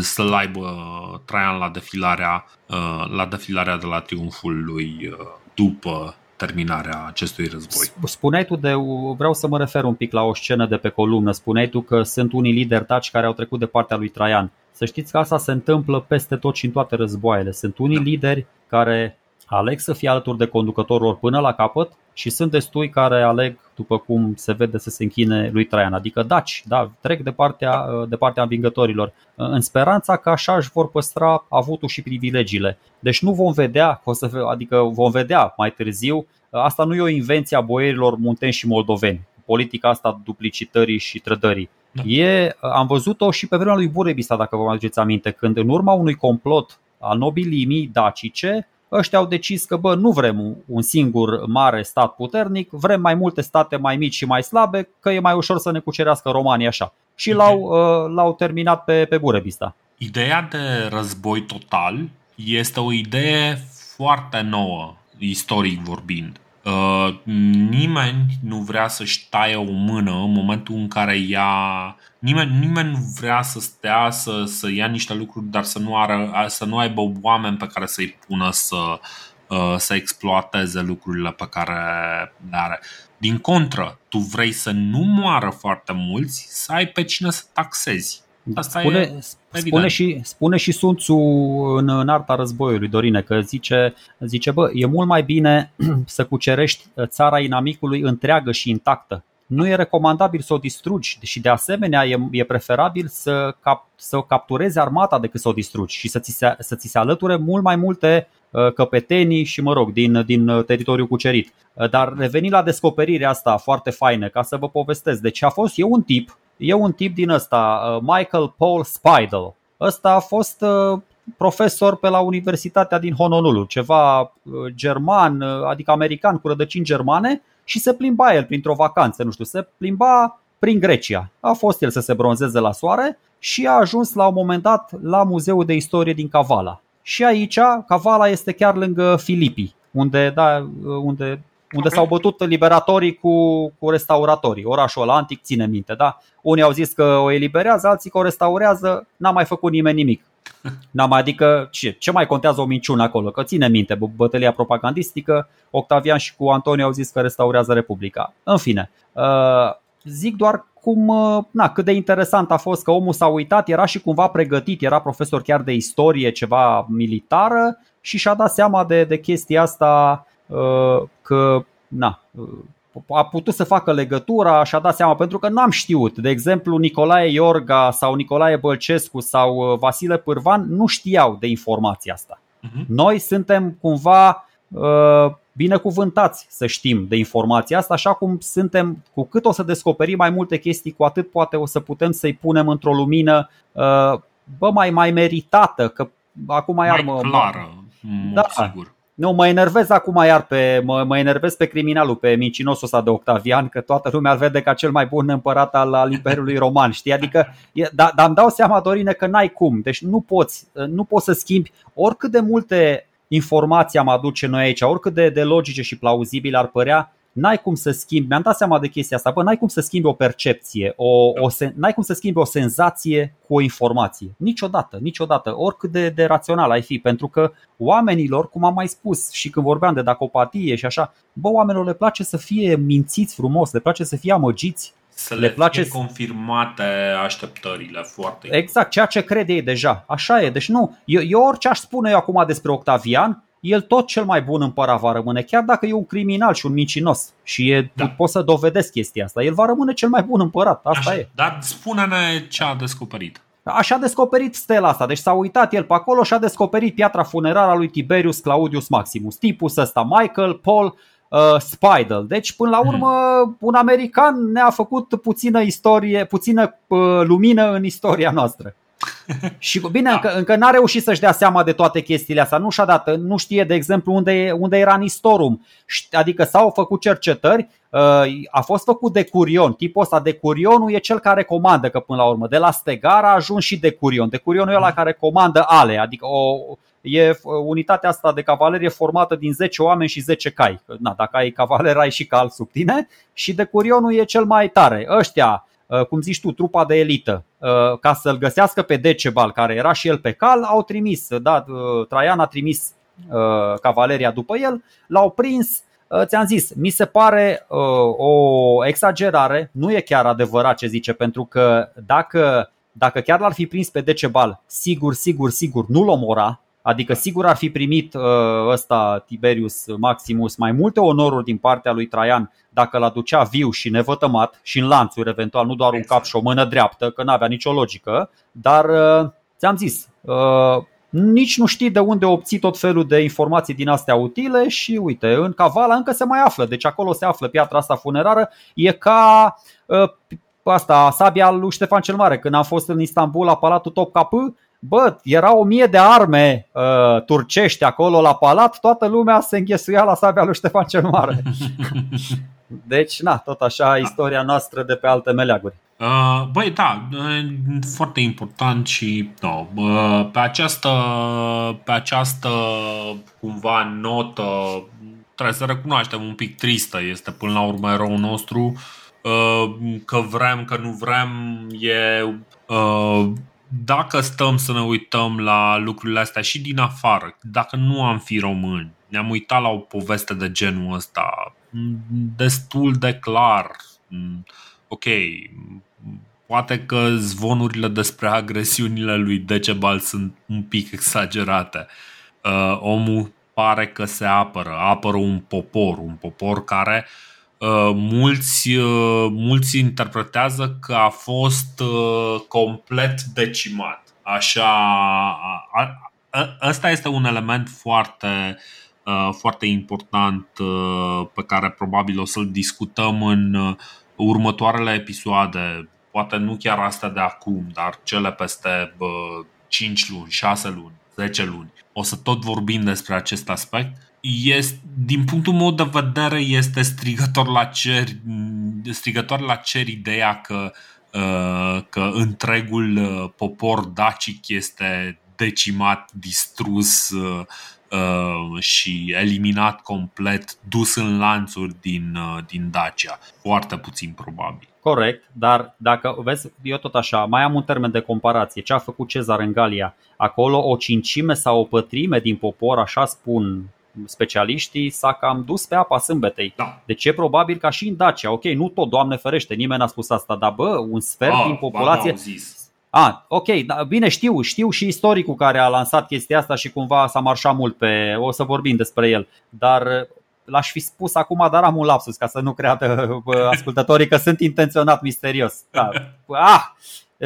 S1: să-l aibă Traian la defilarea, uh, la defilarea de la triumful lui uh, după terminarea acestui război.
S2: Spuneai tu de, vreau să mă refer un pic la o scenă de pe columnă, spuneai tu că sunt unii lideri taci care au trecut de partea lui Traian. Să știți că asta se întâmplă peste tot și în toate războaiele. Sunt unii da. lideri care aleg să fie alături de conducătorul lor până la capăt și sunt destui care aleg, după cum se vede, să se închine lui Traian, adică daci, da, trec de partea, de partea învingătorilor, în speranța că așa își vor păstra avutul și privilegiile. Deci nu vom vedea, o să, adică vom vedea mai târziu, asta nu e o invenție a boierilor munteni și moldoveni, politica asta duplicitării și trădării. Da. E, am văzut-o și pe vremea lui Burebista, dacă vă aduceți aminte, când în urma unui complot al nobilimii dacice, ăștia au decis că bă, nu vrem un singur mare stat puternic, vrem mai multe state mai mici și mai slabe, că e mai ușor să ne cucerească România așa. Și l-au, uh, l-au terminat pe, pe Burebista.
S1: Ideea de război total este o idee foarte nouă, istoric vorbind. Uh, nimeni nu vrea să-și taie o mână în momentul în care ia. Nimeni, nimeni nu vrea să stea să, să ia niște lucruri, dar să nu, ară, să nu aibă oameni pe care să-i pună să, uh, să exploateze lucrurile pe care le are. Din contră, tu vrei să nu moară foarte mulți, să ai pe cine să taxezi.
S2: Asta spune, e spune, și, spune și Sun Tzu în, în arta războiului, Dorine, că zice, zice bă, e mult mai bine (clears throat) să cucerești țara inamicului întreagă și intactă. Nu e recomandabil să o distrugi și de asemenea e, e preferabil să, cap, să capturezi armata decât să o distrugi și să ți, se, să ți se alăture mult mai multe căpetenii și, mă rog, din, din teritoriul cucerit. Dar revenind la descoperirea asta foarte faină, ca să vă povestesc. Deci a fost, e un tip, e un tip din ăsta, Michael Paul Spidel. Ăsta a fost profesor pe la Universitatea din Honolulu, ceva german, adică american cu rădăcini germane și se plimba el printr-o vacanță, nu știu, se plimba prin Grecia. A fost el să se bronzeze la soare și a ajuns la un moment dat la Muzeul de Istorie din Cavala. Și aici, Cavala este chiar lângă Filipii, unde, da, unde unde okay. s-au bătut liberatorii cu, cu restauratorii. Orașul ăla antic ține minte, da? Unii au zis că o eliberează, alții că o restaurează, n-a mai făcut nimeni nimic. (laughs) N-am, adică ce, ce mai contează o minciună acolo? Că ține minte bătălia propagandistică, Octavian și cu Antonio au zis că restaurează Republica. În fine, uh, zic doar cum, uh, na, cât de interesant a fost că omul s-a uitat, era și cumva pregătit, era profesor chiar de istorie, ceva militară și și-a dat seama de, de chestia asta uh, că na, a putut să facă legătura și a dat seama pentru că nu am știut. De exemplu, Nicolae Iorga sau Nicolae Bălcescu sau uh, Vasile Pârvan nu știau de informația asta. Uh-huh. Noi suntem cumva uh, binecuvântați să știm de informația asta, așa cum suntem, cu cât o să descoperim mai multe chestii, cu atât poate o să putem să-i punem într-o lumină uh, bă, mai, mai meritată, că acum
S1: mai
S2: iar
S1: mă, clară, da, sigur.
S2: Nu, mă enervez acum iar pe, mă, mă enervez pe criminalul, pe mincinosul ăsta de Octavian, că toată lumea îl vede ca cel mai bun împărat al, al Imperiului Roman, știi? Adică, dar da, îmi dau seama, Dorine, că n-ai cum. Deci nu poți, nu poți să schimbi oricât de multe informații am aduce noi aici, oricât de, de logice și plauzibile ar părea, n-ai cum să schimbi, mi-am dat seama de chestia asta, bă, n-ai cum să schimbi o percepție, o, o n-ai cum să schimbi o senzație cu o informație. Niciodată, niciodată, oricât de, de rațional ai fi, pentru că oamenilor, cum am mai spus și când vorbeam de dacopatie și așa, bă, oamenilor le place să fie mințiți frumos, le place să fie amăgiți,
S1: să le, le place fie confirmate așteptările foarte
S2: Exact, ceea ce cred ei deja. Așa e. Deci nu, eu, eu orice aș spune eu acum despre Octavian, el tot cel mai bun împărat va rămâne, chiar dacă e un criminal și un mincinos și e, da. pot să dovedesc chestia asta, el va rămâne cel mai bun împărat, asta Așa, e.
S1: Dar spune-ne ce a descoperit.
S2: Așa a descoperit stela asta, deci s-a uitat el pe acolo și a descoperit piatra funerară a lui Tiberius Claudius Maximus, tipul ăsta, Michael Paul uh, Spidel. Deci, până la mhm. urmă, un american ne-a făcut puțină istorie, puțină uh, lumină în istoria noastră. (laughs) Și bine, da. încă, încă n-a reușit să-și dea seama de toate chestiile astea. Nu și-a dat, nu știe, de exemplu, unde, unde era Nistorum. Adică s-au făcut cercetări, uh, a fost făcut de Curion. Tipul ăsta de Curionul e cel care comandă, că până la urmă, de la Stegar a ajuns și de Curion. De Curionul e ăla care comandă ale, adică o, e unitatea asta de cavalerie formată din 10 oameni și 10 cai. Na, dacă ai cavaler, ai și cal sub tine. Și de Curionul e cel mai tare. Ăștia Uh, cum zici tu, trupa de elită, uh, ca să-l găsească pe Decebal, care era și el pe cal, au trimis, da, uh, Traian a trimis cavaleria după el, l-au prins, ți-am zis, mi se pare o exagerare, nu e chiar adevărat ce zice, pentru că dacă, dacă chiar l-ar fi prins pe Decebal, sigur, sigur, sigur, nu-l omora, Adică sigur ar fi primit ăsta Tiberius Maximus mai multe onoruri din partea lui Traian dacă l aducea viu și nevătămat și în lanțuri eventual, nu doar un cap și o mână dreaptă, că n-avea nicio logică, dar uh, ți-am zis, uh, nici nu știi de unde obții tot felul de informații din astea utile și uite, în Cavala încă se mai află, deci acolo se află piatra asta funerară, e ca uh, asta, sabia lui Ștefan cel Mare, când am fost în Istanbul la Palatul Topkapı, Bă, era o mie de arme uh, turcești acolo la palat, toată lumea se înghesuia la sabia lui Ștefan cel Mare. (laughs) Deci, na, tot așa istoria noastră de pe alte meleaguri.
S1: Uh, băi, da, foarte important și no, uh, pe această, pe această cumva notă trebuie să recunoaștem un pic tristă este până la urmă eroul nostru uh, că vrem, că nu vrem e dacă stăm să ne uităm la lucrurile astea și din afară, dacă nu am fi români, ne-am uitat la o poveste de genul ăsta destul de clar. Ok, poate că zvonurile despre agresiunile lui Decebal sunt un pic exagerate. Uh, omul pare că se apără, apără un popor, un popor care uh, Uh, mulți, uh, mulți interpretează că a fost uh, complet decimat. Așa, a, ăsta este un element foarte, foarte important pe care probabil o să-l discutăm în următoarele episoade, poate nu chiar astea de acum, dar cele peste 5 luni, 6 luni, 10 luni. O să tot vorbim despre acest aspect. Este, din punctul meu de vedere, este strigător la cer, strigător la cer ideea că, uh, că întregul uh, popor dacic este decimat, distrus uh, și eliminat complet, dus în lanțuri din, din Dacia. Foarte puțin probabil.
S2: Corect, dar dacă vezi, eu tot așa, mai am un termen de comparație. Ce a făcut Cezar în Galia? Acolo o cincime sau o pătrime din popor, așa spun specialiștii, s-a cam dus pe apa sâmbetei.
S1: Da.
S2: Deci e probabil ca și în Dacia. Ok, nu tot, Doamne ferește, nimeni n-a spus asta, dar bă, un sfert
S1: ah,
S2: din populație.
S1: Ba, zis.
S2: Ah, ok, da, bine știu, știu și istoricul care a lansat chestia asta și cumva s-a marșat mult pe, o să vorbim despre el, dar l-aș fi spus acum, dar am un lapsus ca să nu creadă ascultătorii că sunt intenționat misterios. Da. (laughs) Ah,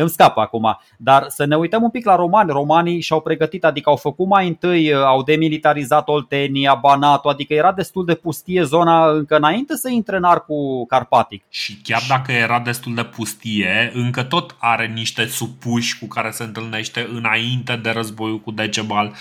S2: îmi scapă acum. Dar să ne uităm un pic la romani. Romanii și-au pregătit, adică au făcut mai întâi, au demilitarizat Oltenia, Banatul, adică era destul de pustie zona încă înainte să intre în arcul carpatic.
S1: Și chiar dacă era destul de pustie, încă tot are niște supuși cu care se întâlnește înainte de războiul cu Decebal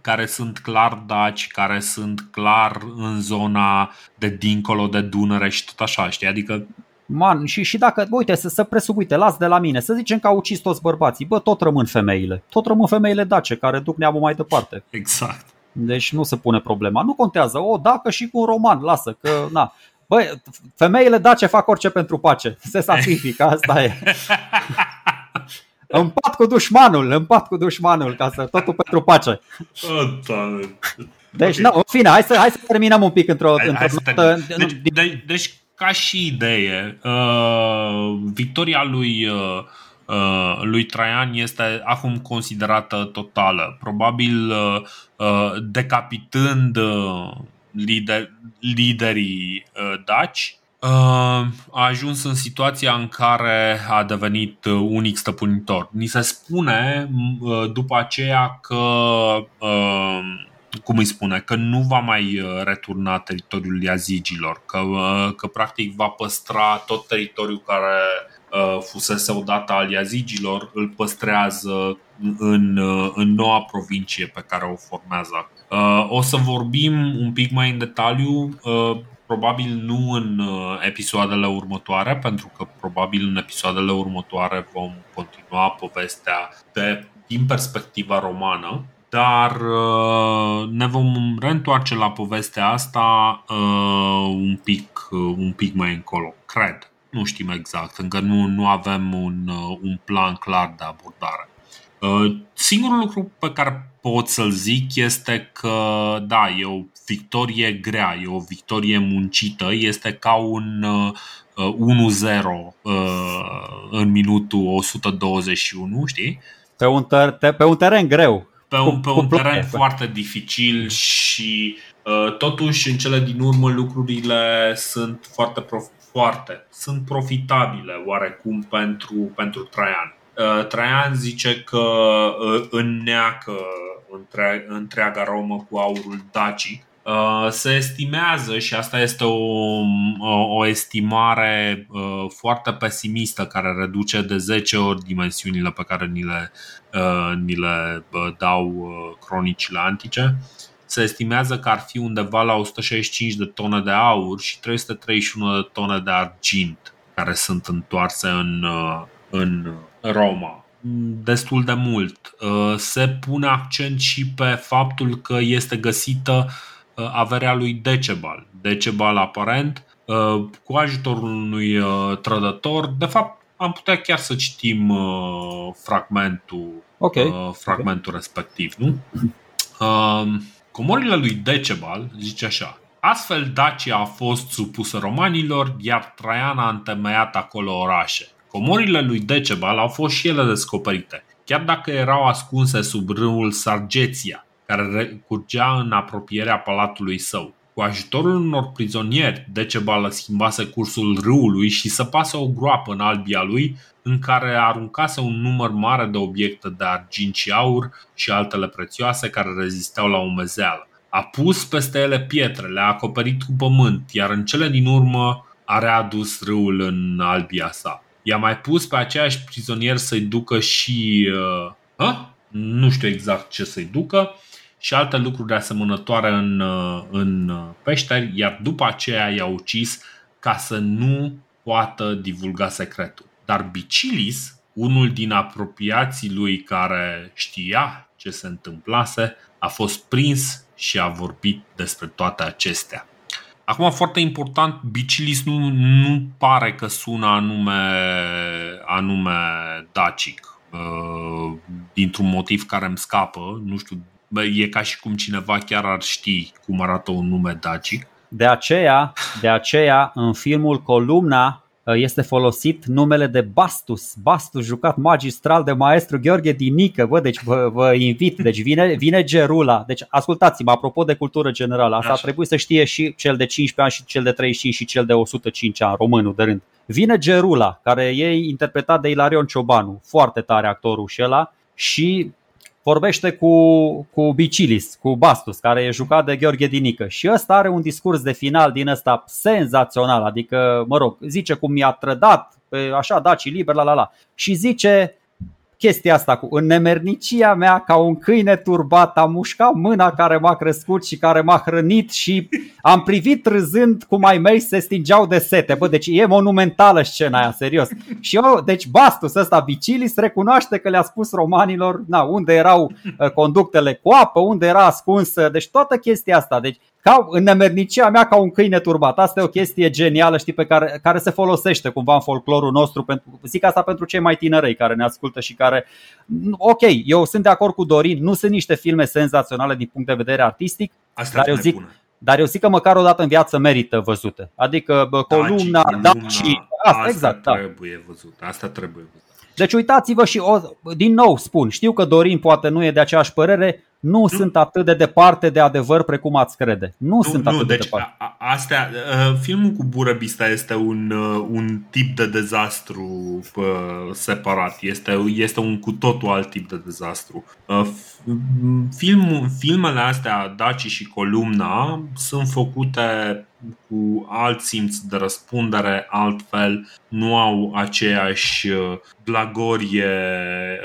S1: care sunt clar daci, care sunt clar în zona de dincolo de Dunăre și tot așa, știi? Adică
S2: Man, și, și dacă, uite, să, să presupui, uite, las de la mine, să zicem că au ucis toți bărbații, bă, tot rămân femeile. Tot rămân femeile dace care duc neamul mai departe.
S1: Exact.
S2: Deci nu se pune problema. Nu contează, o, dacă și cu un roman, lasă, că, na. Băi, femeile dace fac orice pentru pace. Se sacrifică, asta e. (laughs) Împat cu dușmanul, împat cu dușmanul, ca să totul pentru pace.
S1: Oh,
S2: deci, okay. no, în fine, hai să, hai să terminăm un pic într-o,
S1: hai,
S2: într-o
S1: hai notă. Deci, de, deci, ca și idee, uh, victoria lui, uh, uh, lui Traian este acum considerată totală. Probabil uh, uh, decapitând uh, lider, liderii uh, daci, a ajuns în situația în care a devenit unic stăpânitor. Ni se spune după aceea că, cum îi spune, că nu va mai returna teritoriul Iazigilor, că, că practic va păstra tot teritoriul care fusese odată al Iazigilor, îl păstrează în, în noua provincie pe care o formează. O să vorbim un pic mai în detaliu probabil nu în uh, episoadele următoare, pentru că probabil în episoadele următoare vom continua povestea de, din perspectiva romană, dar uh, ne vom reîntoarce la povestea asta uh, un pic, un pic mai încolo, cred. Nu știm exact, încă nu, nu avem un, un plan clar de abordare. Singurul lucru pe care pot să-l zic este că, da, e o victorie grea, e o victorie muncită, este ca un uh, 1-0 uh, în minutul 121, știi?
S2: Pe un, ter- pe un teren greu.
S1: Pe un, pe un teren foarte dificil și uh, totuși în cele din urmă lucrurile sunt foarte, prof- foarte sunt profitabile oarecum pentru, pentru Traian. Uh, Traian zice că uh, înneacă între, întreaga Romă cu aurul Daci. Uh, se estimează, și asta este o, o, o estimare uh, foarte pesimistă, care reduce de 10 ori dimensiunile pe care ni le, uh, ni le dau cronicile antice. Se estimează că ar fi undeva la 165 de tone de aur și 331 de tone de argint care sunt întoarse în, în Roma destul de mult. Uh, se pune accent și pe faptul că este găsită uh, averea lui Decebal. Decebal aparent, uh, cu ajutorul unui trădător. De fapt, am putea chiar să citim fragmentul,
S2: okay.
S1: fragmentul respectiv, nu? Comorile lui Decebal zice așa Astfel Dacia a fost supusă romanilor, iar Traian a întemeiat acolo orașe. Comorile lui Decebal au fost și ele descoperite, chiar dacă erau ascunse sub râul Sargeția, care curgea în apropierea palatului său. cu ajutorul unor prizonieri, Decebal schimbase cursul râului și săpase o groapă în albia lui în care aruncase un număr mare de obiecte de argint și aur și altele prețioase care rezisteau la umezeală. A pus peste ele pietre, le-a acoperit cu pământ, iar în cele din urmă a readus râul în albia sa. I-a mai pus pe aceiași prizonieri să-i ducă și... Uh, nu știu exact ce să-i ducă, și alte lucruri asemănătoare în, uh, în peșteri, iar după aceea i-a ucis ca să nu poată divulga secretul. Dar Bicilis, unul din apropiații lui care știa ce se întâmplase, a fost prins și a vorbit despre toate acestea. Acum, foarte important, Bicilis nu, nu pare că sună anume, anume dacic. Uh, dintr-un motiv care îmi scapă, nu știu, e ca și cum cineva chiar ar ști cum arată un nume dacic.
S2: De aceea, de aceea, în filmul Columna Uh, este folosit numele de Bastus. Bastus jucat magistral de maestru Gheorghe Dinică. Bă, deci vă, vă invit. Deci vine, vine Gerula. Deci ascultați-mă, apropo de cultură generală, asta Așa. trebuie să știe și cel de 15 ani și cel de 35 și cel de 105 ani, românul de rând. Vine Gerula, care e interpretat de Ilarion Ciobanu, foarte tare actorul și ăla, și vorbește cu, cu Bicilis, cu Bastus, care e jucat de Gheorghe Dinică. Și ăsta are un discurs de final din ăsta senzațional, adică, mă rog, zice cum mi-a trădat, așa, daci liber, la la la. Și zice, chestia asta cu în nemernicia mea ca un câine turbat am mușcat mâna care m-a crescut și care m-a hrănit și am privit râzând cum ai mei se stingeau de sete. Bă, deci e monumentală scena aia, serios. Și eu, deci Bastus ăsta Bicilis recunoaște că le-a spus romanilor na, unde erau uh, conductele cu apă, unde era ascunsă, deci toată chestia asta. Deci ca în nemernicia mea ca un câine turbat. Asta e o chestie genială, știi, pe care, care se folosește cumva în folclorul nostru. Pentru, zic asta pentru cei mai tinerei care ne ascultă și care... Ok, eu sunt de acord cu Dorin, nu sunt niște filme senzaționale din punct de vedere artistic,
S1: asta dar eu zic, bună.
S2: dar eu zic că măcar o dată în viață merită văzute. Adică bă, columna,
S1: Daci, Daci, asta, asta exact, da. trebuie da. văzut. Asta trebuie văzut.
S2: Deci uitați-vă și o, din nou spun, știu că Dorin poate nu e de aceeași părere, nu, nu sunt atât de departe de adevăr precum ați crede. Nu, nu sunt atât nu,
S1: de
S2: deci departe.
S1: A, astea, uh, filmul cu Burăbista este un, uh, un tip de dezastru uh, separat. Este, este un cu totul alt tip de dezastru. Uh, film, filmele astea, Daci și Columna, sunt făcute cu alt simț de răspundere, altfel nu au aceeași uh, blagorie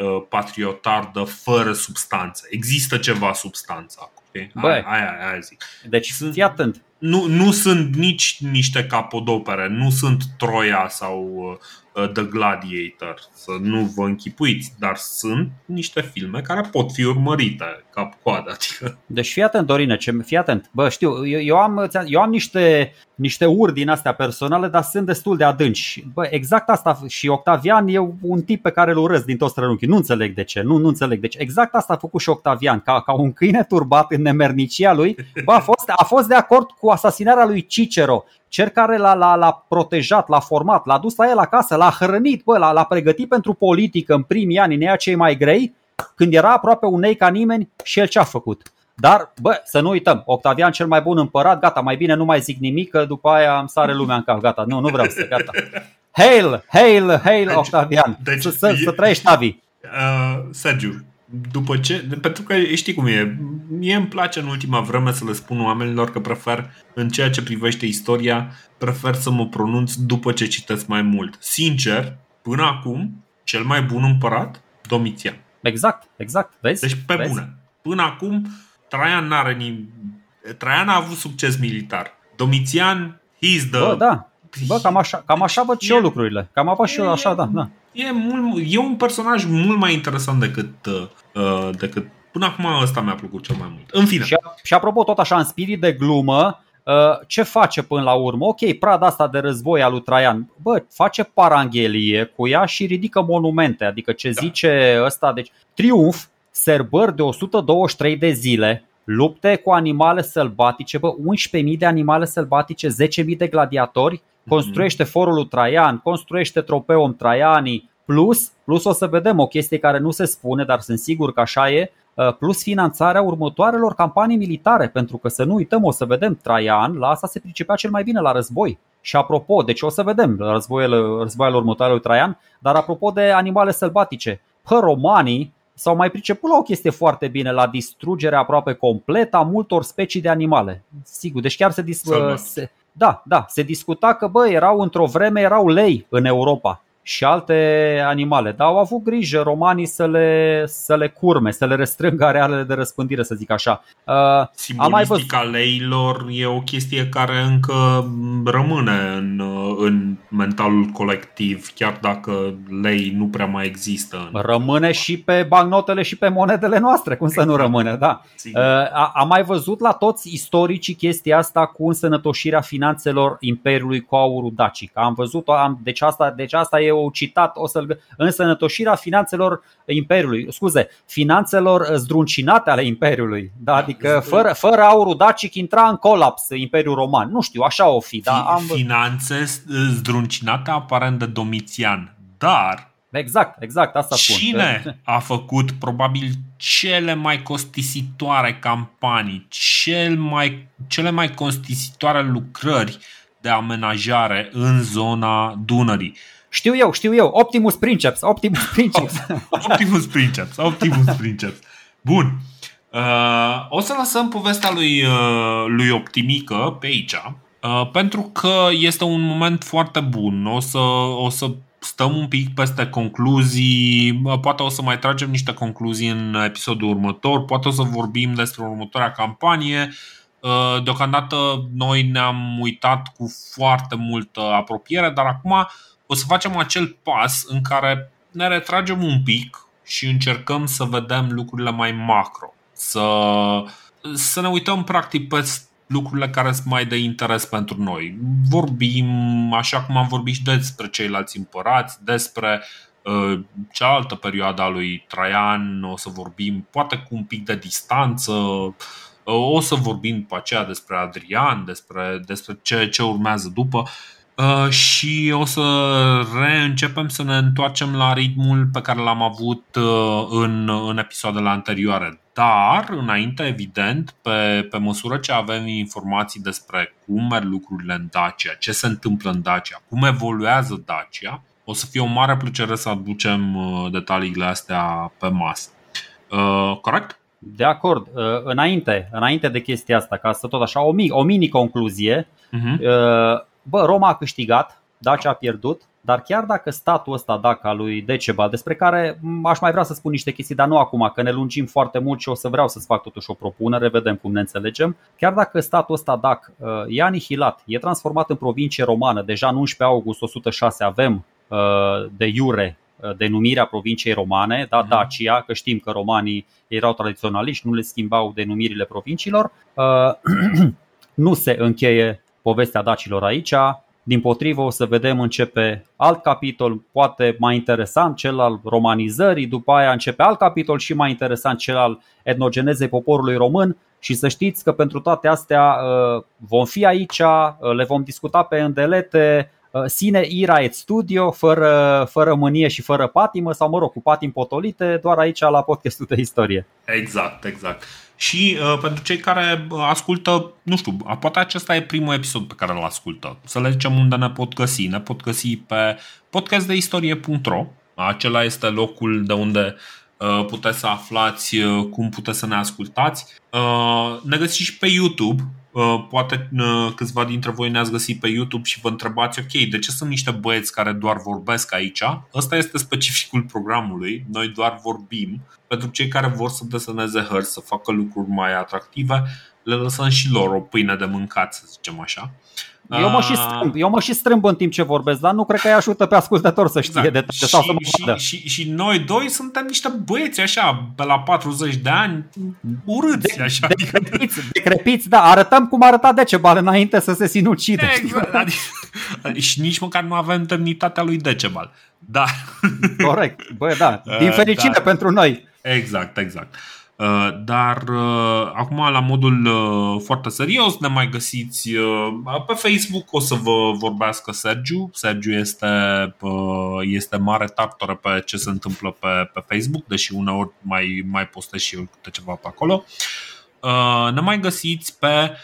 S1: uh, patriotardă fără substanță. Există ceva substanță acolo. Okay?
S2: Bă, aia, aia, aia zic. Deci sunt, fii atent.
S1: Nu, nu sunt nici niște capodopere, nu sunt Troia sau uh, Uh, The Gladiator, să nu vă închipuiți, dar sunt niște filme care pot fi urmărite cap-coadă. Adică.
S2: Deci fii atent, Dorine, ce, fii atent. Bă, știu, eu, eu, am, eu am niște, niște uri din astea personale, dar sunt destul de adânci. Bă, exact asta și Octavian e un tip pe care îl urăsc din toți strănunchii. Nu înțeleg de ce, nu, nu înțeleg. Deci exact asta a făcut și Octavian, ca, ca un câine turbat în nemernicia lui. Bă, a fost, a fost de acord cu asasinarea lui Cicero Cer care l-a, l-a, l-a protejat, l-a format, l-a dus la el acasă, l-a hrănit, bă, l-a, l-a pregătit pentru politică în primii ani, în ea cei mai grei, când era aproape unei ca nimeni și el ce a făcut. Dar, bă, să nu uităm, Octavian cel mai bun împărat, gata, mai bine nu mai zic nimic, că după aia îmi sare lumea în cap, gata, nu, nu vreau să, gata. Hail, hail, hail, deci, Octavian, deci, să, să, să trăiești, Avi.
S1: Uh, Sergiu, după ce, pentru că știi cum e, mie îmi place în ultima vreme să le spun oamenilor că prefer, în ceea ce privește istoria, prefer să mă pronunț după ce citesc mai mult. Sincer, până acum, cel mai bun împărat, Domitian.
S2: Exact, exact, vezi?
S1: Deci pe
S2: vezi?
S1: bune. Până acum, Traian n-are ni... Traian a avut succes militar. Domitian, he's the...
S2: Bă, da. Bă, cam așa, cam așa văd și eu lucrurile. Cam apa și eu așa, da, da.
S1: E, mult, e un personaj mult mai interesant decât, uh, decât Până acum ăsta mi-a plăcut cel mai mult. În fine.
S2: Și, și apropo, tot așa, în spirit de glumă, uh, ce face până la urmă? Ok, prada asta de război al lui Traian, bă, face paranghelie cu ea și ridică monumente. Adică ce da. zice ăsta, deci triumf, serbări de 123 de zile, lupte cu animale sălbatice, bă, 11.000 de animale sălbatice, 10.000 de gladiatori, construiește forul lui Traian, construiește tropeul Traianii, plus, plus o să vedem o chestie care nu se spune, dar sunt sigur că așa e, plus finanțarea următoarelor campanii militare, pentru că să nu uităm, o să vedem, Traian la asta se pricepea cel mai bine la război. Și apropo, deci o să vedem războiele, războaiele următoare lui Traian, dar apropo de animale sălbatice, pă romanii s-au mai priceput la o chestie foarte bine, la distrugerea aproape completă a multor specii de animale. Sigur, deci chiar se, dis- se, da, da, se discuta că bă, erau într-o vreme erau lei în Europa și alte animale, dar au avut grijă romanii să le, să le curme, să le restrângă arealele de răspândire, să zic așa.
S1: Uh, Simbolistica mai leilor e o chestie care încă rămâne în, în mentalul colectiv, chiar dacă lei nu prea mai există.
S2: Rămâne și pe bancnotele și pe monedele noastre, cum să nu exact. rămâne, da. Uh, am mai văzut la toți istoricii chestia asta cu însănătoșirea finanțelor Imperiului cu aurul dacic. Am văzut, am, deci, asta, deci asta e o citat, o să-l însănătoșirea finanțelor Imperiului, scuze, finanțelor zdruncinate ale Imperiului. Da? Adică fără, fără aurul dacic intra în colaps Imperiul Roman. Nu știu, așa o fi. Da?
S1: Am... Finanțe zdruncinate aparent de Domitian, dar
S2: Exact, exact, asta
S1: spun. Cine (laughs) a făcut probabil cele mai costisitoare campanii, cel mai, cele mai costisitoare lucrări de amenajare în zona Dunării?
S2: Știu eu, știu eu, Optimus Princeps, Optimus (laughs) Princeps.
S1: Optimus Princeps, Optimus Princeps. Bun. Uh, o să lăsăm povestea lui, uh, lui Optimică pe aici, uh, pentru că este un moment foarte bun. O să, o să stăm un pic peste concluzii, poate o să mai tragem niște concluzii în episodul următor, poate o să vorbim despre următoarea campanie. Uh, deocamdată noi ne-am uitat cu foarte multă apropiere, dar acum o să facem acel pas în care ne retragem un pic și încercăm să vedem lucrurile mai macro. Să, să ne uităm practic pe lucrurile care sunt mai de interes pentru noi. Vorbim, așa cum am vorbit și despre ceilalți împărați, despre uh, cealaltă perioadă a lui Traian, o să vorbim poate cu un pic de distanță, uh, o să vorbim după aceea despre Adrian, despre, despre ce, ce urmează după. Uh, Uh, și o să reîncepem să ne întoarcem la ritmul pe care l-am avut uh, în, în episoadele anterioare. Dar, înainte, evident, pe, pe măsură ce avem informații despre cum merg lucrurile în Dacia, ce se întâmplă în Dacia, cum evoluează Dacia, o să fie o mare plăcere să aducem uh, detaliile astea pe masă. Uh, corect?
S2: De acord. Uh, înainte, înainte de chestia asta, ca să tot așa, o, o mini-concluzie, uh-huh. Uh, bă, Roma a câștigat, Dacia a pierdut, dar chiar dacă statul ăsta, dacă lui Decebal, despre care aș mai vrea să spun niște chestii, dar nu acum, că ne lungim foarte mult și o să vreau să-ți fac totuși o propunere, vedem cum ne înțelegem. Chiar dacă statul ăsta, DAC, uh, e anihilat, e transformat în provincie romană, deja în 11 august 106 avem uh, de iure uh, denumirea provinciei romane, da, mhm. Dacia, că știm că romanii erau tradiționaliști, nu le schimbau denumirile provinciilor, (clears throat) nu se încheie povestea dacilor aici. Din potrivă o să vedem începe alt capitol, poate mai interesant, cel al romanizării, după aia începe alt capitol și mai interesant, cel al etnogenezei poporului român. Și să știți că pentru toate astea uh, vom fi aici, uh, le vom discuta pe îndelete, uh, sine ira et studio, fără, fără mânie și fără patimă, sau mă rog, cu patim potolite, doar aici la podcastul de istorie.
S1: Exact, exact. Și uh, pentru cei care ascultă, nu știu, poate acesta e primul episod pe care îl ascultă. Să le zicem unde ne pot găsi. Ne pot găsi pe podcastdeistorie.ro Acela este locul de unde uh, puteți să aflați uh, cum puteți să ne ascultați. Uh, ne găsiți și pe YouTube Uh, poate uh, câțiva dintre voi ne-ați găsit pe YouTube și vă întrebați, ok, de ce sunt niște băieți care doar vorbesc aici? Ăsta este specificul programului, noi doar vorbim. Pentru cei care vor să deseneze hărți, să facă lucruri mai atractive, le lăsăm și lor o pâine de mâncat, să zicem așa.
S2: Eu mă, și ah. strâmb, eu mă și strâmb în timp ce vorbesc, dar nu cred că îi ajută pe ascultător să știe exact. de și, sau să
S1: mă și, și, și noi doi suntem niște băieți așa, pe la 40 de ani, urâți de, așa.
S2: Decrepiți, decrepiți, da, arătăm cum arăta Decebal înainte să se sinucide.
S1: Exact, adică, și nici măcar nu avem demnitatea lui Decebal. Da.
S2: Corect, băi, da, din (laughs) fericire da. pentru noi.
S1: Exact, exact. Dar acum la modul foarte serios ne mai găsiți pe Facebook o să vă vorbească Sergiu. Sergiu este, este mare tartoră pe ce se întâmplă pe, pe Facebook, deși uneori mai, mai postez și eu câte ceva pe acolo. Ne mai găsiți pe,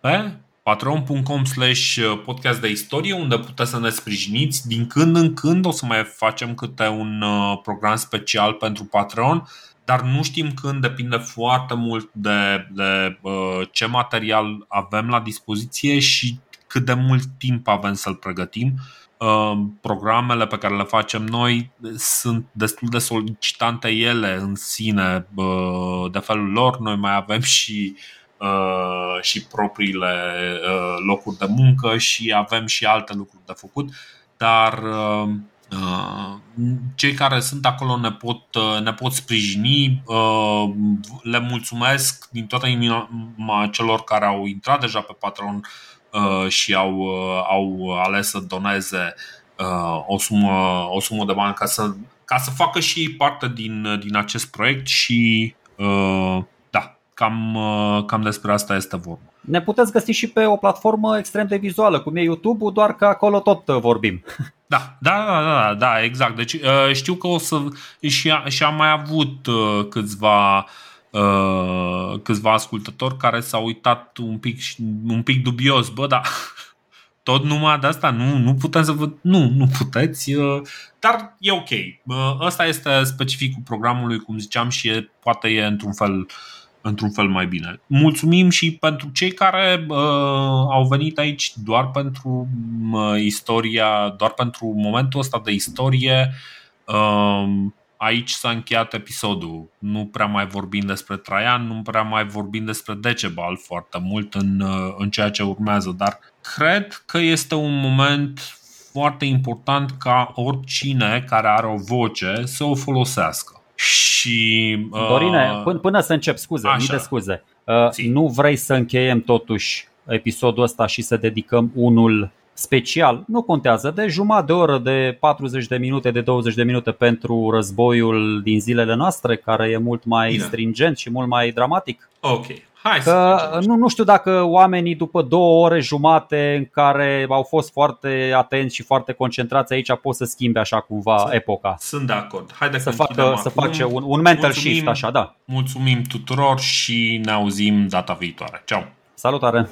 S1: pe patreon.com slash podcast de istorie unde puteți să ne sprijiniți. Din când în când o să mai facem câte un program special pentru Patreon dar nu știm când, depinde foarte mult de, de uh, ce material avem la dispoziție și cât de mult timp avem să-l pregătim. Uh, programele pe care le facem noi sunt destul de solicitante ele în sine, uh, de felul lor. Noi mai avem și uh, și propriile uh, locuri de muncă și avem și alte lucruri de făcut, dar uh, Uh, cei care sunt acolo ne pot, uh, ne pot sprijini. Uh, le mulțumesc din toată inima celor care au intrat deja pe Patreon și au, au ales să doneze o sumă, o sumă de bani ca să, ca să facă și parte din, din acest proiect și da, cam, cam despre asta este vorba.
S2: Ne puteți găsi și pe o platformă extrem de vizuală, cum e YouTube, doar că acolo tot vorbim. (laughs)
S1: Da, da, da, da, da exact. Deci uh, știu că o să și, și am mai avut uh, câțiva uh, câțiva ascultători care s-au uitat un pic un pic dubios, bă, da. (laughs) Tot numai de asta nu, nu putem să vă nu, nu puteți, dar e ok. Ăsta este specificul programului, cum ziceam și e, poate e într-un fel uh, într-un fel mai bine. Mulțumim și pentru cei care uh, au venit aici doar pentru uh, istoria, doar pentru momentul ăsta de istorie. Uh, aici s-a încheiat episodul. Nu prea mai vorbim despre Traian, nu prea mai vorbim despre Decebal foarte mult în, uh, în ceea ce urmează, dar cred că este un moment foarte important ca oricine care are o voce să o folosească. Și,
S2: uh, Dorine, până, până să încep, scuze, așa. mii de scuze. Uh, nu vrei să încheiem totuși episodul ăsta și să dedicăm unul special, nu contează, de jumătate de oră, de 40 de minute, de 20 de minute pentru războiul din zilele noastre, care e mult mai Bine. stringent și mult mai dramatic?
S1: Ok, Hai
S2: că nu, nu știu dacă oamenii după două ore jumate în care au fost foarte atenți și foarte concentrați aici pot să schimbe așa cumva
S1: sunt,
S2: epoca.
S1: Sunt de acord. Haide
S2: să facă, să face un, un mental mulțumim, shift așa, da.
S1: Mulțumim tuturor și ne auzim data viitoare. Ciao.
S2: Salutare.